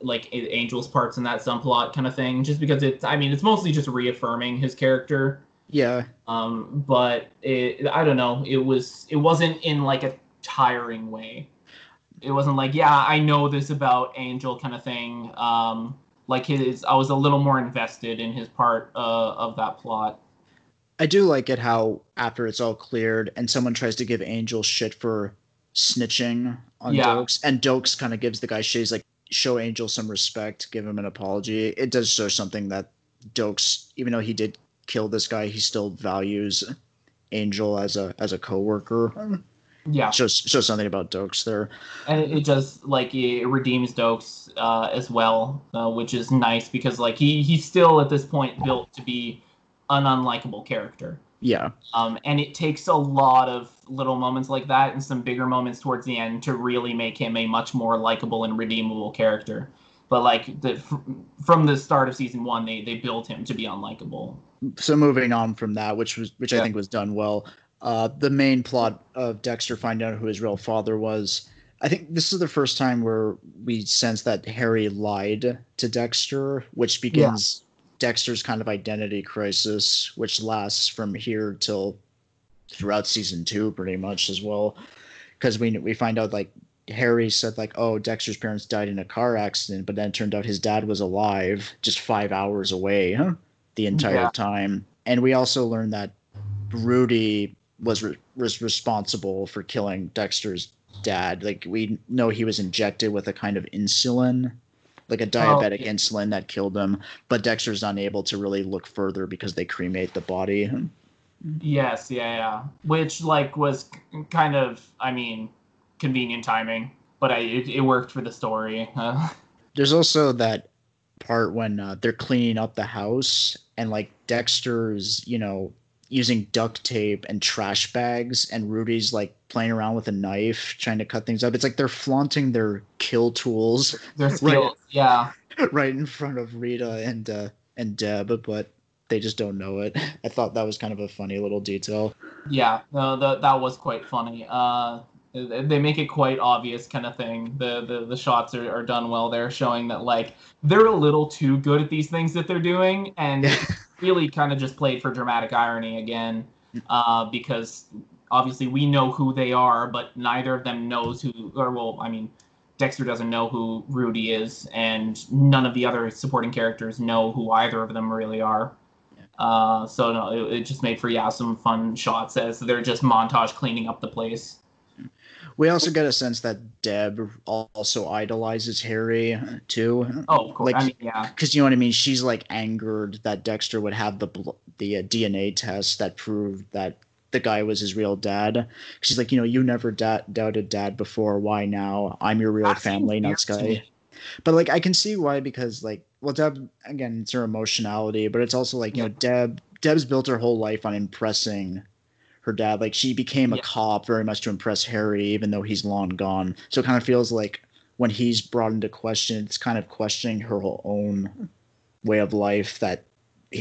like Angel's parts in that subplot kind of thing, just because it's I mean it's mostly just reaffirming his character. Yeah, Um, but it I don't know, it was it wasn't in like a tiring way. It wasn't like yeah I know this about Angel kind of thing. Um, like his I was a little more invested in his part uh, of that plot. I do like it how after it's all cleared and someone tries to give Angel shit for snitching on Yeah. Doakes, and Doakes kind of gives the guy shit. He's like, show Angel some respect, give him an apology. It does show something that Doakes, even though he did kill this guy, he still values Angel as a as a coworker. Yeah. Shows shows something about Doakes there. and it, it just like it redeems Doakes uh, as well, uh, which is nice because like he he's still at this point built to be an unlikable character. Yeah, Um, and it takes a lot of little moments like that and some bigger moments towards the end to really make him a much more likable and redeemable character. But like the fr- from the start of season one, they they built him to be unlikable. so moving on from that, which was which I think was done well. Uh, the main plot of Dexter finding out who his real father was. I think this is the first time where we sense that Harry lied to Dexter, which begins Dexter's kind of identity crisis, which lasts from here till throughout season two, pretty much as well. Because we we find out like Harry said like, oh, Dexter's parents died in a car accident, but then it turned out his dad was alive, just five hours away huh? the entire Yeah. time. And we also learned that Rudy was re- was responsible for killing Dexter's dad. Like we know he was injected with a kind of insulin, like a diabetic yeah. insulin that killed him. But Dexter's unable to really look further because they cremate the body. Yes, yeah, yeah. Which like was kind of, I mean, convenient timing, but I it, it worked for the story. There's also that part when uh, they're cleaning up the house and like Dexter's, you know, using duct tape and trash bags and Rudy's like playing around with a knife trying to cut things up. It's like they're flaunting their kill tools their skills, yeah. right in front of Rita and uh and Deb, but they just don't know it. I thought that was kind of a funny little detail. Yeah, no, the, that was quite funny. Uh, they make it quite obvious, kind of thing. The the, the shots are, are done well there, showing that like they're a little too good at these things that they're doing, and really kind of just played for dramatic irony again, uh, because obviously we know who they are, but neither of them knows who, or well, I mean. Dexter doesn't know who Rudy is, and none of the other supporting characters know who either of them really are. Uh, so no, it, it just made for yeah some fun shots as they're just montage cleaning up the place. We also get a sense that Deb also idolizes Harry too. Oh, of course. Like- I mean, yeah, because you know what I mean. She's like angered that Dexter would have the the uh, DNA test that proved that the guy was his real dad. She's like, you know, you never da- doubted dad before. Why now? I'm your real That seems family, not Sky. But like, I can see why because like, well, Deb again, it's her emotionality, but it's also like you know, Deb Deb's built her whole life on impressing her dad. Like she became a Yeah. cop very much to impress Harry, even though he's long gone. So it kind of feels like when he's brought into question, it's kind of questioning her whole own way of life that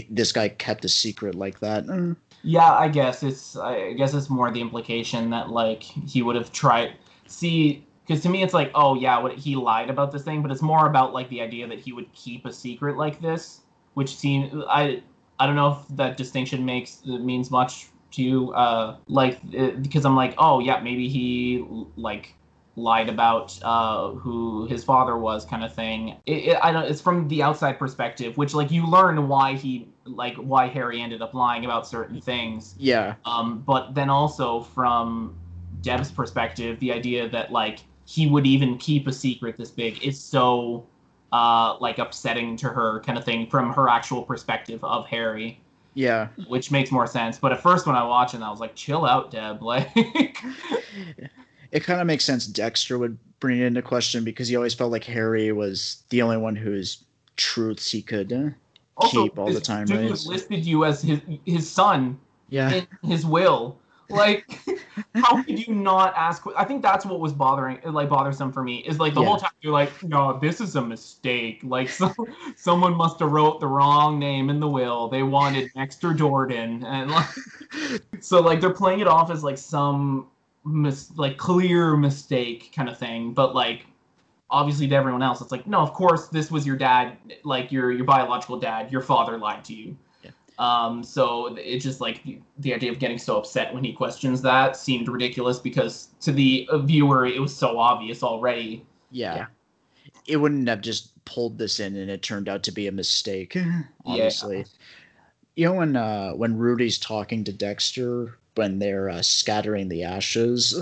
this guy kept a secret like that. Mm. yeah. I guess it's I guess it's more the implication that like he would have tried. see because to me it's like oh yeah what he lied about this thing but it's more about like the idea that he would keep a secret like this which seems i i don't know if that distinction makes means much to you uh like because i'm like oh yeah maybe he like lied about uh who his father was kind of thing. It, it, i don't it's from the outside perspective which like you learn why he like why harry ended up lying about certain things. Yeah. um, but then also from Deb's perspective, the idea that like he would even keep a secret this big is so uh, like upsetting to her, kind of thing, from her actual perspective of Harry, Yeah. which makes more sense. But at first, when I watched it, I was like, "Chill out, Deb." Like, It kind of makes sense Dexter would bring it into question because he always felt like Harry was the only one whose truths he could. Uh, also, Keep all the time, right? listed you as his his son yeah. in his will. Like, how could you not ask? I think that's what was bothering, like bothersome for me, is like the Yeah. whole time you're like, no, this is a mistake. Like, so, someone must have wrote the wrong name in the will. They wanted Dexter Jordan, and like, so like they're playing it off as like some mis- like clear mistake kind of thing, but like obviously to everyone else, it's like, no, of course this was your dad, like your your biological dad. Your father lied to you. Um, so it's just like the, the idea of getting so upset when he questions that seemed ridiculous because to the uh, viewer it was so obvious already. yeah. Yeah. It wouldn't have just pulled this in and it turned out to be a mistake, obviously. You know when uh when Rudy's talking to Dexter when they're uh, scattering the ashes,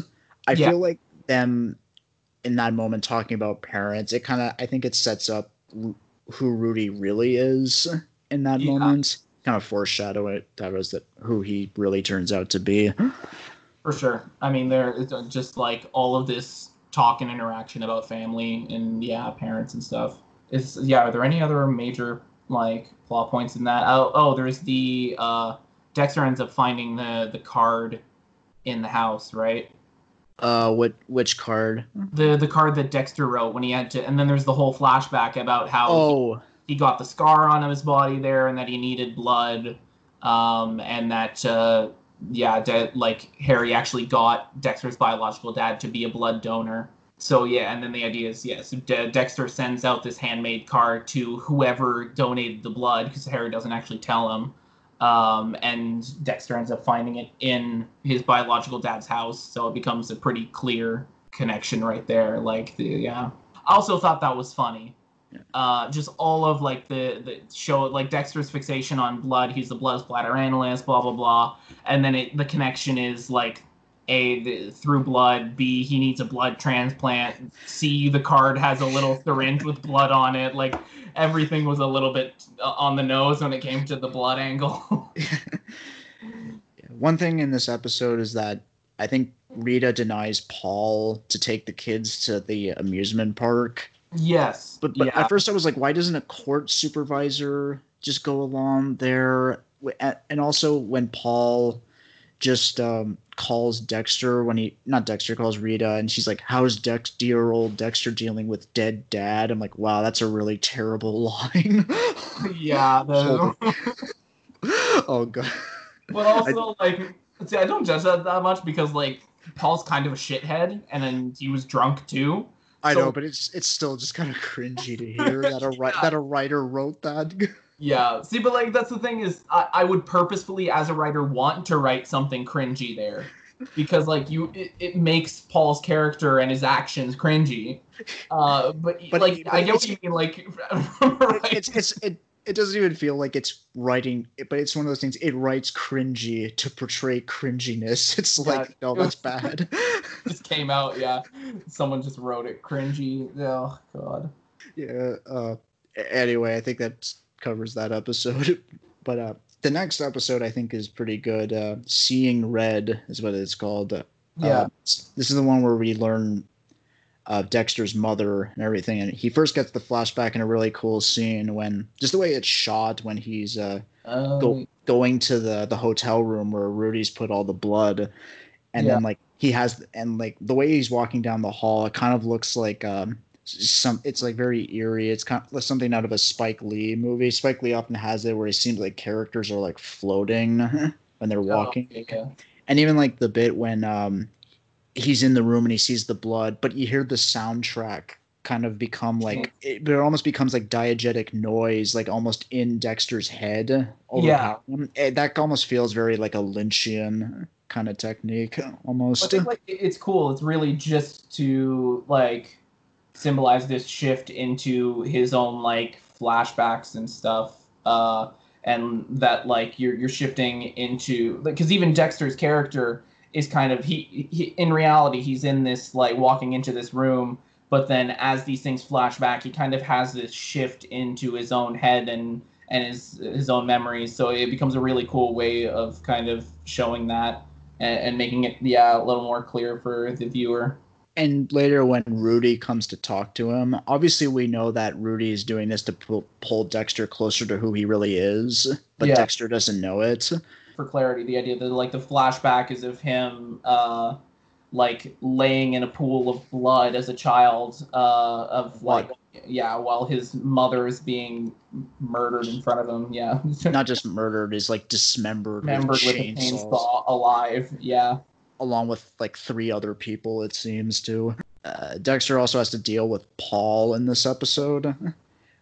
I Yeah. feel like them in that moment talking about parents, it kind of I think it sets up who Rudy really is in that Yeah. moment. Kind of foreshadow it that was that who he really turns out to be. For sure. I mean, there it's uh, just like all of this talk and interaction about family and yeah, parents and stuff. Is yeah. Are there any other major like plot points in that? Oh, oh, there's the uh, Dexter ends up finding the the card in the house, right? Uh, what which card? The the card that Dexter wrote when he had to, and then there's the whole flashback about how Oh, he got the scar on his body there and that he needed blood um, and that uh, yeah de- like harry actually got dexter's biological dad to be a blood donor. So yeah and then the idea is yeah so De- dexter sends out this handmade card to whoever donated the blood because harry doesn't actually tell him um, and dexter ends up finding it in his biological dad's house so it becomes a pretty clear connection right there like the yeah. I also thought that was funny uh, just all of like the the show like Dexter's fixation on blood. He's the blood splatter analyst, blah blah blah, and then it, the connection is like a the, through blood. B he needs a blood transplant. C the card has a little syringe with blood on it. Like everything was a little bit uh, on the nose when it came to the blood angle. One thing in this episode is that I think Rita denies Paul to take the kids to the amusement park. Yes, But, but yeah. at first I was like, why doesn't a court supervisor just go along there? And also when Paul just um, calls Dexter when he not Dexter calls Rita and she's like, "How's Dex dear old Dexter dealing with dead dad?" I'm like, "Wow, that's a really terrible line." yeah, oh god. But also, like, see, I don't judge that that much because, like, Paul's kind of a shithead, and then he was drunk too. I So- know, but it's it's still just kind of cringy to hear that a Yeah. that a writer wrote that. Yeah. See, but like, that's the thing is, I, I would purposefully, as a writer, want to write something cringy there, because like you, it, it makes Paul's character and his actions cringy. Uh, but, But- like, I but get what you mean. Like, it's it's it it doesn't even feel like it's writing, but it's one of those things. It writes cringy to portray cringiness. It's like no, that's bad. just came out. Yeah, someone just wrote it cringy. Oh God. yeah. Uh, anyway, I think that covers that episode. But uh, the next episode I think is pretty good. Uh, Seeing Red is what it's called. Uh, Yeah. this is the one where we learn uh, Dexter's mother and everything, and he first gets the flashback in a really cool scene when just the way it's shot when he's uh, Um, go, going to the the hotel room where Rudy's put all the blood, and Yeah. then like he has and like the way he's walking down the hall, it kind of looks like um some. It's like very eerie. It's kind of something out of a Spike Lee movie. Spike Lee often has it where it seems like characters are like floating when they're oh, walking yeah. and even like the bit when um he's in the room and he sees the blood, but you hear the soundtrack kind of become like it, it almost becomes like diegetic noise, like almost in Dexter's head. Yeah. him. Eh, that almost feels very like a Lynchian kind of technique, almost. think like it's cool. It's really just to like symbolize this shift into his own like flashbacks and stuff. Uh, and that like you're you're shifting into because even Dexter's character is kind of he, he in reality he's in this like walking into this room but then as these things flash back he kind of has this shift into his own head and and his his own memories so it becomes a really cool way of kind of showing that and, and making it yeah a little more clear for the viewer and later when Rudy comes to talk to him, obviously we know that Rudy is doing this to pull, pull Dexter closer to who he really is, but Yeah. Dexter doesn't know it. For clarity the idea that like the flashback is of him uh like laying in a pool of blood as a child uh of like yeah while his mother is being murdered in front of him yeah Not just murdered, is like dismembered, remembered with with a chainsaw alive yeah along with like three other people. It seems to. Uh, Dexter also has to deal with Paul in this episode.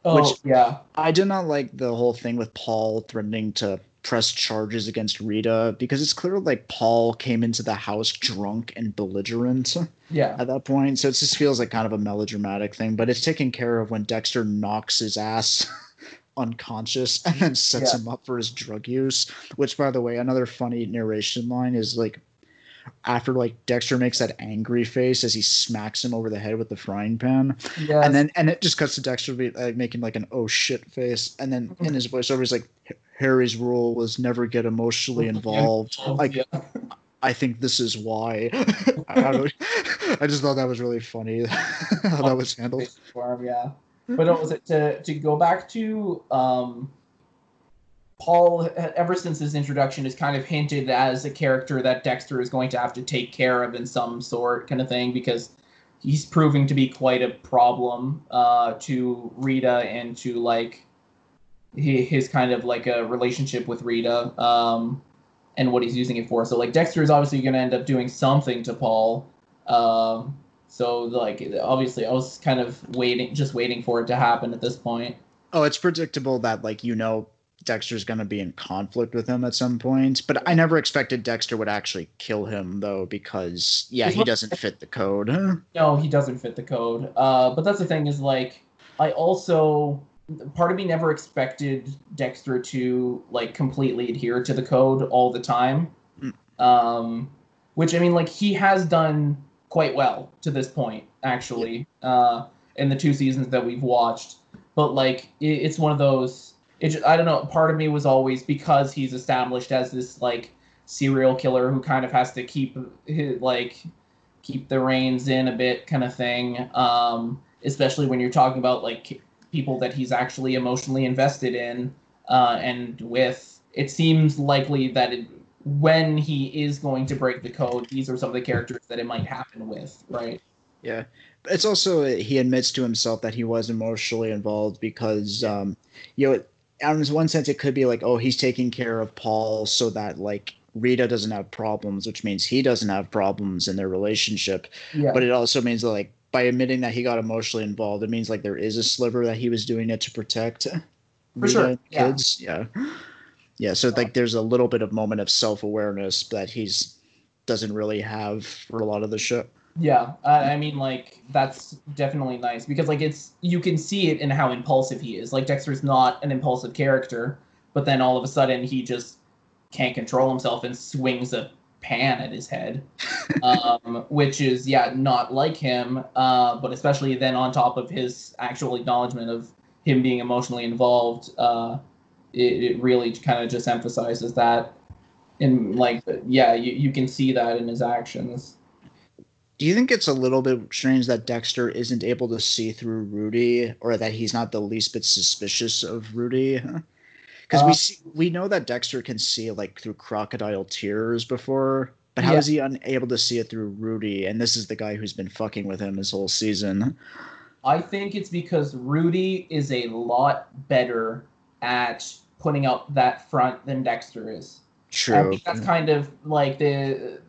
oh Which- yeah I did not like the whole thing with Paul threatening to press charges against Rita because it's clear like Paul came into the house drunk and belligerent. yeah at that point. So it just feels like kind of a melodramatic thing, but it's taken care of when Dexter knocks his ass unconscious and then sets Yeah. him up for his drug use. Which, by the way, another funny narration line is like after like Dexter makes that angry face as he smacks him over the head with the frying pan, yeah and then and it just cuts to Dexter be, like, making like an oh shit face, and then in his voiceover he's like. Harry's rule was never get emotionally involved. Like yeah. I think this is why. I, don't, I just thought that was really funny how that was handled. yeah. But it was it to to go back to um, Paul. Ever since his introduction, is kind of hinted as a character that Dexter is going to have to take care of in some sort, kind of thing, because he's proving to be quite a problem uh, to Rita and to like his kind of like a relationship with Rita um, and what he's using it for. So like Dexter is obviously going to end up doing something to Paul. Um, so like obviously I was kind of waiting, just waiting for it to happen at this point. Oh, it's predictable that like you know Dexter's going to be in conflict with him at some point, but I never expected Dexter would actually kill him though because yeah, he doesn't fit the code. No, he doesn't fit the code. Uh, but that's the thing is like I also part of me never expected Dexter to like completely adhere to the code all the time. Mm. Um, which I mean like he has done quite well to this point actually uh, in the two seasons that we've watched. But like it, it's one of those it just, I don't know, part of me was always because he's established as this like serial killer who kind of has to keep his, like keep the reins in a bit kind of thing um especially when you're talking about like people that he's actually emotionally invested in uh and with it seems likely that it, when he is going to break the code these are some of the characters that it might happen with right? Yeah. But It's also he admits to himself that he was emotionally involved because um you know in one sense it could be like oh he's taking care of Paul so that like Rita doesn't have problems which means he doesn't have problems in their relationship. Yeah. But it also means that like by admitting that he got emotionally involved it means like there is a sliver that he was doing it to protect Rita sure, yeah. kids yeah yeah so like there's a little bit of moment of self-awareness that he's doesn't really have for a lot of the show Yeah, I, I mean, like that's definitely nice because like it's you can see it in how impulsive he is. Like Dexter's not an impulsive character, but then all of a sudden he just can't control himself and swings a pan at his head, um, which is yeah not like him. Uh, but especially then on top of his actual acknowledgement of him being emotionally involved, uh, it, it really kind of just emphasizes that. And like yeah, you, you can see that in his actions. Do you think it's a little bit strange that Dexter isn't able to see through Rudy, or that he's not the least bit suspicious of Rudy? Because we Uh, see, we know that Dexter can see like through crocodile tears before, but how Yeah. is he unable to see it through Rudy? And this is the guy who's been fucking with him this whole season. I think it's because Rudy is a lot better at putting up that front than Dexter is. I True. think that's kind of like the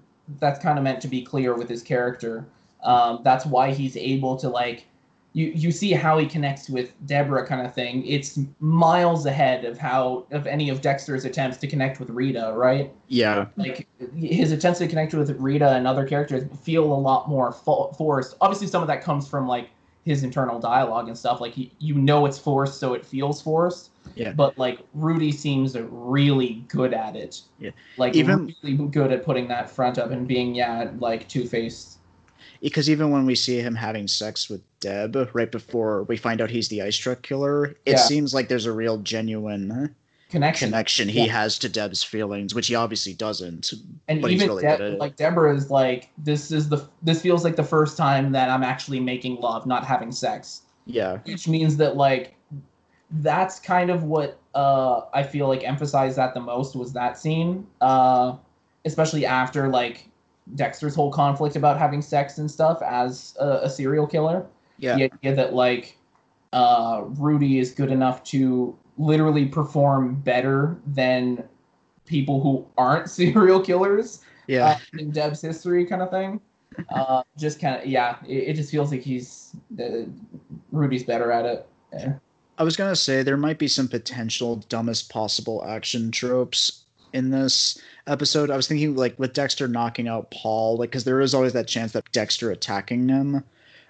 that's kind of meant to be clear with his character. Um, that's why he's able to like you you see how he connects with Deborah kind of thing. It's miles ahead of how of any of Dexter's attempts to connect with Rita, right? Yeah, Like his attempts to connect with Rita and other characters feel a lot more fo- forced. Obviously, some of that comes from like his internal dialogue and stuff. Like he, you know it's forced, so it feels forced. Yeah. But like Rudy seems really good at it. Yeah. Like Even- really good at putting that front up and being yeah like two faced. Because even when we see him having sex with Deb right before we find out he's the ice truck killer, it Yeah. seems like there's a real genuine Connection. connection he Yeah. has to Deb's feelings, which he obviously doesn't. and but he's even really Deb- good at it. like Deborah is like this is the this feels like the first time that I'm actually making love, not having sex. Yeah, which means that like that's kind of what uh I feel like emphasized that the most was that scene uh especially after like Dexter's whole conflict about having sex and stuff as a, a serial killer yeah, the idea that like uh Rudy is good enough to literally perform better than people who aren't serial killers yeah. uh, in Deb's history kind of thing. Uh, just kind of yeah, it, it just feels like he's uh, Rudy's better at it. Yeah. I was gonna say there might be some potential dumbest possible action tropes in this episode. I was thinking like with Dexter knocking out Paul, like because there is always that chance that Dexter attacking him,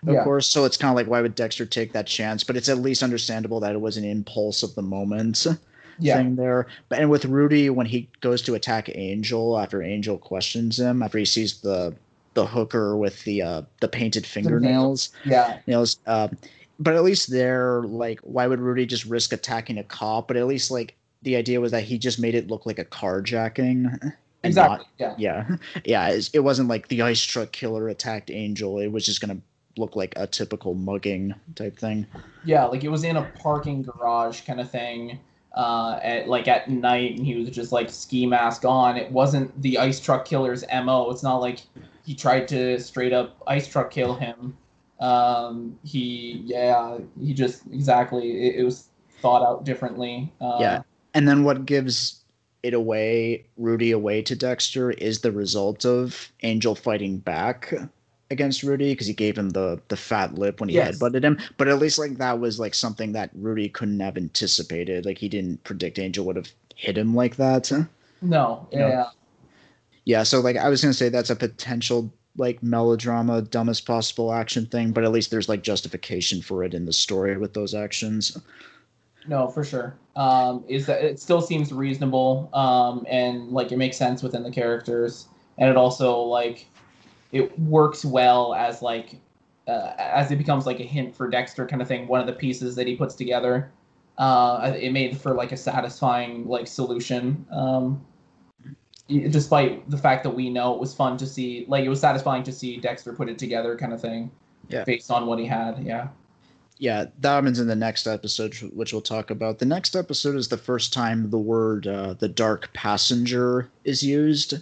of Yeah. course. So it's kind of like why would Dexter take that chance? But it's at least understandable that it was an impulse of the moment Yeah, thing there. But and with Rudy when he goes to attack Angel after Angel questions him after he sees the the hooker with the uh the painted fingernails yeah, nails. Um, but at least there, like, why would Rudy just risk attacking a cop? But at least, like, the idea was that he just made it look like a carjacking. exactly. not- yeah, yeah, yeah. It wasn't like the ice truck killer attacked Angel. It was just gonna look like a typical mugging type thing. yeah. Like it was in a parking garage kind of thing. Uh, at like at night, and he was just like ski mask on. It wasn't the ice truck killer's mo. It's not like he tried to straight up ice truck kill him. Um, he yeah, he just exactly. It, it was thought out differently. Uh, Yeah. And then what gives it away, Rudy away to Dexter, is the result of Angel fighting back against Rudy because he gave him the the fat lip when he Yes. headbutted him. But at least like that was like something that Rudy couldn't have anticipated. Like he didn't predict Angel would have hit him like that. No, No. yeah. Yeah, so like I was gonna say that's a potential like melodrama, dumbest possible action thing, but at least there's like justification for it in the story with those actions. No, for sure. Um, is that it still seems reasonable, um, and like it makes sense within the characters, and it also like it works well as like uh, as it becomes like a hint for Dexter kind of thing. One of the pieces that he puts together, uh, it made for like a satisfying like solution. Um, despite the fact that we know it was fun to see, like it was satisfying to see Dexter put it together, kind of thing. Yeah. Based on what he had, yeah. Yeah, that happens in the next episode, which we'll talk about. The next episode is the first time the word uh, "the dark passenger" is used,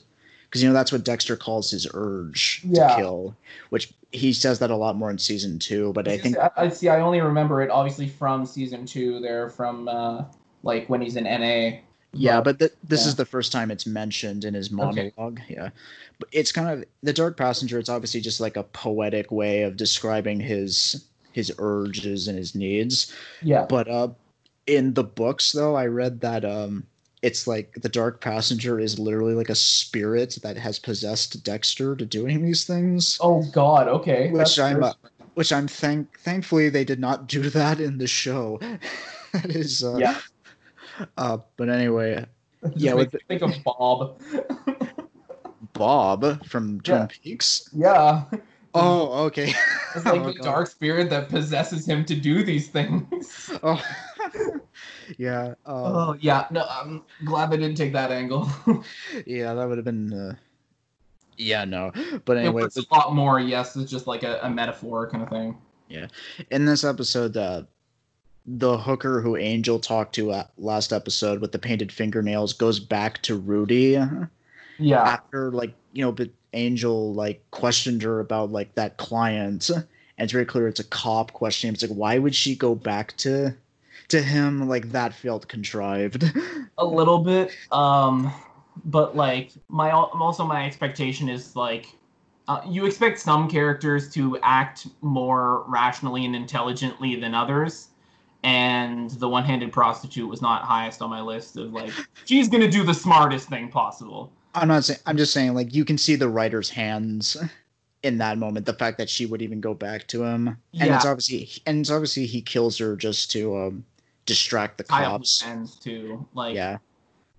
because you know that's what Dexter calls his urge Yeah. to kill, which he says that a lot more in season two. But I think I, I see. I only remember it obviously from season two. There, from uh, like when he's in NA. Yeah, but th- this yeah. is the first time it's mentioned in his monologue. Yeah, but it's kind of the Dark Passenger. It's obviously just like a poetic way of describing his his urges and his needs. yeah, But uh, in the books, though, I read that um, it's like the Dark Passenger is literally like a spirit that has possessed Dexter to doing these things. Oh God. Okay. Which that's I'm, uh, Which I'm thank thankfully they did not do that in the show. that is uh, Yeah. Uh, but anyway, yeah, with think of Bob. Bob from Twin Yeah. Peaks. yeah, Oh, okay. it's like Oh, the God. dark spirit that possesses him to do these things. Oh, yeah. Uh, Oh yeah. No, I'm glad they didn't take that angle. yeah, that would have been. Uh, yeah, no. But anyway, it's a lot more. Yes, it's just like a, a metaphor kind of thing. Yeah. In this episode, uh, the hooker who Angel talked to uh, last episode with the painted fingernails goes back to Rudy Yeah. after, like, you know, but Angel like questioned her about like that client, and it's very clear it's a cop questioning. him. It's like, why would she go back to to him? Like that felt contrived. a little bit um but like my also my expectation is like uh, you expect some characters to act more rationally and intelligently than others and the one-handed prostitute was not highest on my list of like she's gonna do the smartest thing possible I'm not saying. I'm just saying, like you can see the writer's hands in that moment. The fact that she would even go back to him, and Yeah. it's obviously, and it's obviously he kills her just to um distract the cops. ends too like Yeah,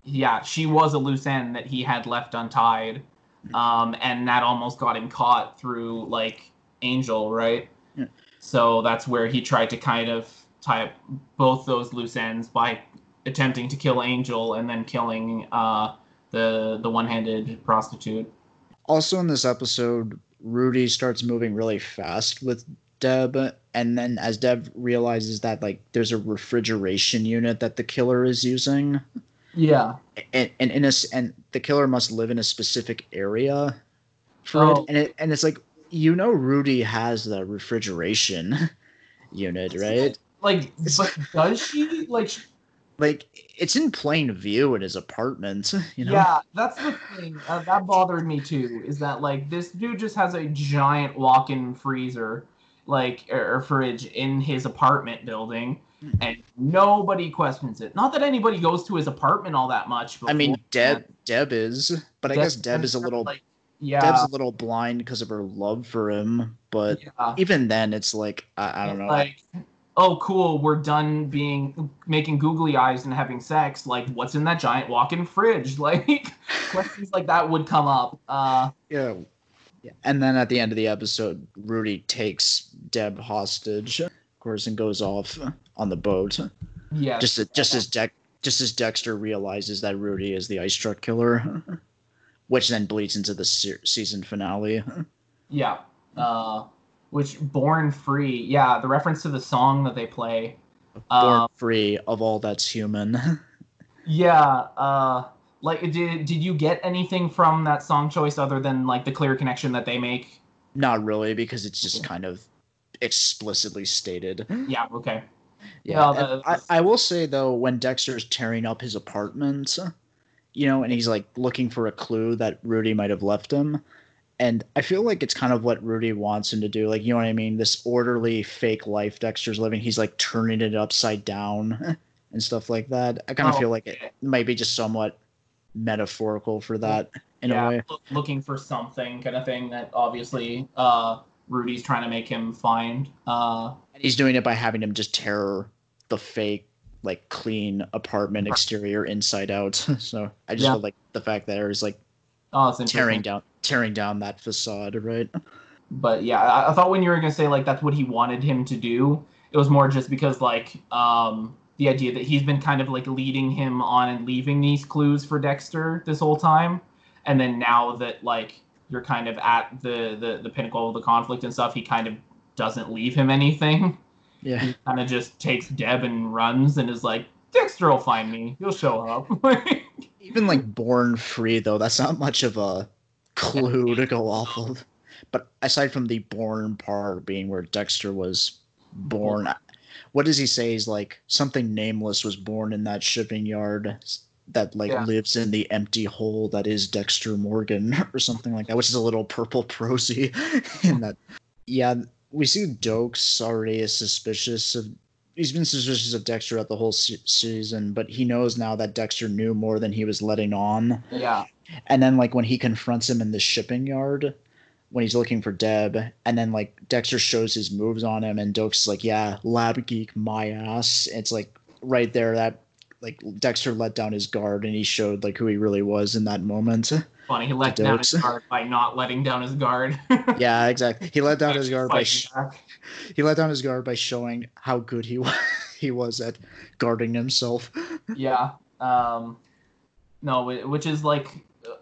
yeah, she was a loose end that he had left untied, um, and that almost got him caught through like Angel, right? Yeah. So that's where he tried to kind of tie up both those loose ends by attempting to kill Angel and then killing uh, the the one-handed prostitute. Also in this episode, Rudy starts moving really fast with Deb, and then as Deb realizes that like there's a refrigeration unit that the killer is using, Yeah. and and in a and the killer must live in a specific area for Oh. it, and it and it's like you know Rudy has the refrigeration unit, right? Like, but does she like? Like it's in plain view in his apartment, you know. Yeah, that's the thing uh, that bothered me too. Is that like this dude just has a giant walk-in freezer, like or, or fridge in his apartment building, Hmm. and nobody questions it. Not that anybody goes to his apartment all that much. I mean, Deb. Deb is, but I Deb- guess Deb is a little like, yeah, Deb's a little blind because of her love for him, but yeah. even then, it's like I, I don't know. Like, oh, cool, we're done being making googly eyes and having sex. Like, what's in that giant walk-in fridge? Like, questions like that would come up. Uh, yeah. yeah. And then at the end of the episode, Rudy takes Deb hostage, of course, and goes off on the boat. yeah, Just as, just as Dex just as Dexter realizes that Rudy is the ice truck killer, which then bleeds into the se- season finale. Yeah. Uh, which Born Free, yeah, the reference to the song that they play. Born Uh, free of all that's human. yeah. Uh, like, did did you get anything from that song choice other than like the clear connection that they make? Not really, because it's just kind of explicitly stated. Yeah. Okay. Yeah, I, I will say though, when Dexter's tearing up his apartment, you know, and he's like looking for a clue that Rudy might have left him, and I feel like it's kind of what Rudy wants him to do. Like, you know what I mean? This orderly fake life Dexter's living, he's like turning it upside down and stuff like that. I kind of Oh, feel like it might be just somewhat metaphorical for that in yeah. a way. loo- looking for something kind of thing that obviously uh, Rudy's trying to make him find. Uh, And he's doing it by having him just tear the fake, like clean apartment exterior inside out. so I just Yeah. felt like the fact that there's like oh, it's tearing down tearing down that facade, right? but yeah, I, I thought when you were gonna say like that's what he wanted him to do, it was more just because like um the idea that he's been kind of like leading him on and leaving these clues for Dexter this whole time, and then now that like you're kind of at the the, the pinnacle of the conflict and stuff, he kind of doesn't leave him anything. Yeah. He kind of just takes Deb and runs and is like, Dexter will find me. He'll show up. Even like born free though, that's not much of a clue to go off of. But aside from the born part being where Dexter was born, mm-hmm. what does he say? He's like something nameless was born in that shipping yard that like Yeah. lives in the empty hole that is Dexter Morgan or something like that, which is a little purple prosy in that. Yeah, we see Doakes already is suspicious of. He's been suspicious of Dexter throughout the whole se- season, but he knows now that Dexter knew more than he was letting on. yeah. And then like when he confronts him in the shipping yard, when he's looking for Deb, and then like Dexter shows his moves on him, and Doakes like, "Yeah, lab geek, my ass." It's like right there that like Dexter let down his guard, and he showed like who he really was in that moment. Funny, he let down his guard by not letting down his guard. yeah, exactly. He let down his guard by sh- he let down his guard by showing how good he was he was at guarding himself. yeah um no which is like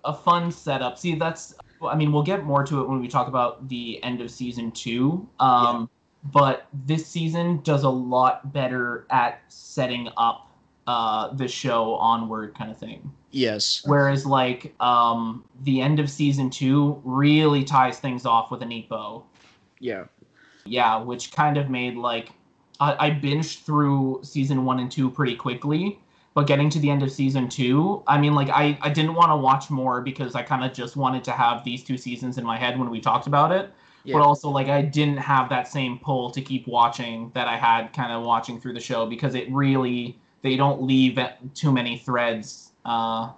a fun setup see that's i mean we'll get more to it when we talk about the end of season two um but this season does a lot better at setting up uh the show onward kind of thing Yes. whereas like um the end of season two really ties things off with a neat bow Yeah. yeah, which kind of made like I, I binged through season one and two pretty quickly, but getting to the end of season two, I mean, like I I didn't want to watch more because I kind of just wanted to have these two seasons in my head when we talked about it. Yeah. But also, like I didn't have that same pull to keep watching that I had kind of watching through the show because it really they don't leave too many threads uh,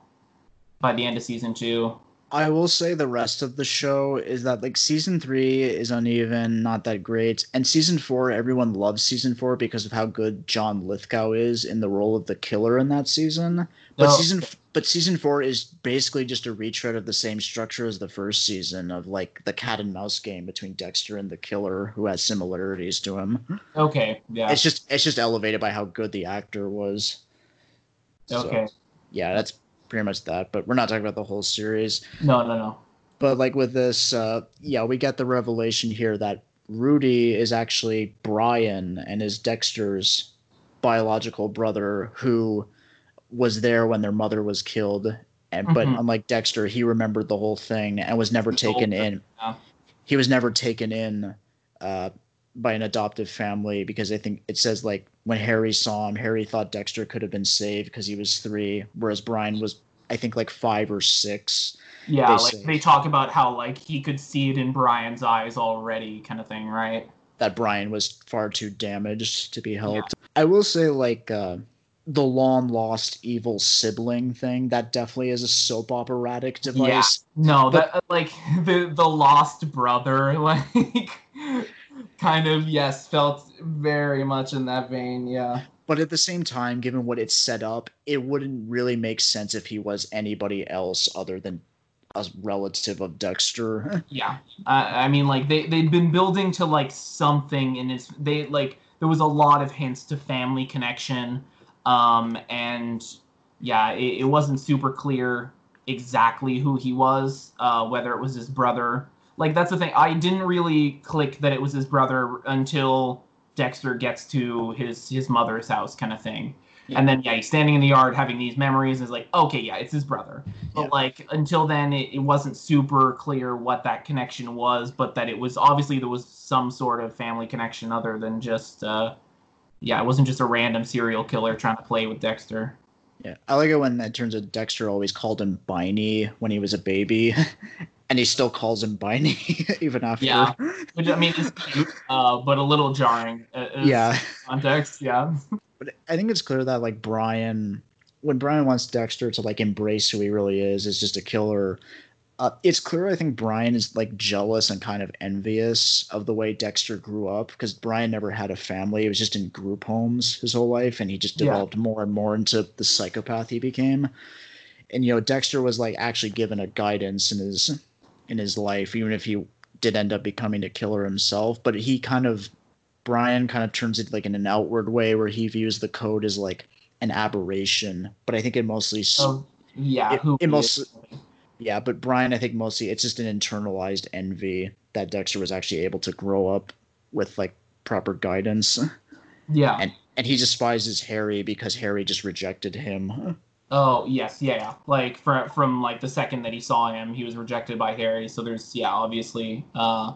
by the end of season two. I will say the rest of the show is that like season three is uneven, not that great, and season four everyone loves season four because of how good John Lithgow is in the role of the killer in that season. But No. season but season four is basically just a retread of the same structure as the first season of like the cat and mouse game between Dexter and the killer who has similarities to him. Okay, yeah, It's just it's just elevated by how good the actor was. So, okay, yeah, that's pretty much that. But we're not talking about the whole series. no, no, no. But like with this, uh, yeah, we get the revelation here that Rudy is actually Brian and is Dexter's biological brother who was there when their mother was killed. And but Mhm. unlike Dexter, he remembered the whole thing and was never taken in. yeah. He was never taken in uh, by an adoptive family because I think it says like when Harry saw him, Harry thought Dexter could have been saved because he was three, whereas Brian was I think like five or six. Yeah, they like say. they talk about how like he could see it in Brian's eyes already, kind of thing, right? that Brian was far too damaged to be helped. I will say, like, uh, the long lost evil sibling thing, that definitely is a soap operatic device. Yeah. No, But- that like the the lost brother, like kind of yes, felt very much in that vein. Yeah, But at the same time, given what it's set up, it wouldn't really make sense if he was anybody else other than a relative of Dexter. yeah. Uh, I mean, like they they'd been building to like something in his. They like there was a lot of hints to family connection, um, and yeah, it, it wasn't super clear exactly who he was, uh, whether it was his brother. Like that's the thing. I didn't really click that it was his brother until Dexter gets to his his mother's house, kind of thing. Yeah. And then yeah, he's standing in the yard having these memories. And is like, okay, yeah, it's his brother. But Yeah. like until then, it, it wasn't super clear what that connection was, but that it was obviously there was some sort of family connection other than just uh, yeah, it wasn't just a random serial killer trying to play with Dexter. Yeah, I like it when it turns out Dexter always called him Biney when he was a baby, and he still calls him Biney even after. Yeah. Which I mean is cute, uh, but a little jarring. Uh, uh, yeah. Context, yeah. But I think it's clear that like Brian, when Brian wants Dexter to like embrace who he really is, is just a killer. Uh, it's clear I think Brian is like jealous and kind of envious of the way Dexter grew up because Brian never had a family. He was just in group homes his whole life, and he just Yeah. developed more and more into the psychopath he became. And you know, Dexter was like actually given a guidance in his in his life, even if he did end up becoming a killer himself. But he kind of Brian kind of turns it like in an outward way where he views the code as like an aberration. But I think it mostly, So oh, yeah, It- it he most- is. yeah. But Brian, I think mostly it's just an internalized envy that Dexter was actually able to grow up with like proper guidance, yeah. and and he despises Harry because Harry just rejected him. Oh yes, yeah, yeah. Like from from like the second that he saw him, he was rejected by Harry. So there's yeah, obviously uh,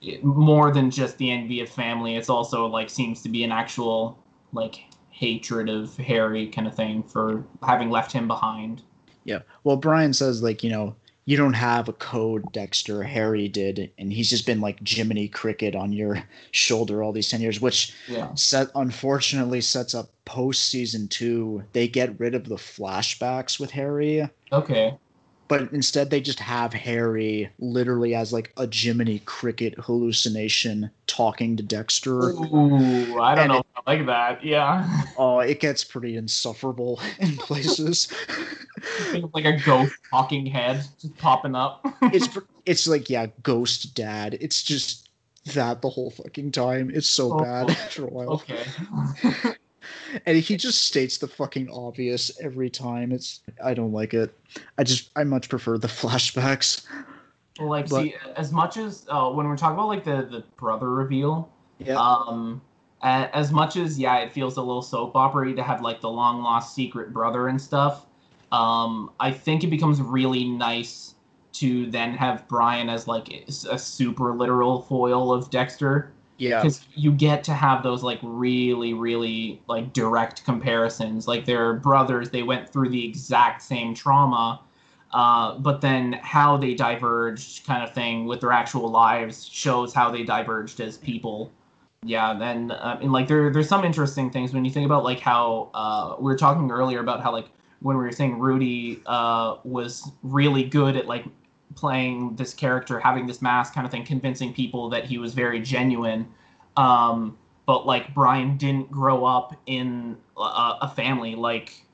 it, more than just the envy of family. It's also like seems to be an actual like hatred of Harry kind of thing for having left him behind. Yeah. Well, Brian says like you know you don't have a code, Dexter. Harry did, and he's just been like Jiminy Cricket on your shoulder all these ten years, which Yeah. set unfortunately sets up post season two. They get rid of the flashbacks with Harry, Okay. But instead they just have Harry literally as like a Jiminy Cricket hallucination talking to Dexter. Ooh, I don't And know. if I like that. Yeah. Oh, it gets pretty insufferable in places. Like a ghost talking head just popping up. it's it's like yeah, ghost dad. It's just that the whole fucking time. It's so Oh. bad oh, after a while. okay. And he just states the fucking obvious every time. It's I don't like it. I just I much prefer the flashbacks. like But- see as much as uh, when we're talking about like the the brother reveal Yeah. um as much as yeah it feels a little soap opera to have like the long lost secret brother and stuff um i think it becomes really nice to then have brian as like a a super literal foil of dexter Yeah. because you get to have those like really really like direct comparisons like they're brothers they went through the exact same trauma uh, but then how they diverged kind of thing with their actual lives shows how they diverged as people yeah then uh, and like there there's some interesting things when you think about like how uh, we were talking earlier about how like when we were saying rudy uh, was really good at like playing this character, having this mask kind of thing, convincing people that he was very genuine. Um, but like Brian didn't grow up in a, a family like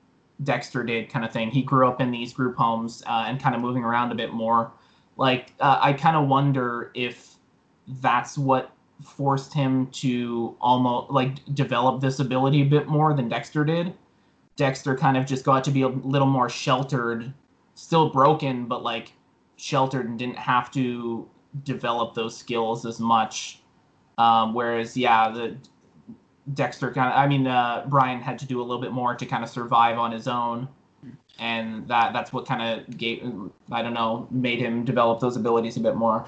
Dexter did, kind of thing. He grew up in these group homes uh, and kind of moving around a bit more. Like uh, I kind of wonder if that's what forced him to almost like develop this ability a bit more than Dexter did. Dexter kind of just got to be a little more sheltered, still broken, but like sheltered and didn't have to develop those skills as much. Um, whereas, yeah, the Dexter kind of, I mean, uh, Brian had to do a little bit more to kind of survive on his own, and that that's what kind of gave, I don't know, made him develop those abilities a bit more.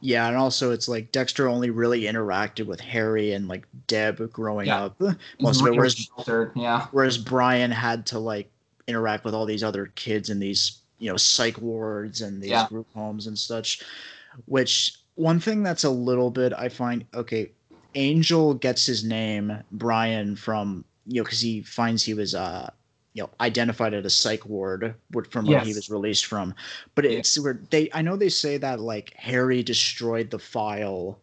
Yeah, and also it's like Dexter only really interacted with Harry and like Deb growing Yeah. up most of it, whereas sheltered, yeah, whereas Brian had to like interact with all these other kids in these you know psych wards and these Yeah. group homes and such. Which one thing that's a little bit I find okay, Angel gets his name Brian from you know because he finds he was uh you know identified at a psych ward from where he was released from, but Yeah. it's where they I know they say that like Harry destroyed the file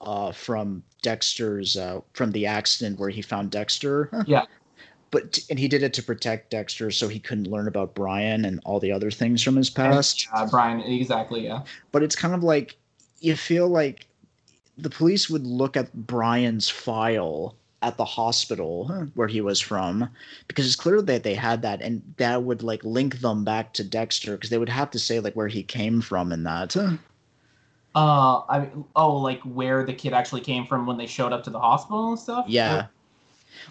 uh from Dexter's uh from the accident where he found Dexter yeah, but and he did it to protect Dexter so he couldn't learn about Brian and all the other things from his past. uh, Brian, exactly, yeah. But it's kind of like you feel like the police would look at Brian's file at the hospital where he was from because it's clear that they had that and that would like link them back to Dexter because they would have to say like where he came from and that. Uh, I oh, like where the kid actually came from when they showed up to the hospital and stuff. Yeah.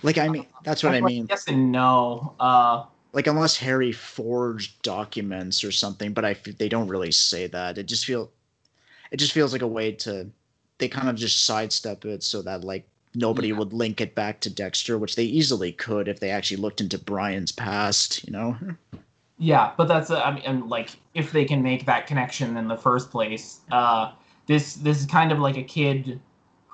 Like I mean that's what I Well, mean. Yes and no. Uh, like unless Harry forged documents or something, but I they don't really say that. It just feel it just feels like a way to they kind of just sidestep it so that like nobody Yeah. would link it back to Dexter, which they easily could if they actually looked into Brian's past, you know. Yeah, but that's uh, I mean, like if they can make that connection in the first place, uh, this this is kind of like a kid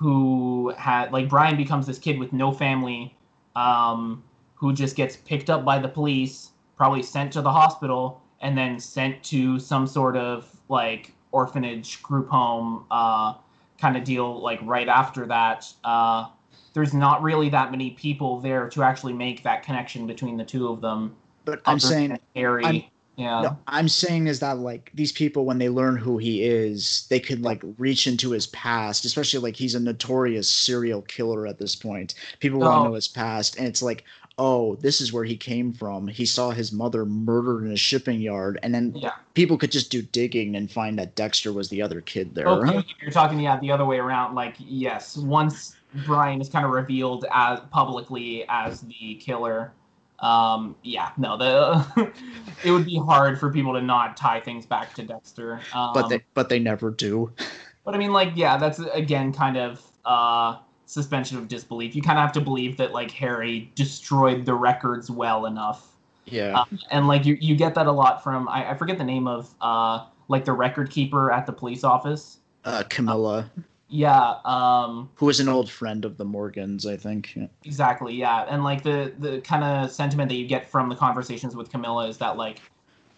who had like Brian becomes this kid with no family, um, who just gets picked up by the police, probably sent to the hospital, and then sent to some sort of like orphanage group home uh, kind of deal. Like right after that, uh, there's not really that many people there to actually make that connection between the two of them. But I'm saying Harry. I'm- yeah. no, I'm saying is that like these people when they learn who he is, they could like reach into his past, especially like he's a notorious serial killer at this point. People want Oh. to know his past, and it's like, oh, this is where he came from. He saw his mother murdered in a shipping yard, and then Yeah. people could just do digging and find that Dexter was the other kid there. Okay, you're talking yeah the other way around. Like yes, once Brian is kind of revealed as publicly as the killer, um, yeah, no, the it would be hard for people to not tie things back to Dexter. Um, But they but they never do. but I mean, like, yeah, that's again kind of uh, suspension of disbelief. You kind of have to believe that like Harry destroyed the records well enough. Yeah. Um, and like you, you get that a lot from I, I forget the name of uh, like the record keeper at the police office. Uh, Camilla, Yeah, um, who was an old friend of the Morgans, I think. Yeah. exactly. Yeah, and like the the kind of sentiment that you get from the conversations with Camilla is that like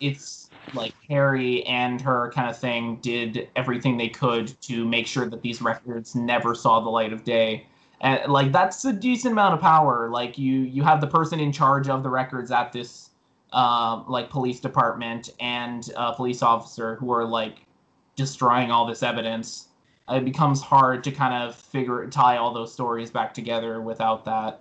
it's like Harry and her kind of thing did everything they could to make sure that these records never saw the light of day. And like that's a decent amount of power. Like you you have the person in charge of the records at this um, like police department and a police officer who are like destroying all this evidence. It becomes hard to kind of figure tie all those stories back together without that.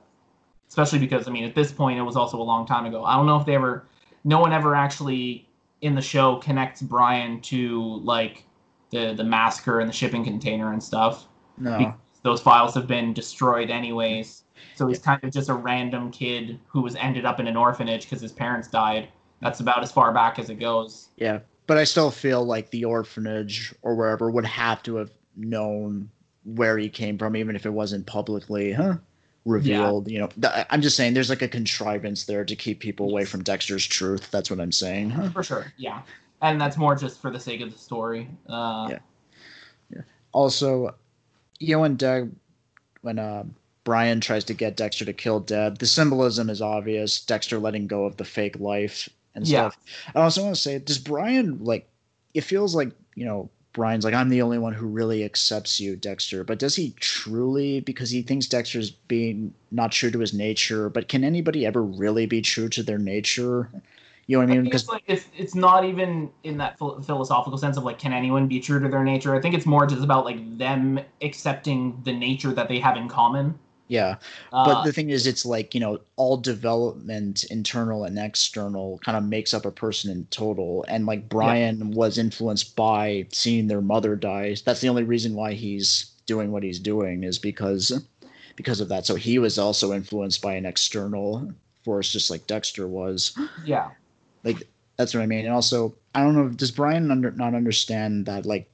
Especially because I mean at this point it was also a long time ago. I don't know if they ever no one ever actually in the show connects Brian to like the the massacre and the shipping container and stuff. No. Those files have been destroyed anyways. So he's kind of just a random kid who was ended up in an orphanage because his parents died. That's about as far back as it goes. Yeah, but I still feel like the orphanage or wherever would have to have known where he came from, even if it wasn't publicly huh, revealed. You know, th- I'm just saying there's like a contrivance there to keep people away from Dexter's truth. That's what I'm saying. Huh? For sure, yeah. And that's more just for the sake of the story. Uh, Yeah. Also, you know, when Doug, when uh, Brian tries to get Dexter to kill Deb, the symbolism is obvious. Dexter letting go of the fake life and Yeah. stuff. I also want to say, does Brian like? It feels like you know Brian's like I'm the only one who really accepts you, Dexter. But does he truly? Because he thinks Dexter's being not true to his nature. But can anybody ever really be true to their nature? You know what I mean? it's Because like it's it's not even in that phil- philosophical sense of like can anyone be true to their nature. I think it's more just about like them accepting the nature that they have in common. Yeah, Uh, but the thing is it's like you know all development internal and external kind of makes up a person in total. And like brian was influenced by seeing their mother die. That's the only reason why he's doing what he's doing is because because of that. So he was also influenced by an external force just like dexter was. Yeah, like that's what i mean. And also i don't know does brian under, not understand that like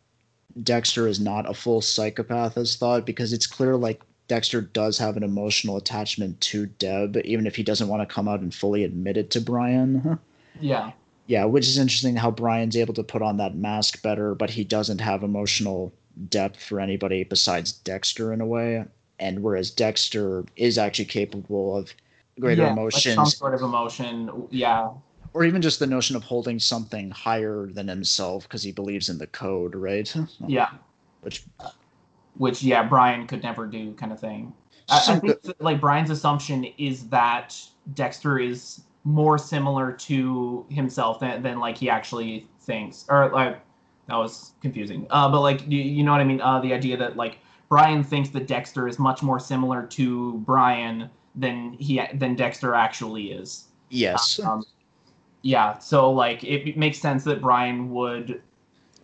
dexter is not a full psychopath as thought? Because it's clear like dexter does have an emotional attachment to deb even if he doesn't want to come out and fully admit it to brian yeah, yeah which is interesting how brian's able to put on that mask better but he doesn't have emotional depth for anybody besides dexter in a way and whereas dexter is actually capable of greater yeah, like emotions some sort of emotion. Yeah, or even just the notion of holding something higher than himself because he believes in the code, right? yeah. Which Which yeah, Brian could never do, kind of thing. I, I think that, like Brian's assumption is that Dexter is more similar to himself than, than like he actually thinks, or like that was confusing. Uh, but like you, you know what I mean? Uh, the idea that like Brian thinks that Dexter is much more similar to Brian than he than Dexter actually is. yes, Um, yeah, so like it makes sense that Brian would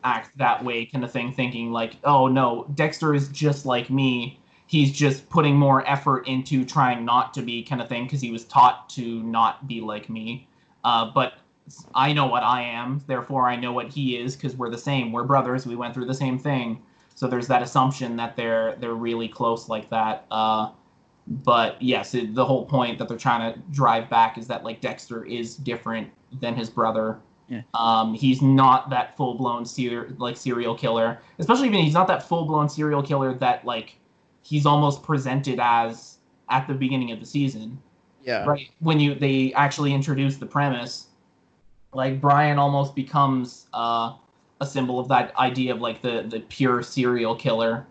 act that way, kind of thing, thinking like, oh no, Dexter is just like me. He's just putting more effort into trying not to be, kind of thing, because he was taught to not be like me. Uh, but I know what I am, therefore I know what he is, because we're the same. We're brothers. We went through the same thing. So there's that assumption that they're they're really close like that. Uh, but yes, it, the whole point that they're trying to drive back is that like Dexter is different than his brother. Yeah. Um, he's not that full blown ser- like serial killer, especially even he's not that full blown serial killer that like he's almost presented as at the beginning of the season. yeah, Right when you they actually introduce the premise, like Brian almost becomes uh, a symbol of that idea of like the the pure serial killer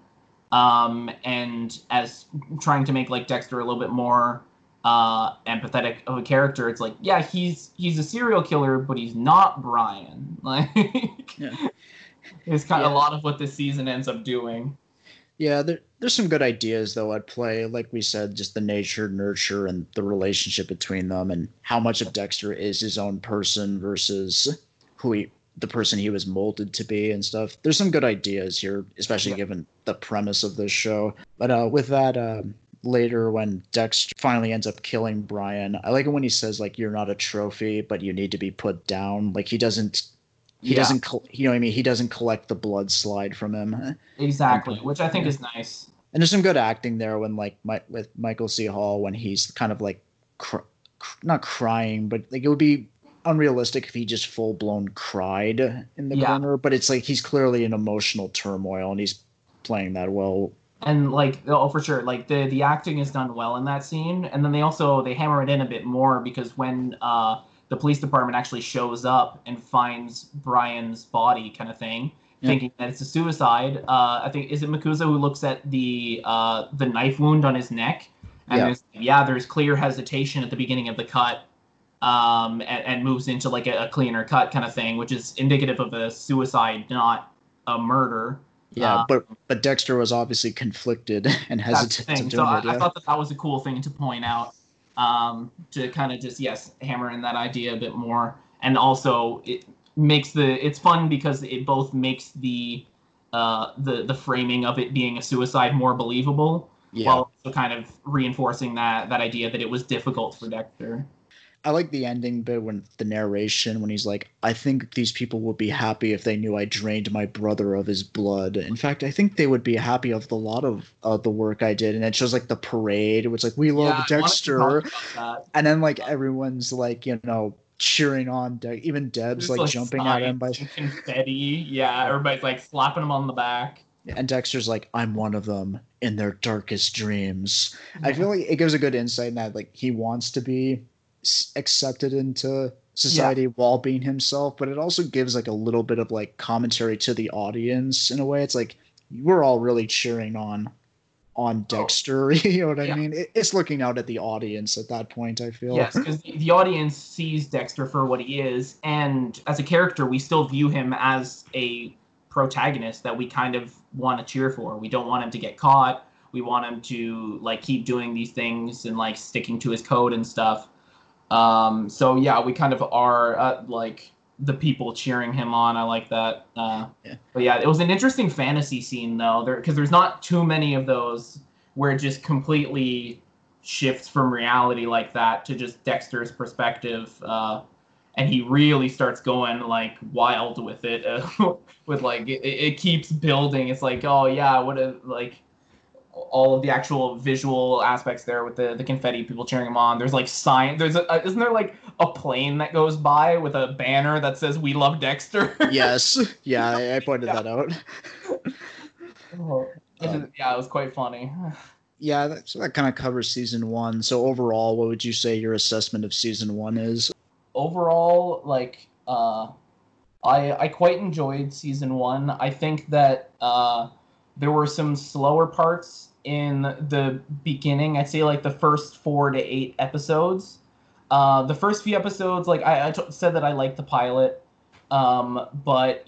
um, and as trying to make like Dexter a little bit more uh, empathetic of a character, it's like, yeah, he's he's a serial killer, but he's not Brian. Like, Yeah. it's kind of Yeah. a lot of what this season ends up doing. yeah. There, there's some good ideas though at play. Like we said, just the nature, nurture, and the relationship between them, and how much of Dexter is his own person versus who he, the person he was molded to be, and stuff. There's some good ideas here, especially Yeah. given the premise of this show. But uh, with that, um, later when Dexter finally ends up killing Brian, I like it when he says like, "You're not a trophy, but you need to be put down." Like he doesn't. He Yeah. doesn't, you know what I mean? He doesn't collect the blood slide from him. Exactly, Okay. which I think Yeah. is nice. And there's some good acting there when like my, with Michael C. Hall when he's kind of like cr- cr- not crying, but like it would be unrealistic if he just full blown cried in the Yeah. corner. But it's like he's clearly in emotional turmoil and he's playing that well. And like oh for sure like the the acting is done well in that scene and then they also they hammer it in a bit more because when uh the police department actually shows up and finds brian's body kind of thing Yeah. thinking that it's a suicide uh i think is it Masuka who looks at the uh the knife wound on his neck and Yeah. there's yeah there's clear hesitation at the beginning of the cut um and, and moves into like a, a cleaner cut kind of thing which is indicative of a suicide not a murder Yeah, Uh, but but Dexter was obviously conflicted and hesitant to do So I, it. I Yeah. thought that that was a cool thing to point out um, to kind of just yes hammer in that idea a bit more, and also it makes the it's fun because it both makes the uh, the the framing of it being a suicide more believable, yeah. while also kind of reinforcing that that idea that it was difficult for Dexter. I like the ending bit when the narration when he's like, "I think these people would be happy if they knew I drained my brother of his blood. In fact, I think they would be happy of the lot of uh, the work I did." And it shows like the parade, which like we love Yeah, Dexter, talk about that. and then like everyone's like you know cheering on De- even Deb's There's, like, jumping at him by confetti. Yeah, everybody's like slapping him on the back. and Dexter's like, I'm one of them in their darkest dreams. I feel like it gives a good insight in that like he wants to be accepted into society while being himself, but it also gives like a little bit of like commentary to the audience in a way. It's like we're all really cheering on on oh. Dexter. you know what I Yeah. mean? It, it's looking out at the audience at that point. I feel. Yes, because the, the audience sees Dexter for what he is, and as a character, we still view him as a protagonist that we kind of want to cheer for. We don't want him to get caught. We want him to like keep doing these things and like sticking to his code and stuff. Um, so yeah, we kind of are uh, like the people cheering him on. I like that. Uh, Yeah. But yeah, it was an interesting fantasy scene though, there because there's not too many of those where it just completely shifts from reality like that to just Dexter's perspective. Uh, and he really starts going like wild with it, uh, with like it, it keeps building. It's like, oh yeah, what a like all of the actual visual aspects there with the, the confetti, people cheering him on. There's like sign. There's a, isn't there like a plane that goes by with a banner that says "We love Dexter"? yes. Yeah, I, I pointed Yeah. that out. Oh, yeah, it was quite funny. Yeah, that, so that kind of covers season one. So overall, what would you say your assessment of season one is? overall, like uh, I I quite enjoyed season one. I think that uh, there were some slower parts in the beginning. I'd say like the first four to eight episodes. Uh, the first few episodes, like I, I t- said that I liked the pilot, um, but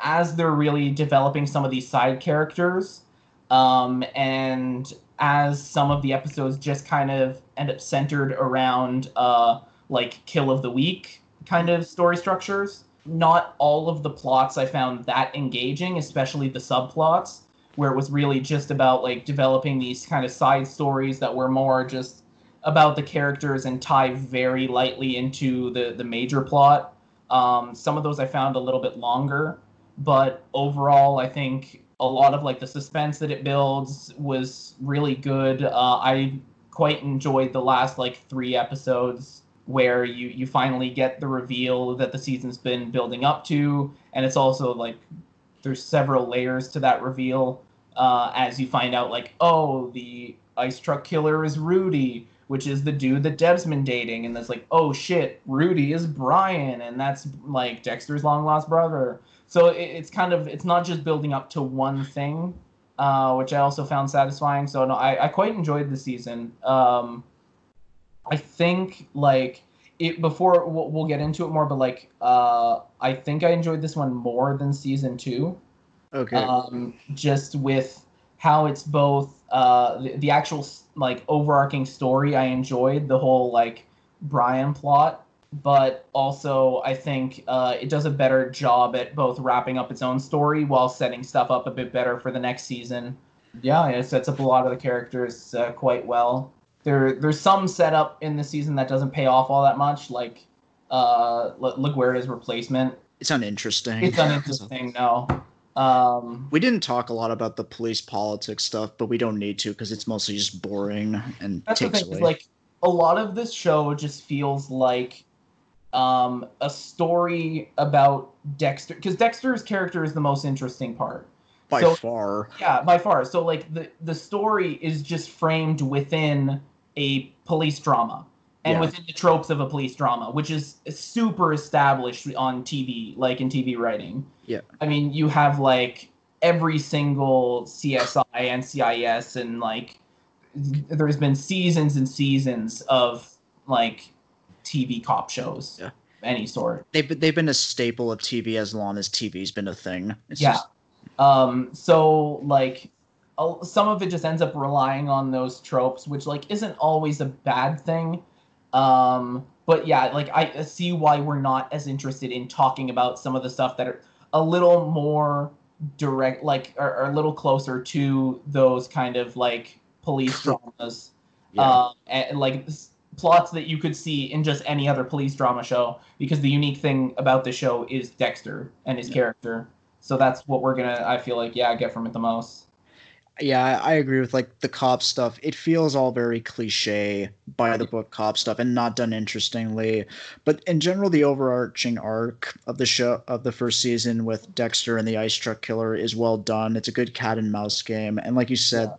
as they're really developing some of these side characters, um, and as some of the episodes just kind of end up centered around uh, like kill of the week kind of story structures. Not all of the plots I found that engaging, especially the subplots, where it was really just about like developing these kind of side stories that were more just about the characters and tie very lightly into the the major plot. Um, some of those I found a little bit longer, but overall, I think a lot of like the suspense that it builds was really good. Uh, I quite enjoyed the last like three episodes where you you finally get the reveal that the season's been building up to, and it's also like there's several layers to that reveal uh, as you find out like oh the ice truck killer is Rudy, which is the dude that Deb's been dating, and that's like oh shit Rudy is Brian, and that's like Dexter's long lost brother. So it, it's kind of it's not just building up to one thing, uh, which I also found satisfying. So no, I, I quite enjoyed the season. Um, I think like it before we'll, we'll get into it more, but like uh, I think I enjoyed this one more than season two. Okay. Um, just with how it's both uh, the, the actual like overarching story. I enjoyed the whole like Brian plot, but also I think uh, it does a better job at both wrapping up its own story while setting stuff up a bit better for the next season. Yeah, it sets up a lot of the characters uh, quite well. There, there's some setup in the season that doesn't pay off all that much, like uh, L- LaGuerta's replacement. it's uninteresting. It's uninteresting, no. Um, We didn't talk a lot about the police politics stuff, but we don't need to because it's mostly just boring and That's the takes thing. away. Like a lot of this show just feels like um, a story about Dexter, because Dexter's character is the most interesting part. by so- far. Yeah, by far. So like the the story is just framed within a police drama and Yeah. within the tropes of a police drama, which is super established on TV, like in TV writing. Yeah. I mean, you have like every single CSI, NCIS, and like there's been seasons and seasons of like TV cop shows, Yeah. any sort. They've been, they've been a staple of TV as long as TV's been a thing. It's Yeah. just- Um, so like some of it just ends up relying on those tropes, which like isn't always a bad thing. Um, but yeah, like I see why we're not as interested in talking about some of the stuff that are a little more direct, like are, a little closer to those kind of like police dramas. yeah. Um, and like plots that you could see in just any other police drama show because the unique thing about the show is Dexter and his character. So that's what we're gonna I feel like yeah get from it the most. Yeah, I agree with like the cop stuff. It feels all very cliche by the book cop stuff and not done interestingly. But in general, the overarching arc of the show of the first season with Dexter and the ice truck killer is well done. It's a good cat and mouse game. And like you said,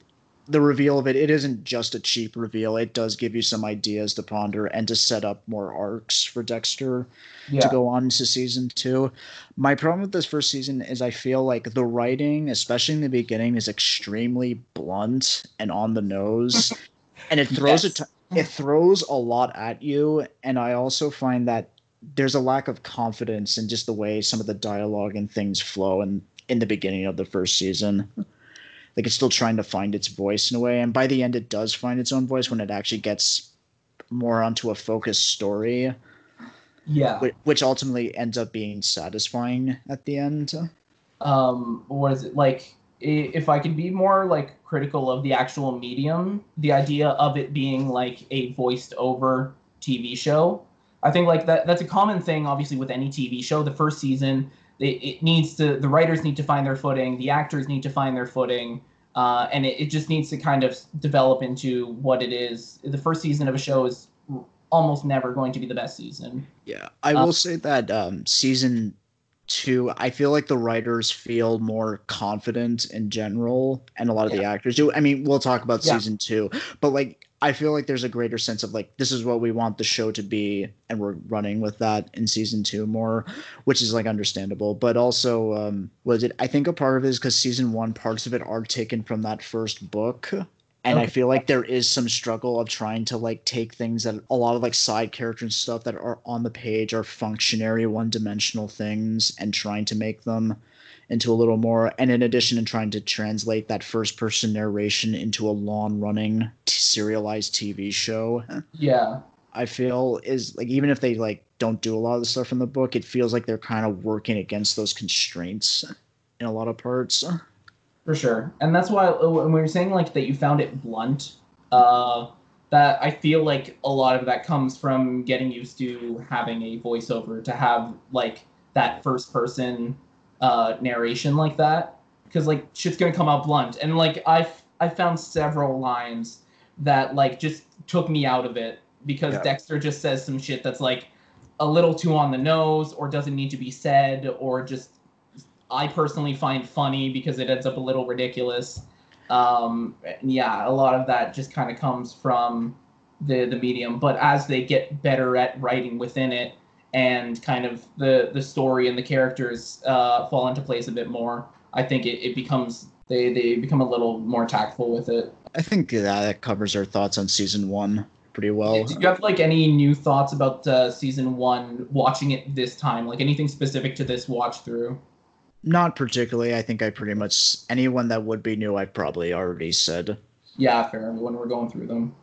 the reveal of it, it isn't just a cheap reveal. It does give you some ideas to ponder and to set up more arcs for Dexter Yeah. to go on to season two. My problem with this first season is I feel like the writing, especially in the beginning, is extremely blunt and on the nose, and it throws Yes. it. It throws a lot at you, and I also find that there's a lack of confidence in just the way some of the dialogue and things flow and in the beginning of the first season. Like it's still trying to find its voice in a way, and by the end, it does find its own voice when it actually gets more onto a focused story Yeah. which, which ultimately ends up being satisfying at the end. um what is it like if i could be more like critical of the actual medium the idea of it being like a voiced over tv show i think like that that's a common thing obviously with any tv show the first season it, it needs to the writers need to find their footing the actors need to find their footing uh, and it, it just needs to kind of develop into what it is the first season of a show is almost never going to be the best season Yeah, I Uh, will say that um, season two, I feel like the writers feel more confident in general, and a lot of the actors do. I mean, we'll talk about Yeah. season two, but like, I feel like there's a greater sense of like, this is what we want the show to be, and we're running with that in season two more, which is like understandable. But also, um, was it? I think a part of it is because season one, parts of it are taken from that first book. And I feel like there is some struggle of trying to like take things that a lot of like side character and stuff that are on the page are functionary one dimensional things and trying to make them into a little more. And in addition to trying to translate that first person narration into a long running t- serialized TV show yeah. I feel is like even if they like don't do a lot of the stuff in the book it feels like they're kind of working against those constraints in a lot of parts. For sure, and that's why uh, when we were saying like that you found it blunt, uh, that I feel like a lot of that comes from getting used to having a voiceover to have like that first person uh, narration like that, because like shit's gonna come out blunt, and like I I found several lines that like just took me out of it because Yeah. Dexter just says some shit that's like a little too on the nose or doesn't need to be said or just I personally find funny because it ends up a little ridiculous. Um, yeah, a lot of that just kind of comes from the the medium. But as they get better at writing within it, and kind of the the story and the characters uh, fall into place a bit more, I think it, it becomes they they become a little more tactful with it. I think that, that covers our thoughts on season one pretty well Did you have like any new thoughts about uh, season one watching it this time? Like anything specific to this watch through? Not particularly. I think I pretty much anyone that would be new, I probably already said. Yeah, fair. When we're going through them.